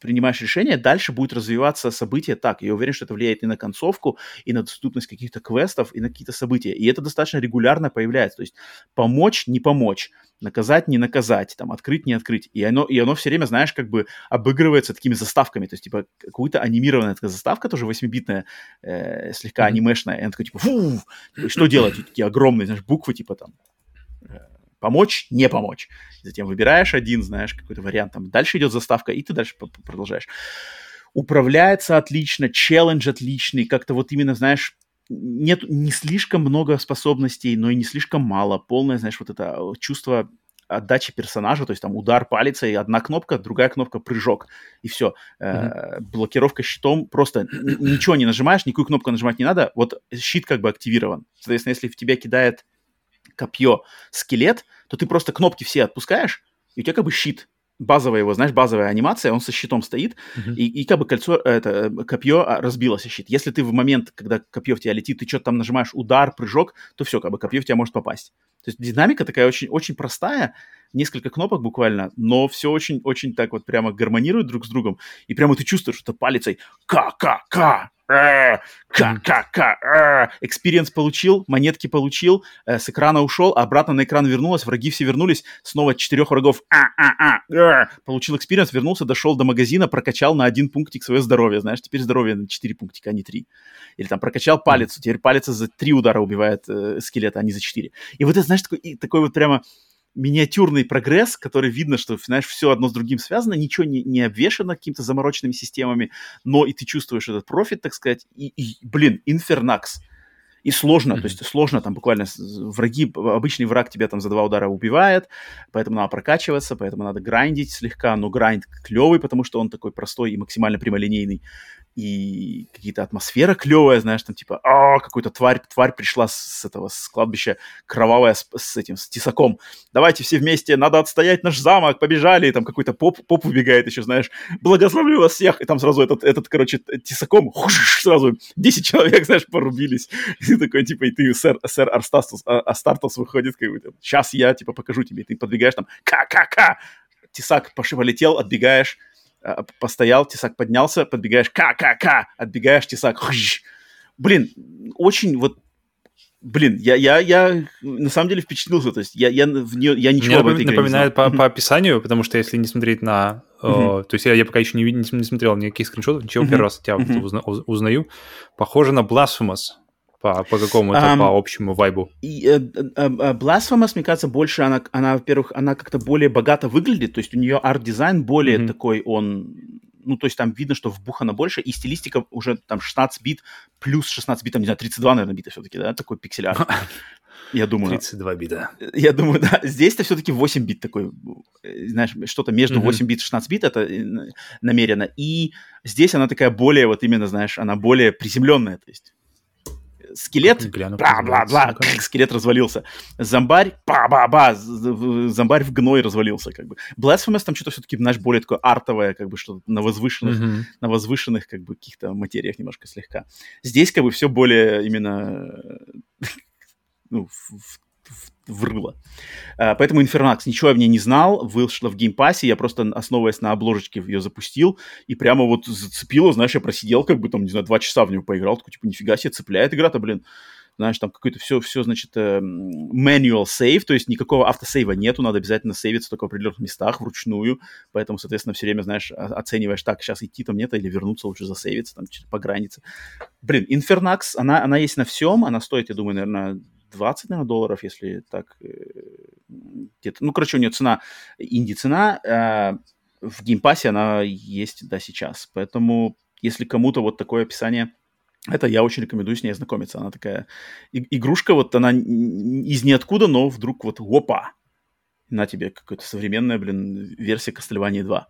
принимаешь решение, дальше будет развиваться событие так. Я уверен, что это влияет и на концовку, и на доступность каких-то квестов, и на какие-то события. И это достаточно регулярно появляется. То есть помочь, не помочь, наказать, не наказать, там, открыть, не открыть. И оно, и оно все время, знаешь, как бы обыгрывается такими заставками. То есть, типа, какую-то анимированная такая заставка, тоже 8-битная, э, слегка анимешная. И она такая, типа, фу, что делать? И такие огромные, знаешь, буквы, типа, там, помочь, не помочь. Затем выбираешь один, знаешь, какой-то вариант, там дальше идет заставка, и ты дальше продолжаешь. Управляется отлично, челлендж отличный, как-то вот именно, знаешь, нет не слишком много способностей, но и не слишком мало. Полное, знаешь, вот это чувство отдачи персонажа, то есть там удар палица и одна кнопка, другая кнопка прыжок, и все. Mm-hmm. Э, блокировка щитом, просто ничего не нажимаешь, никакую кнопку нажимать не надо, вот щит как бы активирован. Соответственно, если в тебя кидает копье, скелет, то ты просто кнопки все отпускаешь, и у тебя как бы щит. Базовая его, знаешь, базовая анимация, он со щитом стоит, uh-huh. и, и как бы кольцо, это, копье а, разбилось о щит. Если ты в момент, когда копье в тебя летит, ты что-то там нажимаешь удар, прыжок, то все, как бы копье в тебя может попасть. То есть динамика такая очень, очень простая, несколько кнопок буквально, но все очень-очень так вот прямо гармонирует друг с другом, и прямо ты чувствуешь, что палицей. Ка-ка-ка, ка-ка-ка, experience получил, монетки получил, э, с экрана ушел, обратно на экран вернулась, враги все вернулись, снова четырех врагов, получил experience, вернулся, дошел до магазина, прокачал на один пунктик свое здоровье, знаешь, теперь здоровье на четыре пунктика, а не три. Или там прокачал палицу, теперь палица за три удара убивает э, скелета, а не за четыре. И вот это, знаешь, такой, такой вот прямо миниатюрный прогресс, который видно, что, знаешь, все одно с другим связано, ничего не, не обвешено какими-то замороченными системами, но и ты чувствуешь этот профит, так сказать, и, и блин, Инфернакс. И сложно, mm-hmm. то есть сложно, там буквально враги, обычный враг тебя там за два удара убивает, поэтому надо прокачиваться, поэтому надо грандить слегка, но грайнд клевый, потому что он такой простой и максимально прямолинейный и какие-то атмосфера клевая, знаешь, там типа, а, какой-то тварь, тварь пришла с, этого, с кладбища кровавая с, с этим, с тесаком. Давайте все вместе, надо отстоять наш замок, побежали, и там какой-то поп, поп убегает еще, знаешь, благословлю вас всех, и там сразу этот, этот короче, тесаком, хуш, сразу 10 человек, знаешь, порубились. И такой, типа, и ты, сэр, сэр Арстастус, а, Астартус выходит, как бы, сейчас я, типа, покажу тебе, и ты подбегаешь там, ка-ка-ка, тесак полетел, отбегаешь, постоял, тесак поднялся, подбегаешь, ка-ка-ка, отбегаешь, тесак, хыщ. Блин, очень вот Блин, я, я, я на самом деле впечатлился, то есть я, я, в нее, я ничего Мне об этой напоминает по, по описанию, потому что если не смотреть на... Uh-huh. Э, то есть я, я пока еще не, не, не смотрел никаких скриншотов, ничего, uh-huh. первый раз тебя uh-huh. узна, узнаю. Похоже на Blasphemous по, по какому-то, um, по общему вайбу? И, uh, uh, Blasphemous, мне кажется, больше она, она во-первых, она как-то более богато выглядит, то есть у нее арт-дизайн более mm-hmm. такой, он, ну, то есть там видно, что вбухано больше, и стилистика уже там 16 бит, плюс 16 бит, там, не знаю, 32, наверное, бита все-таки, да, такой пиксель-арт. Я думаю... 32 бита. Я думаю, да. Здесь-то все-таки 8 бит такой, знаешь, что-то между 8 бит и 16 бит, это намеренно. И здесь она такая более, вот именно, знаешь, она более приземленная, то есть скелет, бла-бла-бла, скелет развалился. Зомбарь, ба-ба-ба, зомбарь в гной развалился, как бы. Blasphemous там что-то все-таки, знаешь, более такое артовое, как бы, что на возвышенных, mm-hmm. на возвышенных, как бы, каких-то материях немножко слегка. Здесь, как бы, все более именно ну, в, в рыло. Uh, поэтому Infernax, ничего я в ней не знал, вышла в геймпассе, я просто, основываясь на обложечке, ее запустил, и прямо вот зацепило, знаешь, я просидел, как бы там, не знаю, два часа в него поиграл, такой, типа, нифига себе, цепляет игра-то, блин. Знаешь, там какой-то все, все, значит, э, manual save, то есть никакого автосейва нету, надо обязательно сейвиться только в определенных местах вручную, поэтому, соответственно, все время, знаешь, оцениваешь, так, сейчас идти там нет, или вернуться лучше засейвиться, там, по границе. Блин, Infernax, она, она есть на всем, она стоит, я думаю, наверное, 20, наверное, долларов, если так э, где-то. Ну, короче, у нее цена, инди-цена, э, в геймпассе она есть до сейчас. Поэтому, если кому-то вот такое описание Это я очень рекомендую с ней ознакомиться. Она такая игрушка, вот она из ниоткуда, но вдруг вот опа, на тебе какая-то современная, блин, версия Castlevania 2.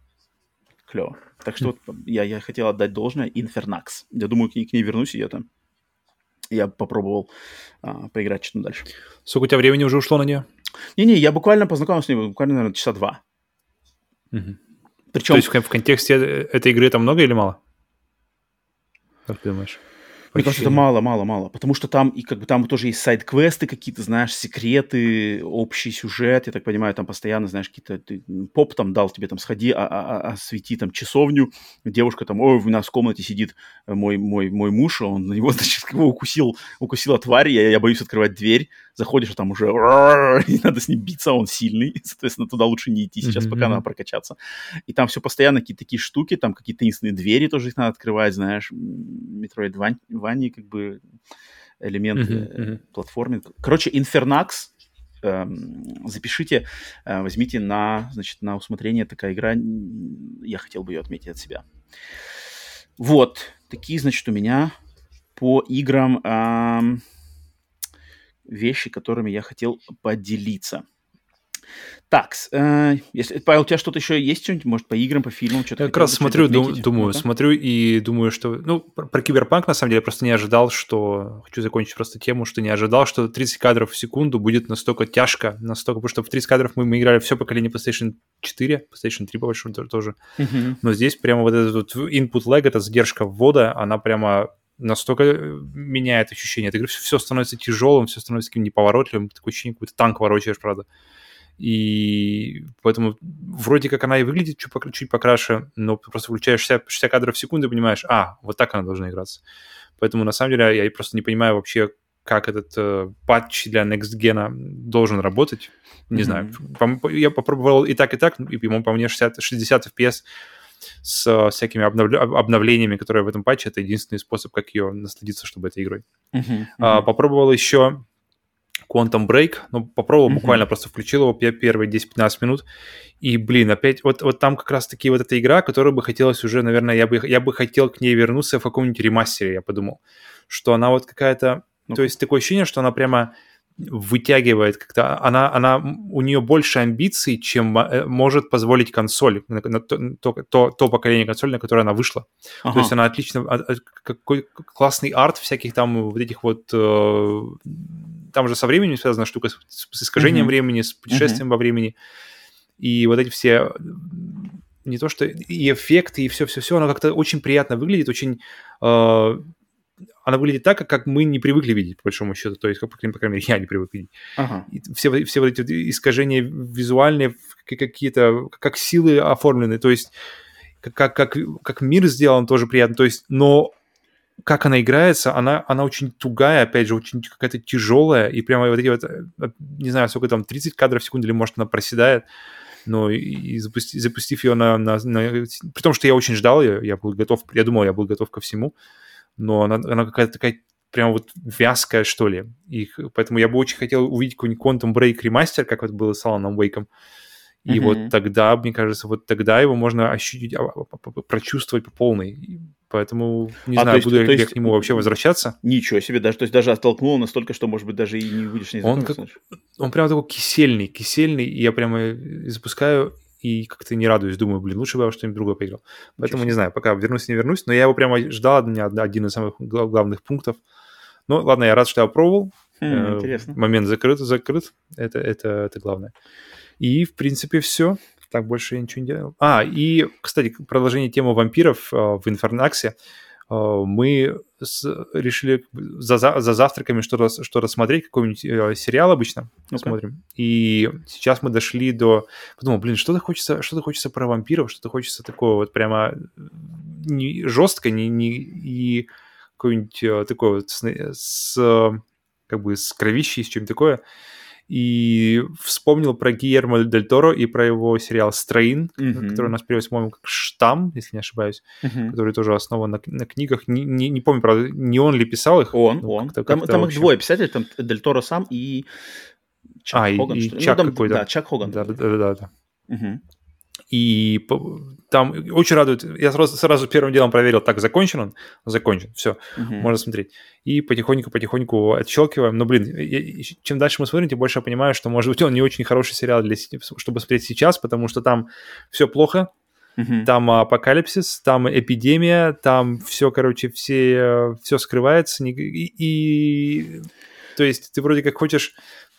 Клево. Так что вот я, я хотел отдать должное Infernax. Я думаю, к ней, к ней вернусь, и это я попробовал а, поиграть что-то дальше. Сколько у тебя времени уже ушло на нее? Не-не, я буквально познакомился с ней, буквально, наверное, часа два. Угу. Причем... То есть в контексте этой игры это много или мало? Как ты думаешь? Мне кажется, это мало, мало, мало. Потому что там и как бы там тоже есть сайт-квесты какие-то, знаешь, секреты, общий сюжет. Я так понимаю, там постоянно, знаешь, какие-то ты, поп там дал тебе там сходи, а, а, а, освети там часовню. Девушка там, ой, у нас в комнате сидит мой, мой, мой муж, он на него, значит, его укусил, укусила тварь, я, я боюсь открывать дверь. Заходишь, а там уже и надо с ним биться, он сильный. Соответственно, туда лучше не идти сейчас, mm-hmm. пока надо прокачаться. И там все постоянно какие-то такие штуки, там какие-то таинственные двери тоже их надо открывать, знаешь, Metroid Ване как бы элемент uh-huh, uh-huh. платформинг. Короче, Infernax, э, запишите, э, возьмите на, значит, на усмотрение такая игра. Я хотел бы ее отметить от себя. Вот, такие, значит, у меня по играм э, вещи, которыми я хотел поделиться. Так, э, если, Павел, у тебя что-то еще есть что-нибудь, может, по играм, по фильмам? Что-то я как раз смотрю, дум, думаю, ну смотрю и думаю, что... Ну, про, про Киберпанк, на самом деле, я просто не ожидал, что... Хочу закончить просто тему, что не ожидал, что 30 кадров в секунду будет настолько тяжко, настолько... Потому что в 30 кадров мы, мы играли все поколение PlayStation 4, PlayStation 3, по большому тоже. Uh-huh. Но здесь прямо вот этот вот input lag, эта задержка ввода, она прямо настолько э, меняет ощущение от игры. Все становится тяжелым, все становится таким неповоротливым. Такое ощущение, какой-то танк ворочаешь, правда. И поэтому вроде как она и выглядит чуть, чуть покраше, но просто включаешь 60, 60 кадров в секунду и понимаешь, а, вот так она должна играться. Поэтому на самом деле я просто не понимаю вообще, как этот э, патч для Next Gen должен работать. Не mm-hmm. знаю. По, я попробовал и так, и так, и, по мне 60, 60 FPS с всякими обновля- обновлениями, которые в этом патче, это единственный способ, как ее насладиться, чтобы этой игрой. Mm-hmm. Mm-hmm. А, попробовал еще Quantum Break, ну, попробовал, mm-hmm. буквально просто включил его первые 10-15 минут, и, блин, опять, вот, вот там как раз-таки вот эта игра, которую бы хотелось уже, наверное, я бы, я бы хотел к ней вернуться в каком-нибудь ремастере, я подумал, что она вот какая-то, ну, то есть такое ощущение, что она прямо вытягивает как-то, она, она, у нее больше амбиций, чем э, может позволить консоль, то, то, то поколение консоли, на которое она вышла. Ага. То есть она отлично, а, а, какой классный арт всяких там вот этих вот э, там же со временем связана штука с, с искажением mm-hmm. времени, с путешествием mm-hmm. во времени. И вот эти все не то что и эффекты, и все-все-все, оно как-то очень приятно выглядит, очень... Э, она выглядит так, как мы не привыкли видеть, по большому счету. То есть, как, по крайней мере, я не привык видеть. Ага. И все, все вот эти искажения визуальные, какие-то, как силы оформлены. То есть, как, как, как мир сделан, тоже приятно. То есть, но как она играется, она, она очень тугая, опять же, очень какая-то тяжелая, и прямо вот эти вот, э, не знаю, сколько там, 30 кадров в секунду, или может она проседает, но и, и запусти, запустив ее на, на, на... При том, что я очень ждал ее, я был готов, я думал, я был готов ко всему, но она, она какая-то такая прям вот вязкая, что ли. И поэтому я бы очень хотел увидеть какой-нибудь Quantum Break ремастер, как вот было с Alan Wake. И mm-hmm. вот тогда, мне кажется, вот тогда его можно ощутить, а, прочувствовать по полной. Поэтому не а, знаю, есть, буду ли я к нему вообще возвращаться. Ничего себе, даже, то есть даже оттолкнул настолько, что, может быть, даже и не будешь не он, как, он прям такой кисельный, кисельный, и я прямо запускаю и как-то не радуюсь, думаю, блин, лучше бы я что-нибудь другое поиграл. Поэтому не знаю, пока вернусь, не вернусь, но я его прямо ждал, один из самых главных пунктов. Ну, ладно, я рад, что я пробовал. Хм, интересно. Момент закрыт, закрыт. Это, это, это главное. И, в принципе, все так больше я ничего не делал. А, и, кстати, продолжение темы вампиров э, в Инфернаксе. Э, мы с, решили за, за завтраками что-то что рассмотреть, какой-нибудь э, сериал обычно okay. смотрим. И сейчас мы дошли до... Подумал, блин, что-то хочется, что-то хочется про вампиров, что-то хочется такого вот прямо не жестко, не, не, и какой-нибудь э, такой вот с, с как бы с кровищей, с чем-то такое и вспомнил про Гиермо Дель Торо и про его сериал «Стрейн», mm-hmm. который у нас переводится, по-моему, как «Штамм», если не ошибаюсь, mm-hmm. который тоже основан на, на книгах. Не, не, не помню, правда, не он ли писал их? Он, ну, он. Как-то, там как-то там их двое писателей, там Дель Торо сам и Чак а, Хоган. И, и Чак ну, там, какой-то. Да, Чак Хоган. Да, да, да. да. Угу. И там очень радует. Я сразу, сразу первым делом проверил, так, закончен он? Закончен, все, uh-huh. можно смотреть. И потихоньку-потихоньку отщелкиваем. Но, блин, я, чем дальше мы смотрим, тем больше я понимаю, что, может быть, он не очень хороший сериал, для, чтобы смотреть сейчас, потому что там все плохо, Uh-huh. Там апокалипсис, там эпидемия, там все, короче, все, все скрывается. И, и, то есть ты вроде как хочешь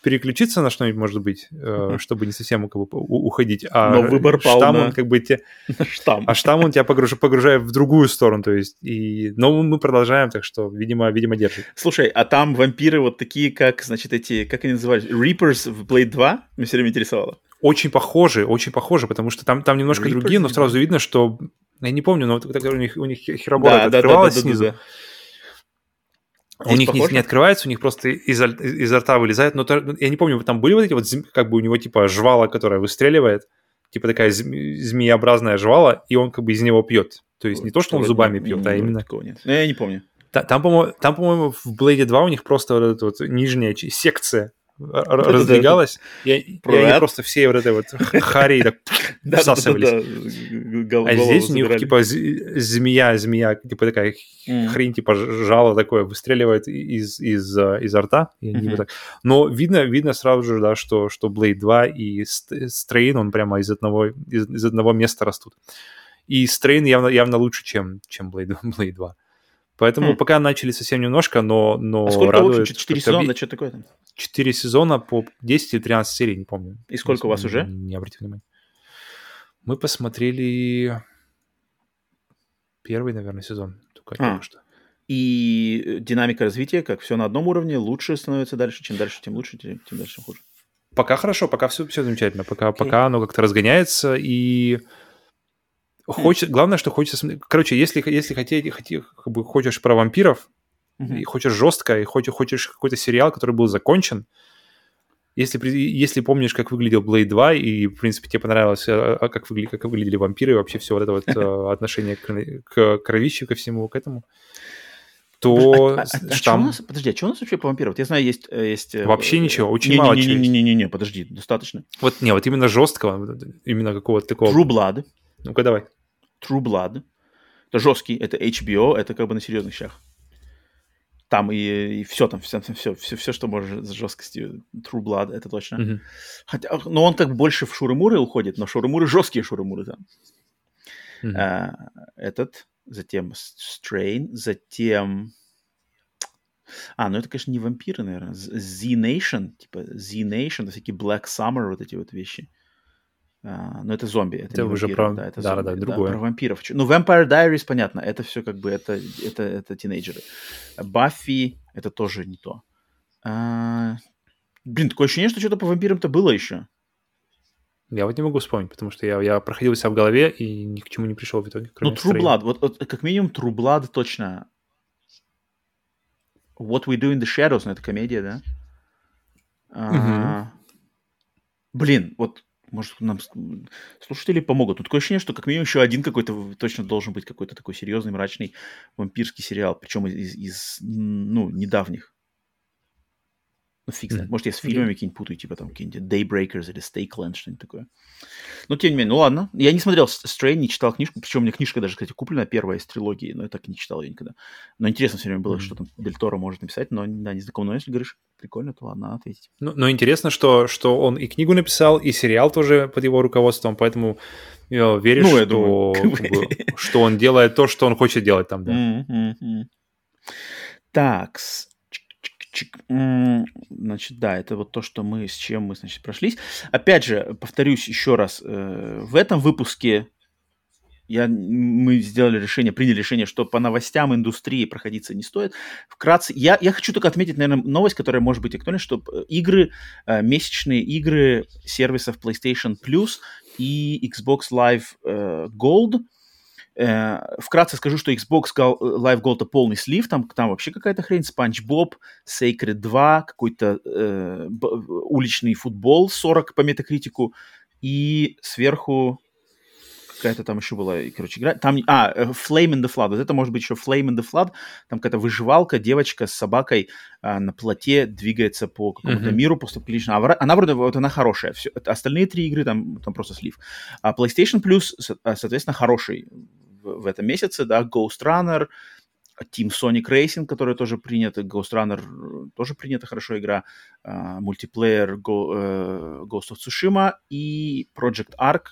переключиться на что-нибудь, может быть, э, чтобы не совсем как бы, уходить. А Но выбор пал штамм, на... он как бы те... штамм. А штамм он тебя погруж... погружает в другую сторону, то есть. И... Но мы продолжаем, так что, видимо, видимо, держит. Слушай, а там вампиры вот такие, как, значит, эти, как они назывались, Reapers в Blade 2? Меня все время интересовало. Очень похожи, очень похожи, потому что там, там немножко Reapers, другие, но сразу видно, что... Я не помню, но вот у них, у них херобора да, открывалась да, да, да, снизу. Да, да, да. Здесь у них не, не открывается, у них просто из, из, изо рта вылезает. Но то, я не помню, там были вот эти вот, как бы у него типа жвала, которая выстреливает, типа такая змееобразная жвала, и он как бы из него пьет. То есть не то, что он зубами пьет, а именно... Такого нет. Ну, я не помню. Там, по-моему, там, по-моему, в Blade 2 у них просто вот эта вот нижняя секция раздвигалась, и, они просто все вот этой вот хари так всасывались. А здесь у них типа змея, змея, типа такая хрень, типа жало такое выстреливает из, из, из рта. Но видно, видно сразу же, да, что, что Blade 2 и Strain, он прямо из одного, из, одного места растут. И Strain явно, явно лучше, чем, чем Blade 2. Поэтому хм. пока начали совсем немножко, но, но а сколько радует, в общем? 4 сезона? Что такое там? 4 сезона по 10 или 13 серий, не помню. И сколько не, у вас уже? Не, не обратите внимания. Мы посмотрели первый, наверное, сезон. Только, а. что. И динамика развития, как все на одном уровне, лучше становится дальше. Чем дальше, тем лучше, тем, тем дальше хуже. Пока хорошо, пока все, все замечательно. Пока, okay. пока оно как-то разгоняется, и Хочет, главное, что хочется... Короче, если, если хотеть, хотеть, как бы хочешь про вампиров, mm-hmm. и хочешь жестко, и хочешь, хочешь какой-то сериал, который был закончен, если, если помнишь, как выглядел Blade 2, и, в принципе, тебе понравилось, а, а, как, выгля, как выглядели вампиры, и вообще все вот это вот э, отношение к, к ко всему к этому, то а, а, штамм... а у нас, подожди, а что у нас вообще по вампирам? Вот я знаю, есть... Э, есть э, вообще ничего, очень не, мало не, не, не, не, не, не, подожди, достаточно. Вот, не, вот именно жесткого, именно какого-то такого... True Blood. Ну-ка, давай. True Blood. Это жесткий, это HBO, это как бы на серьезных щах. Там и, и все там, все, все, все, все, что может с жесткостью. True Blood, это точно. Mm-hmm. Хотя, но он как бы больше в шуры-муры уходит, но шуры-муры жесткие шуры-муры там. Mm-hmm. А, этот, затем Strain, затем... А, ну это, конечно, не вампиры, наверное. Z-Nation, типа Z-Nation, всякие Black Summer, вот эти вот вещи. А, но это зомби. Это, это уже вампиры, про... Да, это да, зомби, да, другое. Да, про вампиров. Ну, Vampire Diaries, понятно, это все как бы, это, это, это тинейджеры. Баффи, это тоже не то. А... Блин, такое ощущение, что что-то по вампирам-то было еще. Я вот не могу вспомнить, потому что я, я проходил себя в голове и ни к чему не пришел в итоге. Ну, True Blood, вот, вот как минимум True Blood точно. What We Do in the Shadows, ну это комедия, да? А... Блин, вот может, нам слушатели помогут. Но такое ощущение, что как минимум еще один какой-то точно должен быть какой-то такой серьезный, мрачный вампирский сериал, причем из, из ну, недавних. Ну, фиг знает. Может, я с фильмами какие-нибудь путаю, типа там какие-нибудь Daybreakers или Stakeland, что-нибудь такое. Но, тем не менее, ну ладно. Я не смотрел Strain, не читал книжку. Причем у меня книжка даже, кстати, куплена, первая из трилогии, но я так и не читал ее никогда. Но интересно все время было, mm-hmm. что там Дель Торо может написать, но, да, не знаком. Но если говоришь, прикольно, то ладно, ответить. Ну, но интересно, что, что он и книгу написал, и сериал тоже под его руководством, поэтому я веришь, ну, я что, думаю, как бы, что он делает то, что он хочет делать там, да. Mm-hmm. Так, Значит, да, это вот то, что мы, с чем мы, значит, прошлись. Опять же, повторюсь еще раз, э, в этом выпуске я, мы сделали решение, приняли решение, что по новостям индустрии проходиться не стоит. Вкратце, я, я хочу только отметить, наверное, новость, которая может быть актуальна, что э, игры, э, месячные игры сервисов PlayStation Plus и Xbox Live Gold – вкратце скажу, что Xbox э, Live Gold это полный слив, там, там вообще какая-то хрень, Боб, Sacred 2, какой-то э, уличный футбол 40 по метакритику, и сверху какая-то там еще была, короче, игра. Там, а, э, Flame in the Flood. Вот это может быть еще Flame in the Flood. Там какая-то выживалка, девочка с собакой а, на плоте двигается по какому-то mm-hmm. миру постапокалиптичному. А она вроде, вот она хорошая. Все, остальные три игры там, там просто слив. А PlayStation Plus, а, соответственно, хороший в, этом месяце, да, Ghost Runner, Team Sonic Racing, который тоже принят, Ghost Runner э, тоже принята хорошо игра, мультиплеер Go, uh, Ghost of Tsushima и Project Arc.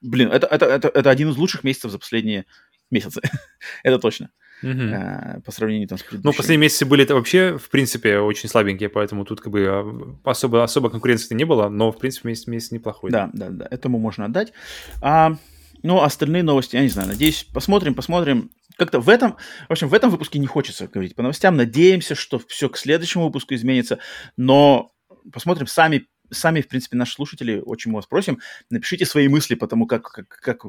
Блин, это, это, это, это один из лучших месяцев за последние месяцы. это точно. Uh-huh. по сравнению там с предыдущими. Ну, последние месяцы были это вообще, в принципе, очень слабенькие, поэтому тут как бы а, особо, особо конкуренции не было, но, в принципе, месяц, месяц неплохой. Да, да, да, этому можно отдать. А, ну, остальные новости, я не знаю, надеюсь, посмотрим, посмотрим как-то в этом, в общем, в этом выпуске не хочется говорить по новостям. Надеемся, что все к следующему выпуску изменится, но посмотрим сами сами, в принципе, наши слушатели, очень мы вас просим, напишите свои мысли по тому, как, как, как,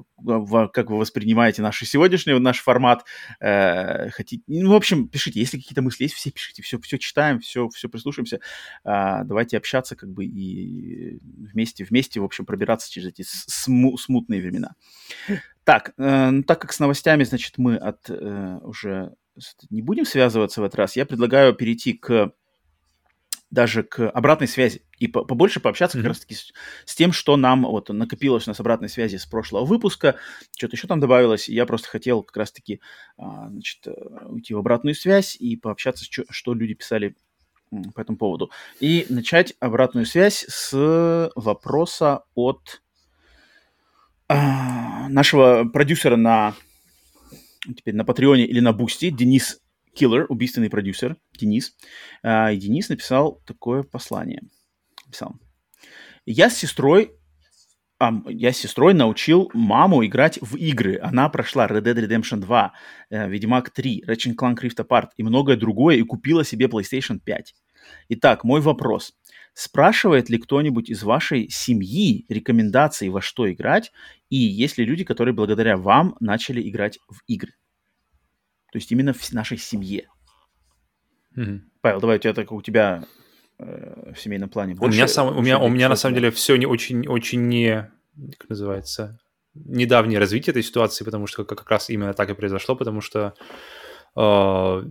как вы воспринимаете наш сегодняшний наш формат. Э, хотите, ну, в общем, пишите, если какие-то мысли есть, все пишите, все, все читаем, все, все прислушаемся. Э, давайте общаться как бы и вместе, вместе, в общем, пробираться через эти сму смутные времена. Так, э, ну, так как с новостями, значит, мы от э, уже не будем связываться в этот раз, я предлагаю перейти к даже к обратной связи и по побольше пообщаться mm-hmm. как раз-таки с, с тем, что нам вот накопилось у нас обратной связи с прошлого выпуска, что-то еще там добавилось, и я просто хотел как раз-таки а, значит, э, уйти в обратную связь и пообщаться, что, что люди писали по этому поводу. И начать обратную связь с вопроса от а, нашего продюсера на теперь на Patreon е или на Boosty, Денис Киллер, убийственный продюсер, Денис. И Денис написал такое послание. Написал. Я с сестрой а, я с сестрой научил маму играть в игры. Она прошла Red Dead Redemption 2, э, Ведьмак 3, Ratchet Clank Rift Apart и многое другое и купила себе PlayStation 5. Итак, мой вопрос. Спрашивает ли кто-нибудь из вашей семьи рекомендации во что играть? И есть ли люди, которые благодаря вам начали играть в игры? То есть именно в нашей семье. Mm-hmm. Павел, давай у тебя так у тебя э, в семейном плане больше. У меня сам, у меня, у меня на самом деле все не очень, очень не, как называется, недавнее развитие этой ситуации, потому что как раз именно так и произошло, потому что э,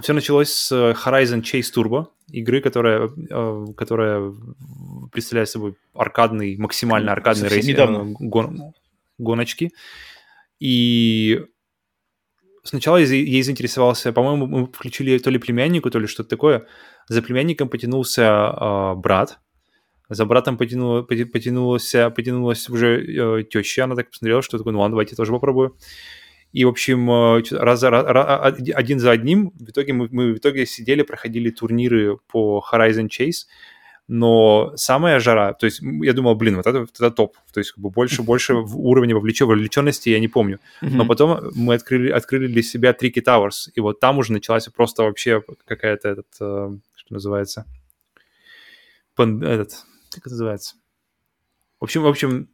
все началось с Horizon Chase Turbo, игры, которая, э, которая представляет собой аркадный, максимально аркадный рейс, гон, гоночки. И сначала ей заинтересовался, по-моему, мы включили то ли племяннику, то ли что-то такое. За племянником потянулся э, брат, за братом потянуло, потянулась, потянулась уже э, теща, она так посмотрела, что такое, ну ладно, давайте тоже попробую. И, в общем, э, раз, раз, раз, один за одним, в итоге мы, мы в итоге сидели, проходили турниры по Horizon Chase, но самая жара, то есть я думал, блин, вот это, вот это топ, то есть как бы больше, больше уровня вовлеченности я не помню. Но потом мы открыли, открыли для себя Tricky Towers, и вот там уже началась просто вообще какая-то, этот, э, что называется, пан, этот, как это называется? В общем, в общем,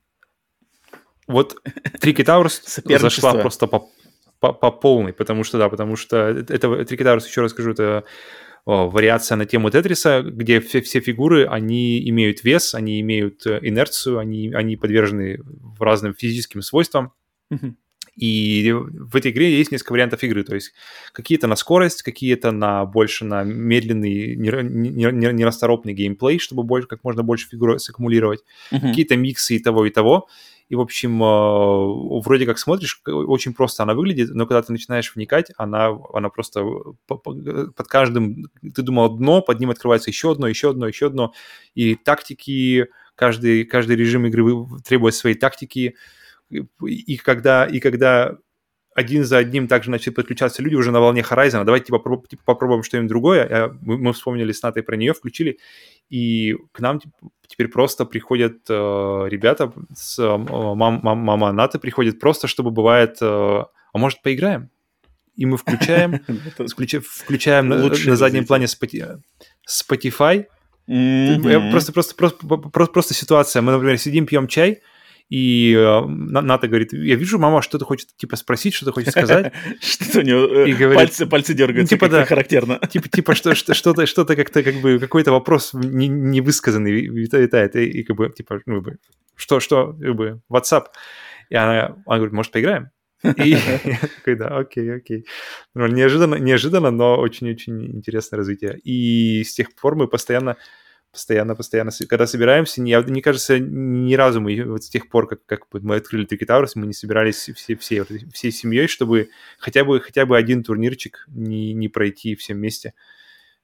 вот Tricky Towers зашла просто по, по, по полной, потому что, да, потому что это, Tricky Towers, еще раз скажу, это вариация на тему Тетриса, где все, все фигуры, они имеют вес, они имеют э, инерцию, они, они подвержены разным физическим свойствам. И в этой игре есть несколько вариантов игры, то есть какие-то на скорость, какие-то на больше на медленный, нерасторопный геймплей, чтобы больше, как можно больше фигур саккумулировать, uh-huh. какие-то миксы и того, и того. И, в общем, э, вроде как смотришь, очень просто она выглядит, но когда ты начинаешь вникать, она, она просто под каждым... Ты думал дно, под ним открывается еще одно, еще одно, еще одно. И тактики, каждый, каждый режим игры требует своей тактики. И когда, и когда один за одним также начали подключаться люди уже на волне Horizon. Давайте типа, попробуем, типа, попробуем что-нибудь другое. Мы, мы вспомнили с Натой про нее, включили, и к нам типа, теперь просто приходят э, ребята, с, э, мам, мам, мама Ната приходит просто, чтобы бывает, э, а может поиграем? И мы включаем, включаем на заднем плане Spotify. Просто, просто, просто, просто ситуация. Мы, например, сидим, пьем чай, и э, Ната говорит, я вижу, мама что-то хочет, типа, спросить, что-то хочет сказать. Что-то у него пальцы, пальцы дергаются, типа, да, характерно. Типа, типа что, что-то, что-то как-то, как бы, какой-то вопрос невысказанный витает, и, как бы, типа, ну, что, что, как бы, WhatsApp. И она, она говорит, может, поиграем? И я такой, да, окей, окей. Неожиданно, неожиданно, но очень-очень интересное развитие. И с тех пор мы постоянно постоянно, постоянно, когда собираемся, я, мне кажется, ни разу мы вот с тех пор, как, как мы открыли Tricky Towers, мы не собирались все, все, всей семьей, чтобы хотя бы, хотя бы один турнирчик не, не пройти все вместе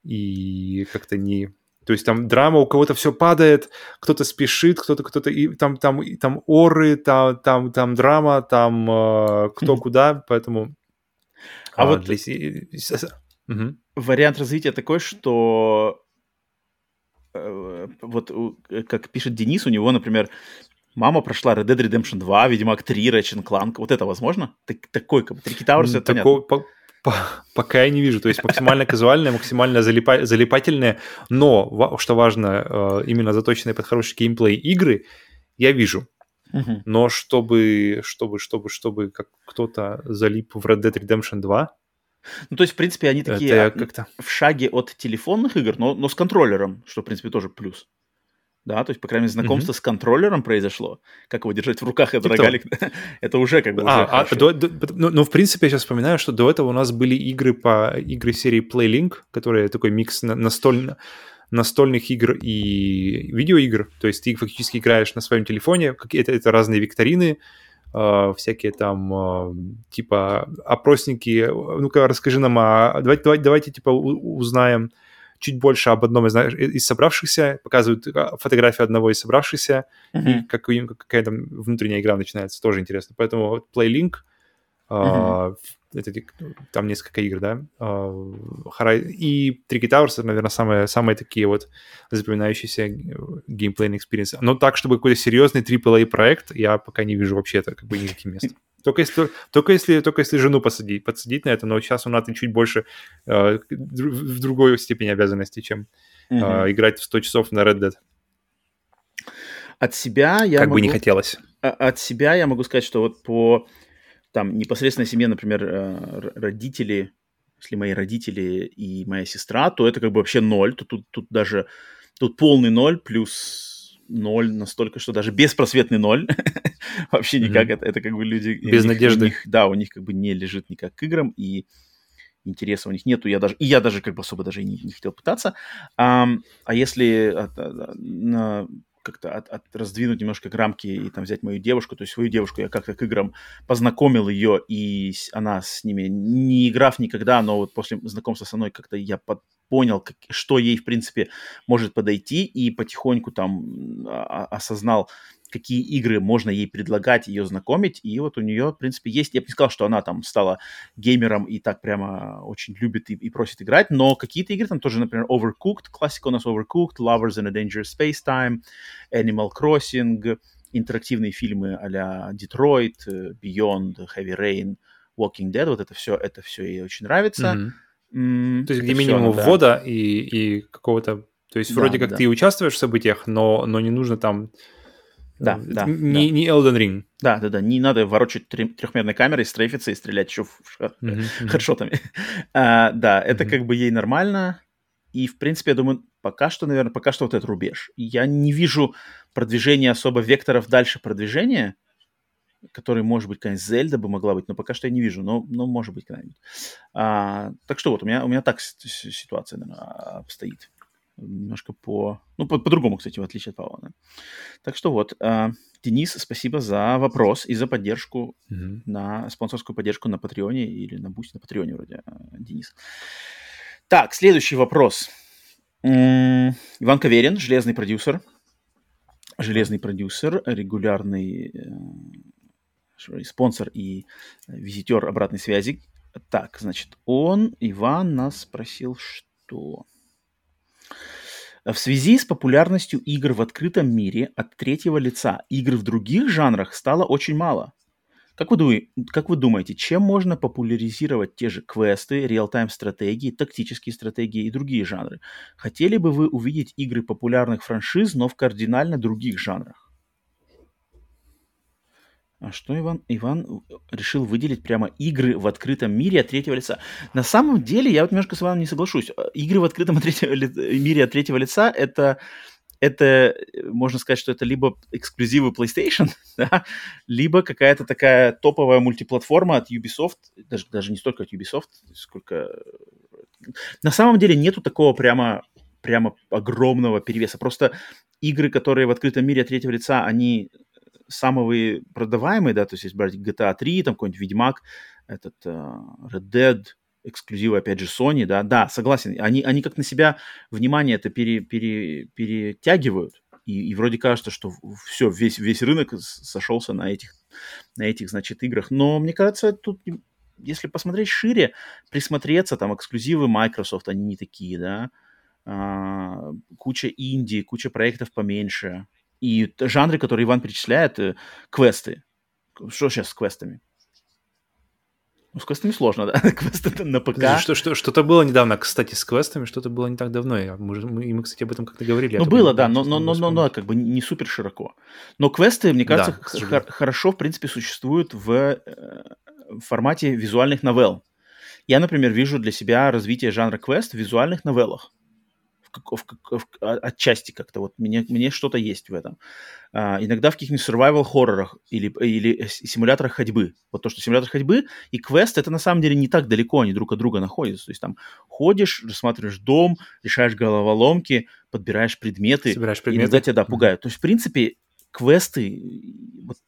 и как-то не... То есть там драма, у кого-то все падает, кто-то спешит, кто-то, кто-то, и там, там, и там оры, там, там, там драма, там э, кто куда, поэтому... А, а вот для... угу. вариант развития такой, что Э, вот э, как пишет Денис, у него, например, мама прошла Red Dead Redemption 2, Ведьмак 3, Ratchet Clank. Вот это возможно? Так, такой, как Tricky Towers, это Такого, по, по, пока я не вижу. То есть максимально казуальное, максимально залипа, залипательное, но, что важно, э, именно заточенные под хороший геймплей игры, я вижу. Но чтобы, чтобы, чтобы, чтобы как кто-то залип в Red Dead Redemption 2, ну, то есть, в принципе, они такие как-то в шаге от телефонных игр, но, но с контроллером, что, в принципе, тоже плюс. Да, то есть, по крайней мере, знакомство mm-hmm. с контроллером произошло. Как его держать в руках, это рогалик, это уже как бы а, а, до, до, ну, ну, в принципе, я сейчас вспоминаю, что до этого у нас были игры по игры серии PlayLink, которые такой микс на, настольно, настольных игр и видеоигр. То есть ты фактически играешь на своем телефоне, это, это разные викторины, всякие там uh, типа опросники. Ну-ка, расскажи нам, а, давайте, давайте, давайте типа узнаем чуть больше об одном из, из собравшихся, показывают а, фотографию одного из собравшихся, mm-hmm. и как, какая там внутренняя игра начинается, тоже интересно. Поэтому вот PlayLink, mm-hmm. Это, там несколько игр, да, и Tricky Towers, наверное, самые, самые такие вот запоминающиеся геймплейные experience ы. Но так, чтобы какой-то серьезный AAA проект, я пока не вижу вообще это как бы никаким местом. Только если, только если, только если жену посадить, подсадить на это, но сейчас у нас чуть больше э, в другой степени обязанностей, чем э, играть в 100 часов на Red Dead. От себя я Как могу... бы не хотелось. А, от себя я могу сказать, что вот по там непосредственно семье, например, э, родители, если мои родители и моя сестра, то это как бы вообще ноль, то тут, тут даже тут полный ноль плюс ноль настолько, что даже беспросветный ноль вообще никак, mm-hmm. это, это как бы люди... Без надежды. Них, да, у них как бы не лежит никак к играм, и интереса у них нету, я даже, и я даже как бы особо даже не, не хотел пытаться. А, а если а, а, на как-то от, от, раздвинуть немножко рамки и там взять мою девушку, то есть свою девушку я как-то к играм познакомил ее, и она с ними, не играв никогда, но вот после знакомства со мной как-то я под, понял, как, что ей, в принципе, может подойти, и потихоньку там а, осознал, какие игры можно ей предлагать, ее знакомить. И вот у нее, в принципе, есть... Я бы не сказал, что она там стала геймером и так прямо очень любит и, и просит играть, но какие-то игры там тоже, например, Overcooked, классика у нас Overcooked, Lovers in a Dangerous Space Time, Animal Crossing, интерактивные фильмы а-ля Detroit, Beyond, Heavy Rain, Walking Dead, вот это все, это все ей очень нравится. Mm-hmm. Mm, То есть где минимум все, ввода да. и, и какого-то... То есть да, вроде как да. ты участвуешь в событиях, но, но не нужно там да, да. Не, да. не Elden Ring. Да, да, да. Не надо ворочать трехмерной камерой, стрейфиться и стрелять еще в mm-hmm. хедшотами. а, да, это mm-hmm. как бы ей нормально. И, в принципе, я думаю, пока что, наверное, пока что вот этот рубеж. Я не вижу продвижения особо векторов дальше продвижения, который, может быть, конечно, Зельда бы могла быть, но пока что я не вижу, но, но может быть когда-нибудь. А, так что вот, у меня, у меня так ситуация, наверное, обстоит немножко по... Ну, по- по-другому, кстати, в отличие от Павла. Да? Так что вот, э, Денис, спасибо за вопрос и за поддержку, mm-hmm. на спонсорскую поддержку на Патреоне или на Бусть на Патреоне вроде, э, Денис. Так, следующий вопрос. Иван Каверин, железный продюсер. Железный продюсер, регулярный э, спонсор и визитер обратной связи. Так, значит, он, Иван, нас спросил, что... В связи с популярностью игр в открытом мире от третьего лица игр в других жанрах стало очень мало. Как вы, как вы думаете, чем можно популяризировать те же квесты, реал-тайм стратегии, тактические стратегии и другие жанры? Хотели бы вы увидеть игры популярных франшиз, но в кардинально других жанрах? А что Иван? Иван решил выделить прямо игры в открытом мире от третьего лица. На самом деле, я вот немножко с вами не соглашусь. Игры в открытом от ли... мире от третьего лица это, это, можно сказать, что это либо эксклюзивы PlayStation, да, либо какая-то такая топовая мультиплатформа от Ubisoft, даже, даже не столько от Ubisoft, сколько... На самом деле нету такого прямо, прямо огромного перевеса. Просто игры, которые в открытом мире от третьего лица, они самые продаваемые, да, то есть если брать GTA 3, там какой-нибудь Ведьмак, этот uh, Red Dead, эксклюзивы, опять же, Sony, да, да, согласен, они, они как на себя внимание это пере, пере, перетягивают, и, и вроде кажется, что все, весь, весь рынок сошелся на этих, на этих, значит, играх, но мне кажется, тут, если посмотреть шире, присмотреться, там, эксклюзивы Microsoft, они не такие, да, а, куча инди, куча проектов поменьше, и жанры, которые Иван перечисляет, э, квесты. Что сейчас с квестами? Ну, с квестами сложно, да? Квесты на ПК. Что, что, что-то было недавно, кстати, с квестами, что-то было не так давно. Я, мы, мы, мы, кстати, об этом как-то говорили. Ну, было, да, но, но, но, но, но, как бы не супер широко. Но квесты, мне кажется, да, х- хорошо, в принципе, существуют в, э, в формате визуальных новелл. Я, например, вижу для себя развитие жанра квест в визуальных новеллах в, в, в, отчасти как-то вот мне, мне что-то есть в этом. А, иногда в каких-нибудь survival хоррорах или, или симуляторах ходьбы. Вот то, что симулятор ходьбы и квест, это на самом деле не так далеко, они друг от друга находятся. То есть там ходишь, рассматриваешь дом, решаешь головоломки, подбираешь предметы. Собираешь предметы. Иногда тебя, да, пугают. То есть, в принципе, квесты, вот,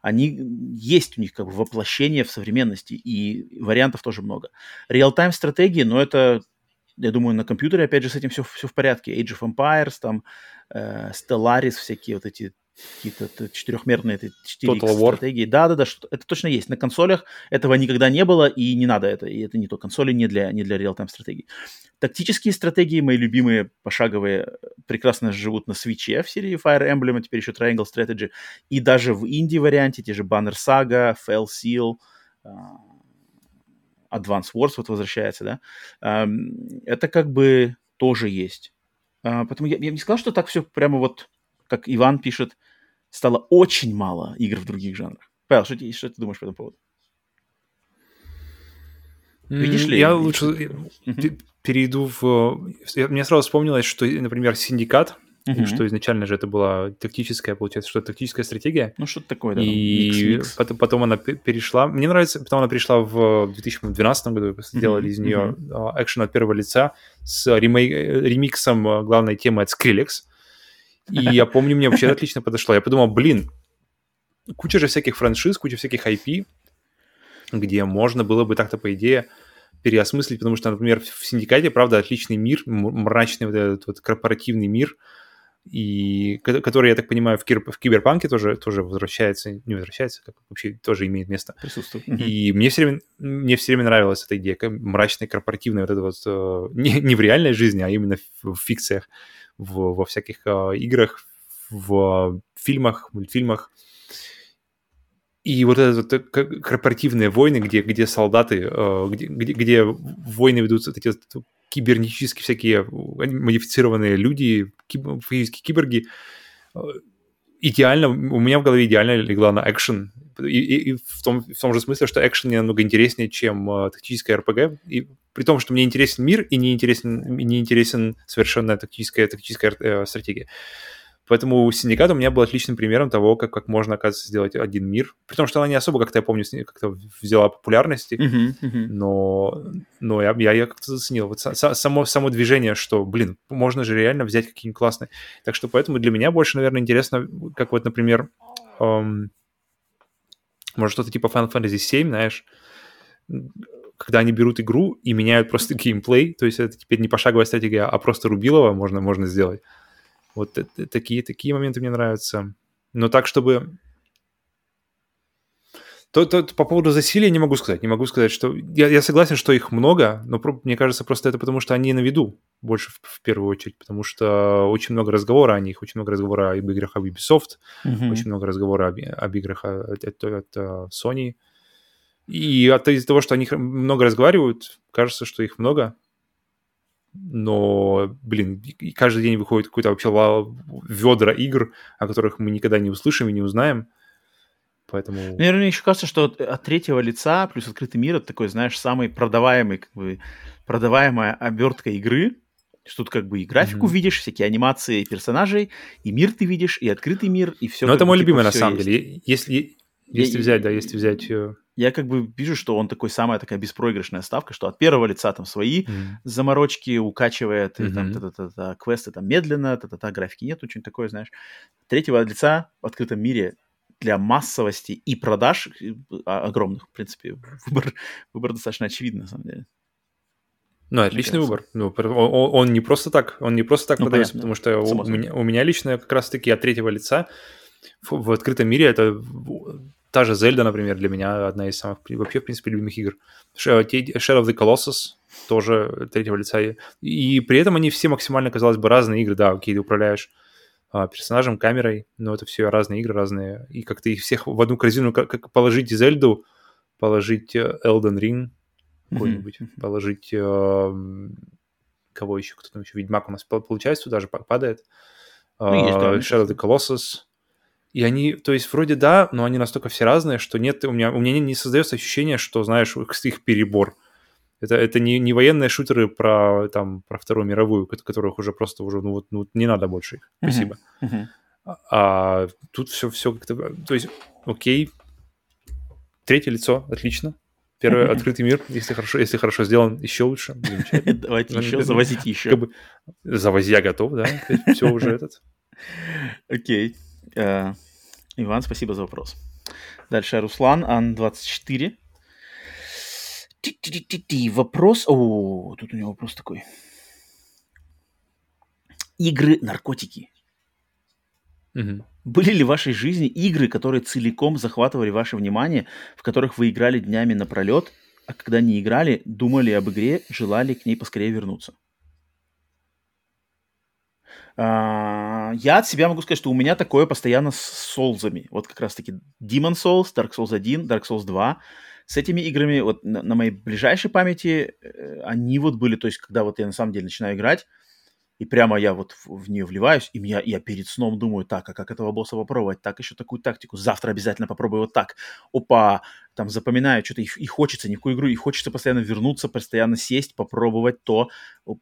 они есть у них как бы воплощение в современности, и вариантов тоже много. Реал-тайм стратегии, но это я думаю, на компьютере, опять же, с этим все, все в порядке. Age of Empires, там, э, Stellaris, всякие вот эти какие-то четырехмерные эти 4 стратегии. Да-да-да, это точно есть. На консолях этого никогда не было, и не надо это. И это не то. Консоли не для, не для реал-тайм стратегий. Тактические стратегии, мои любимые, пошаговые, прекрасно живут на свече в серии Fire Emblem, а теперь еще Triangle Strategy. И даже в инди-варианте, те же Banner Saga, Fell Seal, а, Advance Wars вот возвращается, да, это как бы тоже есть. А, поэтому я, я не сказал, что так все прямо вот, как Иван пишет, стало очень мало игр в других жанрах. Павел, что, ты, что ты думаешь по этому поводу? Видишь ли? Я лучше перейду в... Мне сразу вспомнилось, что, например, «Синдикат», Uh-huh. Что изначально же это была тактическая, получается, что тактическая стратегия. Ну, что-то такое, да. И потом, потом она перешла. Мне нравится, потом она перешла в 2012 году, сделали uh-huh. из нее uh-huh. экшен от первого лица с ремей... ремиксом а, главной темы от Skrillex. И я помню, мне вообще отлично подошло. Я подумал, блин, куча же всяких франшиз, куча всяких IP, где можно было бы так-то, по идее, переосмыслить, потому что, например, в Синдикате, правда, отличный мир, мрачный вот этот вот корпоративный мир – и который, я так понимаю, в, кибер, в Киберпанке тоже, тоже возвращается, не возвращается, как вообще тоже имеет место. Присутствует. И мне все время, мне все время нравилась эта идея, мрачная, корпоративная, вот это вот, э, не, не в реальной жизни, а именно в, фикциях, в, во всяких uh, играх, в фильмах, мультфильмах. И вот это вот корпоративные войны, где, где солдаты, где, где, где войны ведутся, вот эти кибернетические всякие модифицированные люди, киб, физические киборги, э, идеально, у меня в голове идеально легла на экшен. И, и, и в, том, в том же смысле, что экшен намного интереснее, чем uh, тактическая РПГ. И при том, что мне интересен мир и не интересен, не интересен совершенно тактическая, тактическая uh, стратегия. Поэтому Синдикат у меня был отличным примером того, как, как можно, оказывается, сделать один мир. При том, что она не особо, как-то я помню, как-то взяла популярности, uh-huh, uh-huh. но, но я, я, я как-то заценил. Вот само, само движение, что, блин, можно же реально взять какие-нибудь классные. Так что поэтому для меня больше, наверное, интересно, как вот, например, эм, может, что-то типа Final Fantasy VII, знаешь, когда они берут игру и меняют просто геймплей, то есть это теперь не пошаговая стратегия, а просто рубилово можно, можно сделать. Вот такие, такие моменты мне нравятся. Но так, чтобы... То, то, по поводу засилия не могу сказать. Не могу сказать, что... Я, я согласен, что их много, но мне кажется, просто это потому, что они на виду больше в, в первую очередь, потому что очень много разговора о них, очень много разговора об играх об Ubisoft, mm-hmm. очень много разговора об, об играх от, от, от, от Sony. И от, из-за того, что они много разговаривают, кажется, что их много, но, блин, каждый день выходит какой-то вообще ведра игр, о которых мы никогда не услышим и не узнаем. Поэтому... Наверное, мне еще кажется, что от, от третьего лица плюс открытый мир это такой, знаешь, самый продаваемый, как бы, продаваемая обертка игры. Что тут как бы и графику mm-hmm. видишь, всякие анимации персонажей, и мир ты видишь, и открытый мир, и все. Ну, это мой типа, любимый на самом есть. деле. Если, если я, взять, да, если взять... Э, я как бы вижу, что он такой самая такая беспроигрышная ставка, что от первого лица там свои mm-hmm. заморочки укачивает, mm-hmm. и там та-та-та-та, квесты там медленно, та-та-та, графики нету, что-нибудь такое, знаешь. Третьего лица в открытом мире для массовости и продаж э, а, огромных, в принципе, выбор, выбор достаточно очевидный, на самом деле. Ну, отличный выбор. Ну, он, он не просто так, он не просто так ну, продается, понятно, потому что у, у, меня, у меня лично как раз-таки от третьего лица в, в открытом мире это та же Зельда, например, для меня одна из самых вообще, в принципе, любимых игр. Shadow of the Colossus тоже третьего лица. И при этом они все максимально, казалось бы, разные игры. Да, окей, ты управляешь а, персонажем, камерой, но это все разные игры, разные. И как-то их всех в одну корзину, как, положить Зельду, положить э, Elden Ring, какой-нибудь, mm-hmm. положить э, кого еще, кто там еще, Ведьмак у нас получается туда же падает, ну, есть, да, Shadow of the Colossus, и они, то есть вроде да, но они настолько все разные, что нет, у меня, у меня не, не создается ощущение, что, знаешь, их перебор. Это, это не, не военные шутеры про, там, про Вторую мировую, которых уже просто уже, ну вот, ну, не надо больше их. Спасибо. Uh-huh. Uh-huh. А, тут все, все как-то... То есть, окей, третье лицо, отлично. Первый открытый мир, если хорошо, если хорошо сделан, еще лучше. Давайте еще, завозите еще. Завози, я готов, да. Все уже этот. Окей. Э, Иван, спасибо за вопрос. Дальше Руслан, Ан-24. Вопрос... О, тут у него вопрос такой. Игры, наркотики. Угу. Были ли в вашей жизни игры, которые целиком захватывали ваше внимание, в которых вы играли днями напролет, а когда не играли, думали об игре, желали к ней поскорее вернуться? А, я от себя могу сказать, что у меня такое постоянно с солзами. Вот как раз-таки Demon Souls, Dark Souls 1, Dark Souls 2. С этими играми вот на, на моей ближайшей памяти э, они вот были, то есть когда вот я на самом деле начинаю играть, и прямо я вот в, в нее вливаюсь, и я, я перед сном думаю, так, а как этого босса попробовать? Так, еще такую тактику. Завтра обязательно попробую вот так. Опа, там запоминаю, что-то и, и хочется, ни в какую игру, и хочется постоянно вернуться, постоянно сесть, попробовать то,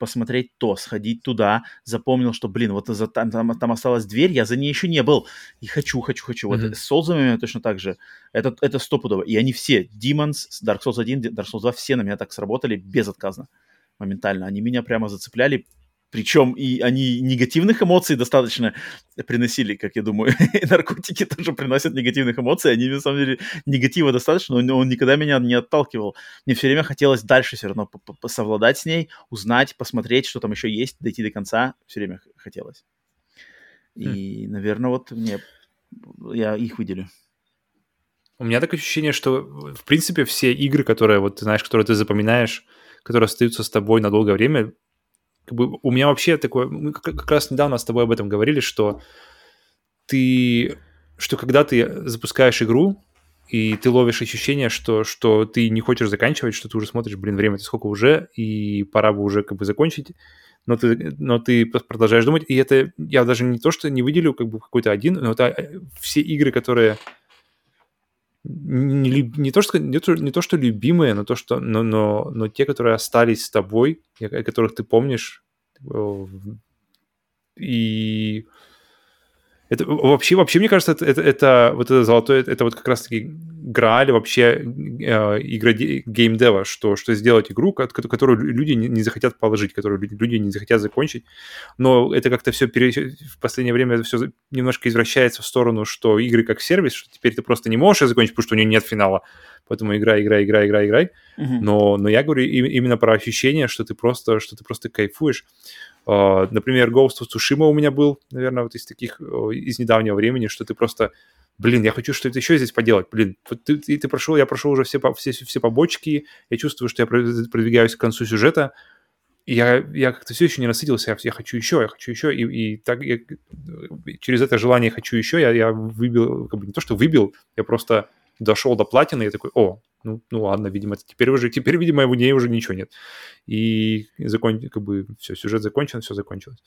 посмотреть то, сходить туда. Запомнил, что, блин, вот за, там, там, там осталась дверь, я за ней еще не был. И хочу, хочу, хочу. Mm-hmm. Вот с Souls'ами точно так же. Это, это стопудово. И они все, Demons, Dark Souls 1, Dark Souls 2, все на меня так сработали безотказно моментально. Они меня прямо зацепляли причем и они негативных эмоций достаточно приносили, как я думаю. и наркотики тоже приносят негативных эмоций. Они, на самом деле, негатива достаточно, но он никогда меня не отталкивал. Мне все время хотелось дальше все равно совладать с ней, узнать, посмотреть, что там еще есть, дойти до конца. Все время хотелось. И, хм. наверное, вот мне... Я их выделю. У меня такое ощущение, что, в принципе, все игры, которые, вот, ты знаешь, которые ты запоминаешь, которые остаются с тобой на долгое время, как бы у меня вообще такое, мы как раз недавно с тобой об этом говорили, что ты, что когда ты запускаешь игру, и ты ловишь ощущение, что, что ты не хочешь заканчивать, что ты уже смотришь, блин, время-то сколько уже, и пора бы уже как бы закончить, но ты, но ты продолжаешь думать, и это я даже не то, что не выделю как бы какой-то один, но это э, все игры, которые не, не, то, что, не, то, не то, что любимые, но, то, что, но, но, но те, которые остались с тобой, которых ты помнишь. Э, и это вообще, вообще, мне кажется, это, это, это вот это золотое, это вот как раз-таки грааль вообще э, игра геймдева, что, что сделать игру, которую люди не, захотят положить, которую люди не захотят закончить. Но это как-то все пере... в последнее время это все немножко извращается в сторону, что игры как сервис, что теперь ты просто не можешь закончить, потому что у нее нет финала. Поэтому играй, играй, играй, играй, играй. Uh-huh. Но, но я говорю именно про ощущение, что ты просто, что ты просто кайфуешь. Uh, например, Ghost of Tsushima у меня был, наверное, вот из таких, из недавнего времени, что ты просто блин, я хочу что-то еще здесь поделать, блин, ты, ты, ты прошел, я прошел уже все, все, все побочки, я чувствую, что я продвигаюсь к концу сюжета, и я, я как-то все еще не насытился, я, я хочу еще, я хочу еще, и, и так я, через это желание хочу еще, я, я выбил, как бы не то, что выбил, я просто дошел до платины, я такой, о, ну, ну ладно, видимо, теперь уже, теперь, видимо, в ней уже ничего нет. И закон, как бы, все, сюжет закончен, все закончилось.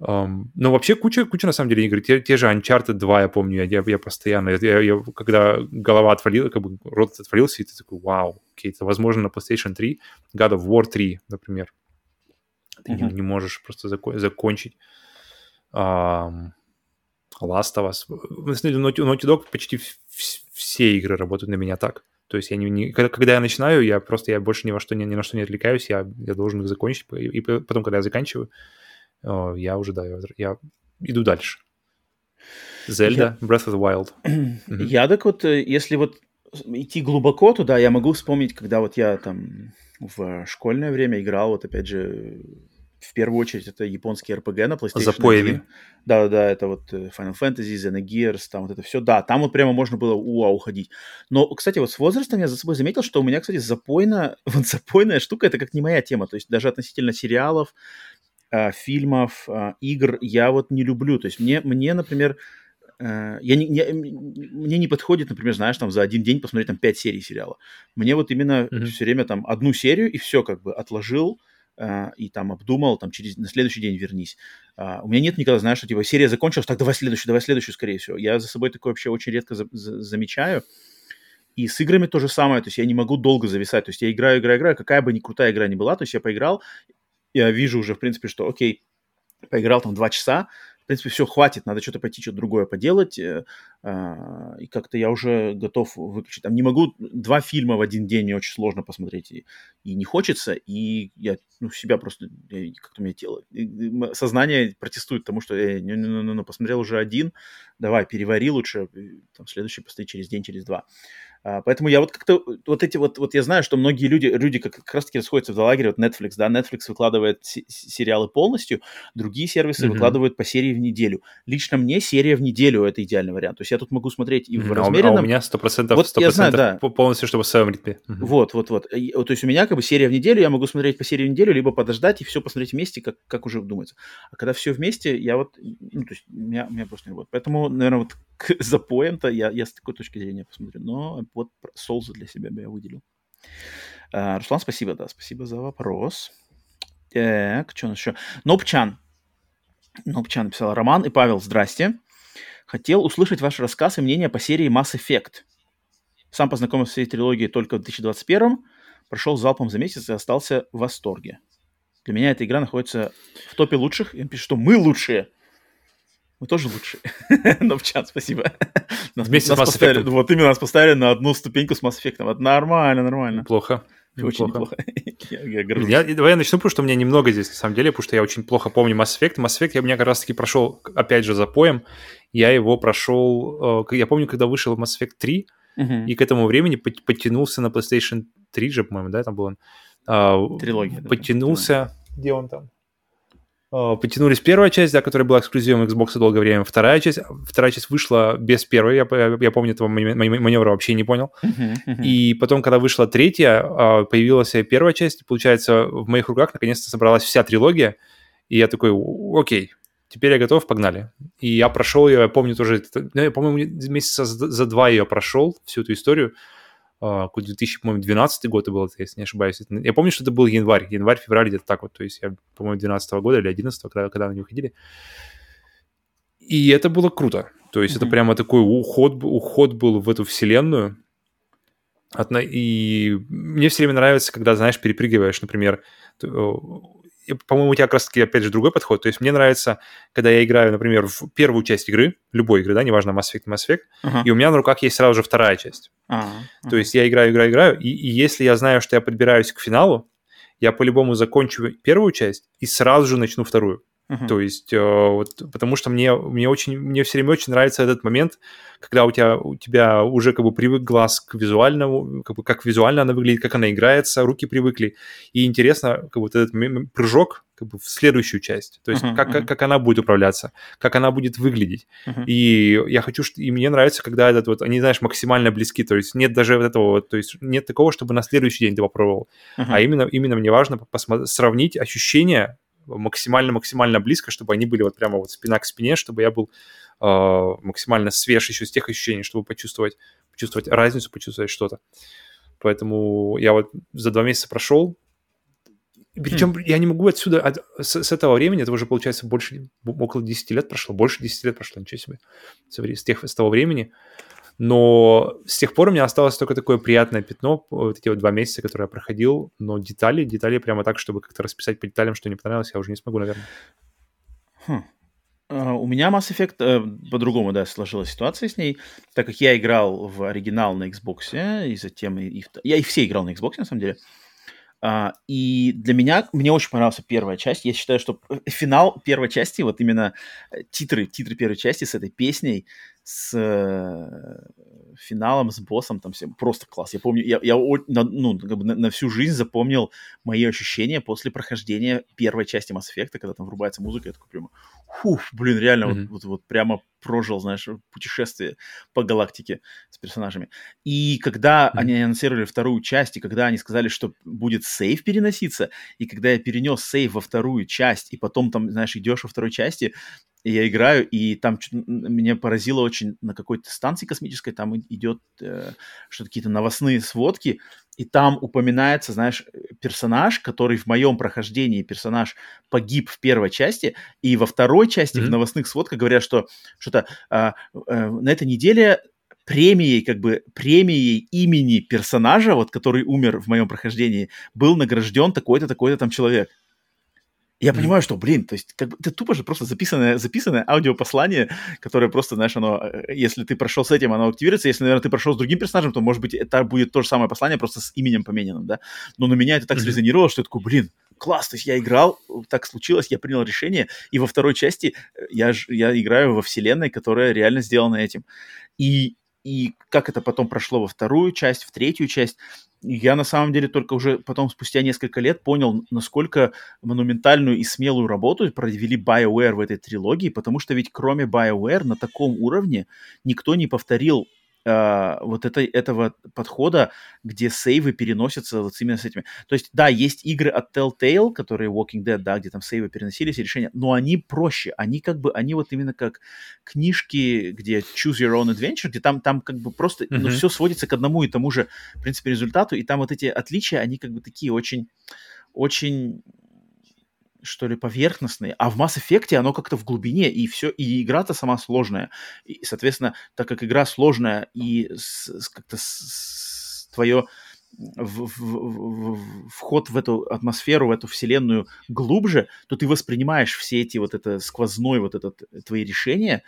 Um, но вообще куча, куча на самом деле игр. Те, те же Uncharted 2, я помню, я, я постоянно, я, я, когда голова отвалила, как бы рот отвалился, и ты такой, вау, окей, это возможно на PlayStation 3, God of War 3, например. ты uh-huh. не, не можешь просто зако- закончить. Um, Last of Us. На самом деле, Naughty Dog почти все игры работают на меня так. То есть я не, не когда, когда я начинаю, я просто я больше ни во что ни, ни на что не отвлекаюсь, я, я должен их закончить, и, и потом, когда я заканчиваю, я уже да, я, я иду дальше. Zelda, я... Breath of the Wild. Я так вот, э, если вот идти глубоко туда, я могу вспомнить, когда вот я там в школьное время играл, вот опять же, в первую очередь это японский RPG на PlayStation За поями. Да, да, это вот э, Final Fantasy, Xenogears, там вот это все. Да, там вот прямо можно было уа уходить. Но, кстати, вот с возрастом я за собой заметил, что у меня, кстати, запойная, вот запойная штука, это как не моя тема. То есть даже относительно сериалов, фильмов, э, игр я вот не люблю. То есть мне, мне например, э, я не, не, мне не подходит, например, знаешь, там за один день посмотреть там пять серий сериала. Мне вот именно mm-hmm. все время там одну серию и все как бы отложил, и там обдумал, там через на следующий день вернись. У меня нет никогда, знаешь, что типа серия закончилась, так давай следующую, давай следующую, скорее всего. Я за собой такое вообще очень редко за, за, замечаю. И с играми то же самое, то есть я не могу долго зависать, то есть я играю, играю, играю, какая бы ни крутая игра ни была, то есть я поиграл, я вижу уже, в принципе, что, окей, поиграл там два часа, в принципе, все, хватит, надо что-то пойти, что-то другое поделать, э, э, и как-то я уже готов выключить. Там не могу два фильма в один день, мне очень сложно посмотреть, и не хочется, и я, ну, себя просто, как-то у меня тело, сознание протестует тому, что, э, ну, ну, ну, ну, посмотрел уже один, давай, перевари лучше, там, следующий посмотри через день, через два. А, поэтому я вот как-то, вот эти вот, вот я знаю, что многие люди, люди как, как раз-таки расходятся в лагере, вот Netflix, да, Netflix выкладывает сериалы полностью, другие сервисы mm-hmm. выкладывают по серии в неделю. Лично мне серия в неделю это идеальный вариант. То есть я тут могу смотреть и в mm-hmm. размеренном... А у меня 100%, вот 100% я знаю, да. полностью, чтобы в своем ритме. Mm-hmm. Вот, вот, вот. И, то есть у меня как бы серия в неделю, я могу смотреть по серии в неделю, либо подождать и все посмотреть вместе, как, как уже думается. А когда все вместе, я вот, ну, то есть у меня, у меня просто не работает. Поэтому, наверное, вот к запоям-то я, я с такой точки зрения посмотрю. Но вот Souls для себя бы я выделил. Uh, Руслан, спасибо, да, спасибо за вопрос. Так, что у нас еще? Нопчан. Нопчан написал Роман и Павел, здрасте. Хотел услышать ваш рассказ и мнение по серии Mass Effect. Сам познакомился с этой трилогией только в 2021 прошел залпом за месяц и остался в восторге. Для меня эта игра находится в топе лучших. Я пишу, что мы лучшие. Мы тоже лучшие. Но в чат, спасибо. Нас, Вместе нас с Mass поставили, Вот именно нас поставили на одну ступеньку с Mass Effect. Вот нормально, нормально. Плохо. Очень неплохо. я, я, я, давай я начну, потому что у меня немного здесь, на самом деле, потому что я очень плохо помню Mass Effect. Mass Effect я у меня как раз-таки прошел, опять же, за поем. Я его прошел... Э, я помню, когда вышел Mass Effect 3, uh-huh. и к этому времени подтянулся на PlayStation 3 же, по-моему, да, там был он. Трилогия. Подтянулся... Да. Где он там? Э, потянулись первая часть, да, которая была эксклюзивом Xbox долгое время, вторая часть, вторая часть вышла без первой, я, я помню этого маневра вообще не понял. Uh-huh, uh-huh. И потом, когда вышла третья, э, появилась первая часть, получается, в моих руках наконец-то собралась вся трилогия, и я такой, окей, теперь я готов, погнали. И я прошел ее, я помню тоже, ну, я, по-моему, месяца за два ее прошел, всю эту историю, Uh, 2012 год был, если не ошибаюсь. Я помню, что это был январь, январь-февраль где-то так вот, то есть я, по-моему, 12 года или 11 когда, когда они выходили. И это было круто. То есть mm-hmm. это прямо такой уход, уход был в эту вселенную. И мне все время нравится, когда, знаешь, перепрыгиваешь, например, по-моему, у тебя как раз-таки, опять же, другой подход. То есть мне нравится, когда я играю, например, в первую часть игры, любой игры, да, неважно, Mass Effect, Mass Effect, uh-huh. и у меня на руках есть сразу же вторая часть. Uh-huh. Uh-huh. То есть я играю, играю, играю, и, и если я знаю, что я подбираюсь к финалу, я по-любому закончу первую часть и сразу же начну вторую. Uh-huh. То есть, э, вот, потому что мне, мне, очень, мне все время очень нравится этот момент, когда у тебя, у тебя уже как бы привык глаз к визуальному, как бы как визуально она выглядит, как она играется, руки привыкли. И интересно, как бы вот этот прыжок как бы в следующую часть. То есть, uh-huh, как, uh-huh. Как, как она будет управляться, как она будет выглядеть. Uh-huh. И я хочу, и мне нравится, когда этот вот, они, знаешь, максимально близки. То есть нет даже вот этого то есть нет такого, чтобы на следующий день ты попробовал. Uh-huh. А именно, именно мне важно посмотреть, сравнить ощущения максимально-максимально близко, чтобы они были вот прямо вот спина к спине, чтобы я был э, максимально свеж еще с тех ощущений, чтобы почувствовать, почувствовать разницу, почувствовать что-то. Поэтому я вот за два месяца прошел, причем mm. я не могу отсюда, от, с, с этого времени, это уже получается больше, около 10 лет прошло, больше 10 лет прошло, ничего себе, с, тех, с того времени. Но с тех пор у меня осталось только такое приятное пятно, вот эти вот два месяца, которые я проходил, но детали, детали прямо так, чтобы как-то расписать по деталям, что не понравилось, я уже не смогу, наверное. Хм. Uh, у меня Mass Effect uh, по-другому, да, сложилась ситуация с ней, так как я играл в оригинал на Xbox, и затем и, и я и все играл на Xbox, на самом деле. Uh, и для меня, мне очень понравилась первая часть. Я считаю, что э, финал первой части, вот именно э, титры, титры первой части с этой песней, с э, финалом, с боссом, там все просто класс. Я помню, я, я ну, как бы на, на всю жизнь запомнил мои ощущения после прохождения первой части Mass Effect, когда там врубается музыка, я такой прямо, фух, блин, реально mm-hmm. вот, вот, вот прямо прожил, знаешь, путешествие по галактике с персонажами. И когда mm-hmm. они анонсировали вторую часть, и когда они сказали, что будет сейв переноситься, и когда я перенес сейв во вторую часть, и потом там, знаешь, идешь во второй части, и я играю, и там меня поразило очень на какой-то станции космической, там идет э, что-то какие-то новостные сводки, и там упоминается, знаешь, персонаж, который в моем прохождении персонаж погиб в первой части, и во второй части mm-hmm. в новостных сводках говорят, что что-то э, э, на этой неделе премией, как бы премией имени персонажа, вот который умер в моем прохождении, был награжден такой-то, такой-то там человек. Я mm-hmm. понимаю, что, блин, то есть как бы, это тупо же просто записанное, записанное аудиопослание, которое просто, знаешь, оно, э, если ты прошел с этим, оно активируется, если, наверное, ты прошел с другим персонажем, то, может быть, это будет то же самое послание, просто с именем помененным, да, но на меня это так mm-hmm. срезонировало, что я такой, блин, класс, то есть я играл, так случилось, я принял решение, и во второй части э, я, я играю во вселенной, которая реально сделана этим. И и как это потом прошло во вторую часть, в третью часть, я на самом деле только уже потом, спустя несколько лет, понял, насколько монументальную и смелую работу провели BioWare в этой трилогии, потому что ведь кроме BioWare на таком уровне никто не повторил э, вот это, этого подхода, где сейвы переносятся вот именно с этими. То есть, да, есть игры от Telltale, которые Walking Dead, да, где там сейвы переносились, решения, но они проще, они как бы, они вот именно как книжки, где Choose Your Own Adventure, где там, там как бы просто, mm-hmm. ну, все сводится к одному и тому же, в принципе, результату, и там вот эти отличия, они как бы такие очень, очень что ли, поверхностные, а в Mass Effect оно как-то в глубине, и все, и игра-то сама сложная. И, соответственно, так как игра сложная, и как-то твое в, в, в, вход в эту атмосферу, в эту вселенную глубже, то ты воспринимаешь все эти вот это сквозной вот этот твои решения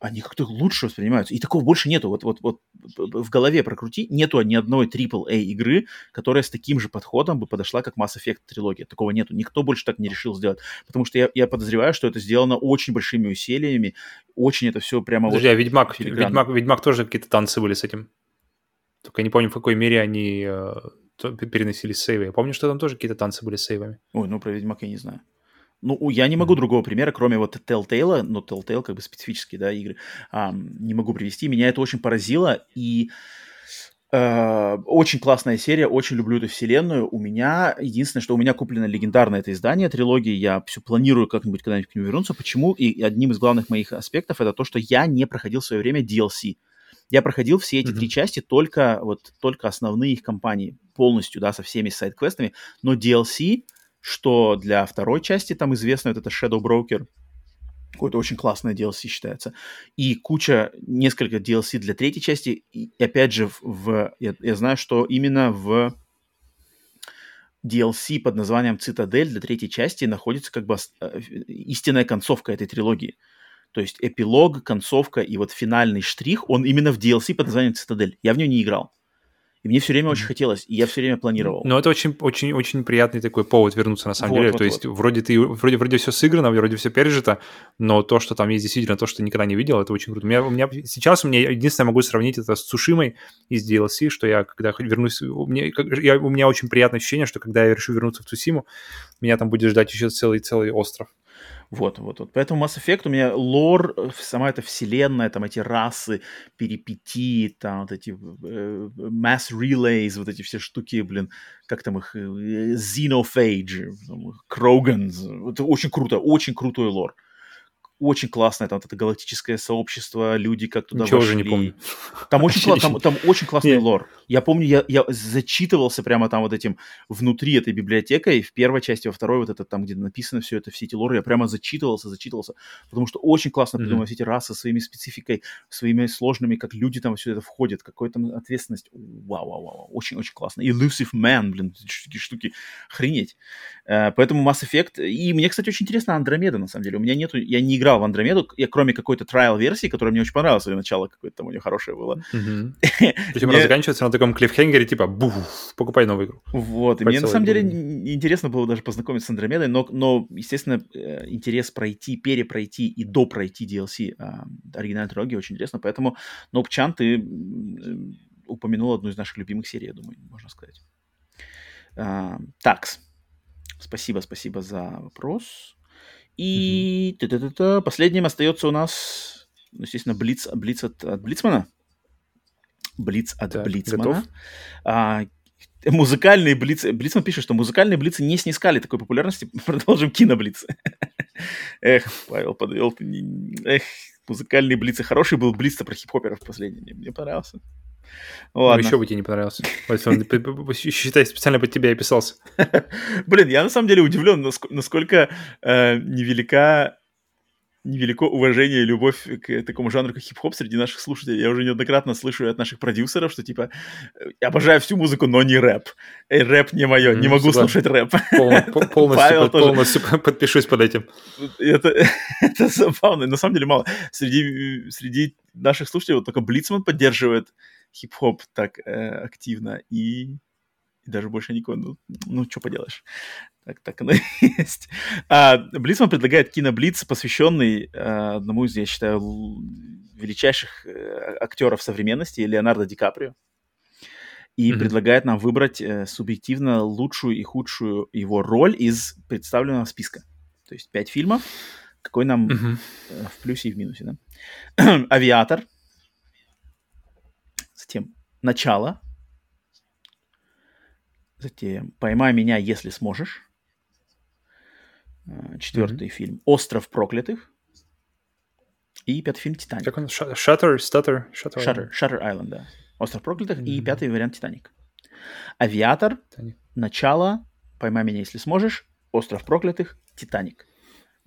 они как-то лучше воспринимаются. И такого больше нету. Вот, вот, вот в голове прокрути, нету ни одной AAA игры, которая с таким же подходом бы подошла, как Mass Effect трилогия. Такого нету. Никто больше так не решил сделать. Потому что я, я подозреваю, что это сделано очень большими усилиями. Очень это все прямо Подожди, вот... а Ведьмак, Ведьмак, Ведьмак тоже какие-то танцы были с этим? Только я не помню, в какой мере они э, переносили сейвы. Я помню, что там тоже какие-то танцы были с сейвами. Ой, ну про Ведьмак я не знаю. Ну, я не могу другого примера, кроме вот Telltale, но Telltale как бы специфические, да, игры, а, не могу привести. Меня это очень поразило, и э, очень классная серия, очень люблю эту вселенную. У меня, единственное, что у меня куплено легендарное это издание трилогии, я все планирую как-нибудь когда-нибудь к нему вернуться. Почему? И одним из главных моих аспектов это то, что я не проходил в свое время DLC. Я проходил все эти mm-hmm. три части только, вот, только основные их кампании полностью, да, со всеми сайт-квестами, но DLC что для второй части там известно, это Shadow Broker, какое-то очень классное DLC считается. И куча, несколько DLC для третьей части. И опять же, в, я, я знаю, что именно в DLC под названием Цитадель для третьей части находится как бы э, истинная концовка этой трилогии. То есть эпилог, концовка и вот финальный штрих, он именно в DLC под названием Цитадель. Я в нее не играл. И мне все время очень хотелось, и я все время планировал. Ну, это очень, очень, очень приятный такой повод вернуться на самом вот, деле. Вот, то есть вот. вроде ты, вроде, вроде все сыграно, вроде все пережито, но то, что там есть действительно то, что ты никогда не видел, это очень круто. У меня, у меня сейчас у меня единственное могу сравнить это с Сушимой из DLC, что я когда вернусь, у меня, я, у меня очень приятное ощущение, что когда я решу вернуться в Цусиму, меня там будет ждать еще целый целый остров. Вот, вот, вот. Поэтому Mass Effect у меня лор, э, сама эта вселенная, там эти расы, перипетии, там вот эти э, mass relays, вот эти все штуки, блин, как там их, э, Xenophage, Krogans. Это очень круто, очень крутой лор. Очень классное, там вот это галактическое сообщество, люди как туда Ничего вошли. уже не помню. Там очень, кла- там, там очень классный Нет. лор. Я помню, я, я зачитывался прямо там вот этим внутри этой библиотекой, в первой части, во второй, вот это там, где написано все это, все эти лоры, я прямо зачитывался, зачитывался, потому что очень классно Мгм. придуманы все эти расы своими спецификой, своими сложными, как люди там все это входят, какой там ответственность. Вау, вау, вау, очень-очень классно. Elusive Man, блин, эти штуки, охренеть. Э, Поэтому Mass Effect, и мне, кстати, очень интересно Андромеда, на самом деле. У меня нету, я не играл в Андромеду, я кроме какой-то trial-версии, которая мне очень понравилась, и начало какое-то там у нее хорошее было. Причем она заканчивается на таком клиффхенгере, типа, бух, покупай новую игру. Вот, и мне на самом деле интересно было даже познакомиться с Андромедой, но, но естественно, э, интерес пройти, перепройти и допройти DLC а, оригинальной трилогии очень интересно, поэтому, Нопчан, ты упомянул одну из наших любимых серий, я думаю, можно сказать. А, такс. Спасибо, спасибо за вопрос. И та-та-та-та, последним остается у нас, ну, естественно, Блиц, Блиц от, от Блицмана. Блиц от Так, Блицмана. готов? А, музыкальные блицы. Блицман пишет, что музыкальные блицы не снискали такой популярности. Продолжим киноблицы. Эх, Павел подвел. ты Эх, музыкальные блицы. Хороший был блиц про хип-хоперов последний. Мне, мне Ну, Ладно. еще бы тебе не понравился. Считай, специально под тебя и писался. Блин, я на самом деле удивлен, наск- насколько э, невелика невелико уважение и любовь к такому жанру, как хип-хоп среди наших слушателей. Я уже неоднократно слышу от наших продюсеров, что типа я обожаю всю музыку, но не рэп. Эй, рэп не мое, не могу слушать рэп. Пол- по- Полностью, под- подпишусь под этим. Это, это забавно. На самом деле мало. Среди, среди наших слушателей вот только Блицман поддерживает хип-хоп так э, активно. И, и даже больше никого. Ну, ну что поделаешь. Так, так оно и есть. А, Блицман предлагает киноблиц, посвященный э, одному из, я считаю, величайших э, актеров современности, Леонардо Ди Каприо. И Мгм. предлагает нам выбрать э, субъективно лучшую и худшую его роль из представленного списка. То есть пять фильмов. Какой нам э, в плюсе и в минусе, да? Авиатор. Затем Начало. Затем Поймай меня, если сможешь. Э, Четвертый фильм Остров проклятых. И пятый фильм Титаник. Как он? Ша- Shutter, Stutter, Shutter. Shutter, Shutter Island, да. Остров проклятых. И Мгм. пятый вариант Титаник. Авиатор, Титаник. Начало, Поймай меня, если сможешь, Остров проклятых, Титаник.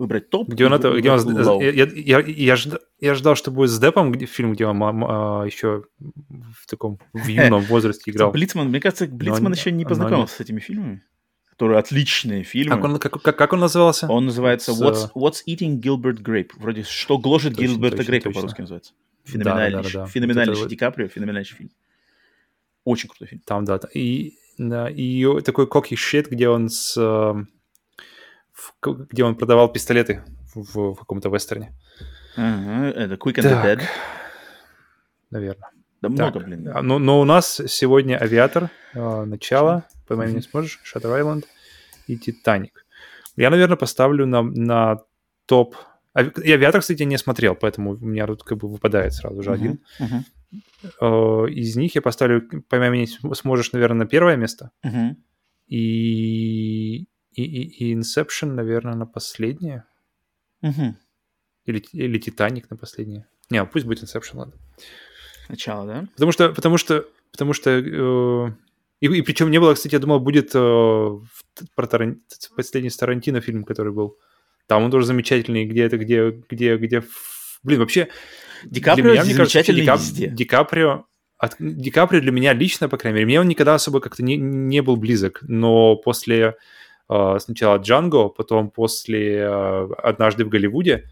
Выбрать топ. Где он это, где он, low. я, я, я, я жда- я ждал, что будет с Депом фильм, где он а, еще в таком в юном возрасте играл. Блицман, мне кажется, Блицман еще не познакомился с этими фильмами, которые отличные фильмы. Как он, как, как, как он назывался? Он называется С, What's, э, What's Eating Gilbert Grape. Вроде «Что гложет Точно, Гилберта точно, Грейпа» по-русски называется. Да, Феноменальнейший, да, да, да. феноменальнейший Вот это Ди Каприо, феноменальнейший фильм. Очень крутой фильм. Там, да. И, да, и такой коки щит, где он с... в где он продавал пистолеты в, в каком-то вестерне. Ага, это Quick and the Так, Dead. наверное. Да много, Так, блин. а, Но, но у нас сегодня «Авиатор», э, «Начало», «Поймай меня не сможешь», «Шаттер Айленд» и «Титаник». Я, наверное, поставлю на, на топ... Ави- И «Авиатор», кстати, не смотрел, поэтому у меня тут как бы выпадает сразу же один. Мгм, Э, Из них я поставлю «Поймай меня сможешь», наверное, на первое место. мгм. И, и, и, и Inception, наверное, на последнее. Мгм. Или, или Титаник на последнее. Не, пусть будет Inception, ладно. Начало, да? Потому что, потому что, потому что, э, и, и причем не было, кстати, я думал, будет э, про Таран- последний Тарантино фильм, который был. Там он тоже замечательный, где это, где, где, где, блин, вообще. Ди Каприо меня, мне кажется, замечательный Ди Кап- везде. Ди Каприо, от- Ди Каприо для меня лично, по крайней мере, мне он никогда особо как-то не, не был близок, но после сначала Джанго, потом после э, «Однажды в Голливуде»,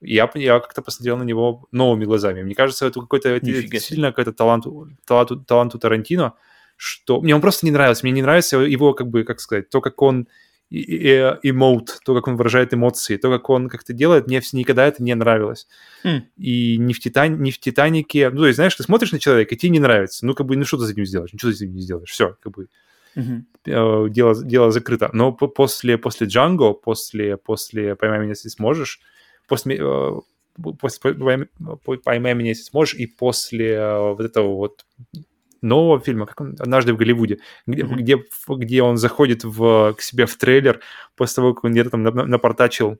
я, я как-то посмотрел на него новыми глазами. Мне кажется, это какой-то действительно какой-то талант, талант, талант у Тарантино, что мне он просто не нравится. Мне не нравится его, как бы, как сказать, то, как он эмоут, то, как он выражает эмоции, то, как он как-то делает, мне никогда это не нравилось. Хм. И ни в, Титан... ни в Титанике... Ну, то есть, знаешь, ты смотришь на человека, и тебе не нравится. Ну, как бы, ну, что ты с этим сделаешь? Ничего ты с этим не сделаешь. Все, как бы, Э, дело, дело закрыто. Но по- после, после Джанго, после, после «Поймай меня, если сможешь», после, э, после «Поймай- «Поймай меня, если сможешь» и после э, вот этого вот нового фильма, как он, «Однажды в Голливуде», где, Мгм. где, где он заходит в, к себе в трейлер после того, как он где-то там на- на- напортачил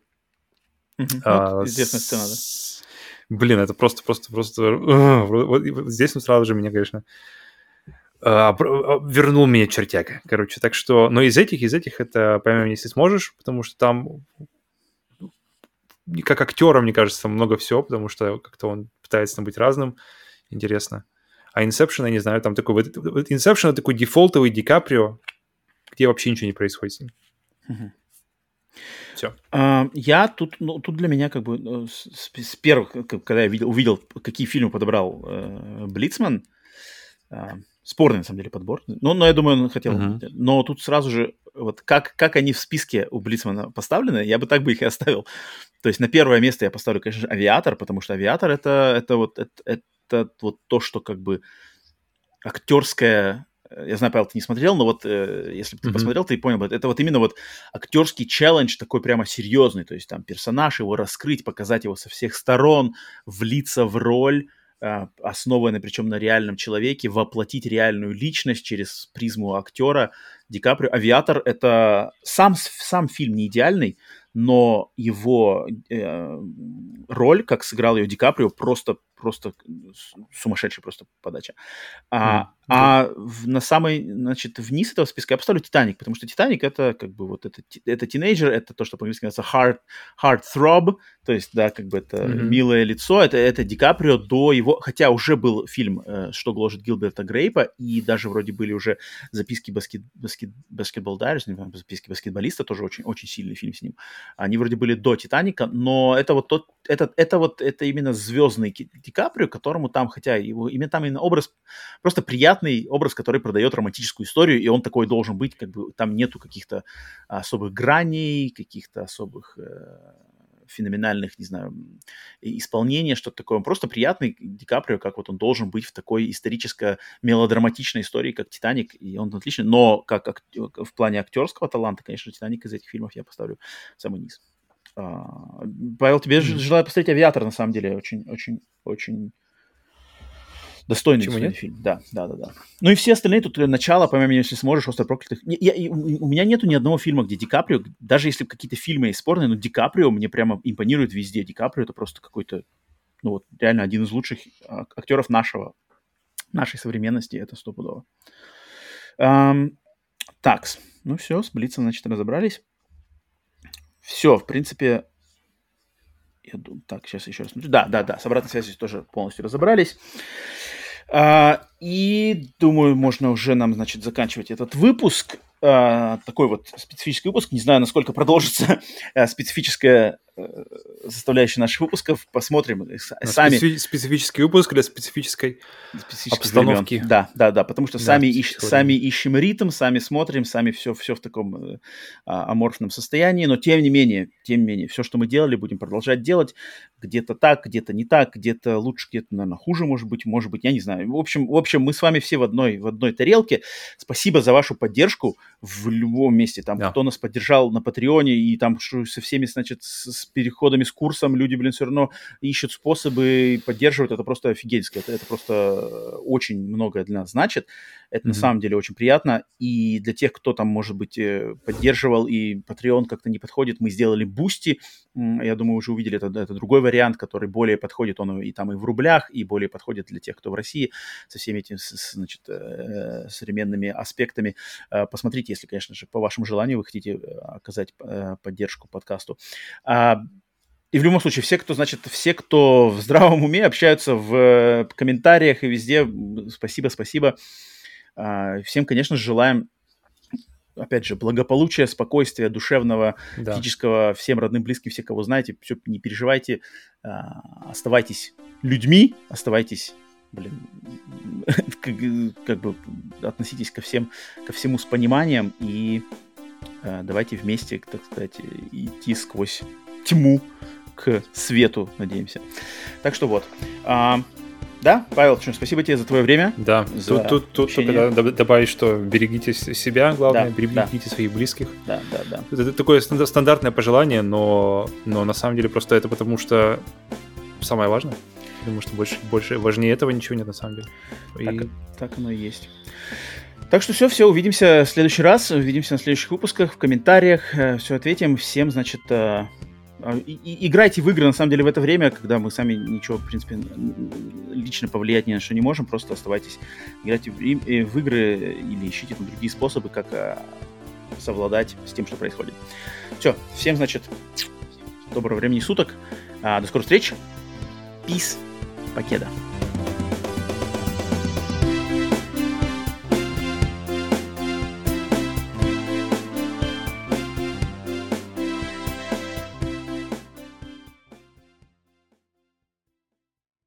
А, известная сцена, да? Блин, это просто, просто, просто... Вот здесь он сразу же меня, конечно, вернул меня чертяка, короче. Так что, но из этих, из этих это, поймем, если сможешь, потому что там как актера, мне кажется, там много всего, потому что как-то он пытается там быть разным. Интересно. А Inception, я не знаю, там такой... Вот, Inception — такой дефолтовый Ди Каприо, где вообще ничего не происходит с ним. Угу. Все. А, я тут, ну, тут для меня как бы э, с, с первых, когда я видел, увидел, какие фильмы подобрал э, Блицман, э, спорный на самом деле подбор. Но, но я думаю, он хотел. Uh-huh. Но тут сразу же вот как как они в списке у Блицмана поставлены, я бы так бы их и оставил. То есть на первое место я поставлю, конечно же, авиатор, потому что авиатор это это вот это, это вот то, что как бы актерское я знаю, Павел, ты не смотрел, но вот э, если бы ты mm-hmm. посмотрел, ты понял бы, это вот именно вот актерский челлендж такой прямо серьезный, то есть там персонаж, его раскрыть, показать его со всех сторон, влиться в роль, э, основанной причем на реальном человеке, воплотить реальную личность через призму актера Ди Каприо. «Авиатор» — это сам, сам фильм не идеальный, но его э, роль, как сыграл ее Ди Каприо, просто просто сумасшедшая просто подача. А, mm. а в, на самый, значит, вниз этого списка я поставлю Титаник, потому что Титаник это как бы вот это, это тинейджер, это то, что по-английски называется hard, hard throb, то есть, да, как бы это mm-hmm. милое лицо, это, это Ди Каприо до его, хотя уже был фильм э, «Что гложет Гилберта Грейпа», и даже вроде были уже записки баскет, баскет, баскетбол Дайрис, записки баскетболиста, тоже очень, очень сильный фильм с ним. Они вроде были до Титаника, но это вот тот, это, это вот, это именно звездный Ди Каприо, которому там, хотя его именно там именно образ, просто приятный образ, который продает романтическую историю, и он такой должен быть, как бы там нету каких-то особых граней, каких-то особых э, феноменальных, не знаю, исполнения, что-то такое. Он просто приятный Ди Каприо, как вот он должен быть в такой историческо-мелодраматичной истории, как «Титаник», и он отличный. Но как, как в плане актерского таланта, конечно, «Титаник» из этих фильмов я поставлю в самый низ. А, Павел, тебе mm-hmm. желаю посмотреть «Авиатор», на самом деле, очень, очень, очень достойный, Почему достойный фильм. Да, да, да, да. Ну и все остальные тут начало, по-моему, если сможешь, «Остров проклятых». Я, я, у меня нету ни одного фильма, где Ди Каприо, даже если какие-то фильмы есть спорные, но Ди Каприо мне прямо импонирует везде. Ди Каприо это просто какой-то, ну вот, реально один из лучших а, актеров нашего, нашей современности, это стопудово. Um, так, ну все, с Блицем, значит, разобрались. Все, в принципе, я думаю, так, сейчас еще раз. Да, да, да, с обратной связью тоже полностью разобрались. А, и думаю, можно уже нам, значит, заканчивать этот выпуск. А, такой вот специфический выпуск. Не знаю, насколько продолжится а, специфическая составляющей наших выпусков. Посмотрим э, сами. Специфи- специфический выпуск для специфической обстановки. Времен. Да, да, да, потому что да, сами, ищ, сами ищем ритм, сами смотрим, сами все, все в таком э, а, аморфном состоянии, но тем не менее, тем не менее, все, что мы делали, будем продолжать делать. Где-то так, где-то не так, где-то лучше, где-то, наверное, хуже, может быть, может быть, я не знаю. В общем, в общем, мы с вами все в одной, в одной тарелке. Спасибо за вашу поддержку в любом месте. Там, да. кто нас поддержал на Патреоне и там со всеми, значит, с переходами, с курсом люди, блин, все равно ищут способы поддерживают. Это просто офигенское. Это, это просто очень многое для нас значит. Это mm-hmm. на самом деле очень приятно. И для тех, кто там, может быть, э, поддерживал и Patreon как-то не подходит, мы сделали Boosty. Я думаю, уже увидели это, это другой вариант, который более подходит. Он и там и в рублях, и более подходит для тех, кто в России со всеми этими, значит, э, современными аспектами. Э, посмотрите, если, конечно же, по вашему желанию вы хотите оказать поддержку подкасту. А, и в любом случае, все, кто, значит, все, кто в здравом уме, общаются в комментариях и везде, спасибо, спасибо. А, всем, конечно же, желаем опять же, благополучия, спокойствия душевного, да. физического, всем родным, близким, все, кого знаете, все, не переживайте, а, оставайтесь людьми, оставайтесь, блин, как, как бы относитесь ко всем, ко всему с пониманием и а, давайте вместе, так сказать, идти сквозь тьму к свету, надеемся. Так что вот. Да, Павел, что, спасибо тебе за твое время. Да, за тут, тут, тут только добавить, что берегите себя, главное, да, берегите да. своих близких. Да, да, да. Это такое стандартное пожелание, но, но на самом деле просто это потому, что самое важное. Потому что больше, больше важнее этого ничего нет на самом деле. И... Так, так оно и есть. Так что все, все, увидимся в следующий раз, увидимся на следующих выпусках, в комментариях, э, все ответим. Всем, значит, э, и, и, играйте в игры, на самом деле, в это время, когда мы сами ничего, в принципе, лично повлиять ни на что не можем, просто оставайтесь, играйте в, э, в игры или ищите там другие способы, как а, совладать с тем, что происходит. Все, всем, значит, доброго времени суток, а, до скорых встреч, peace, покеда.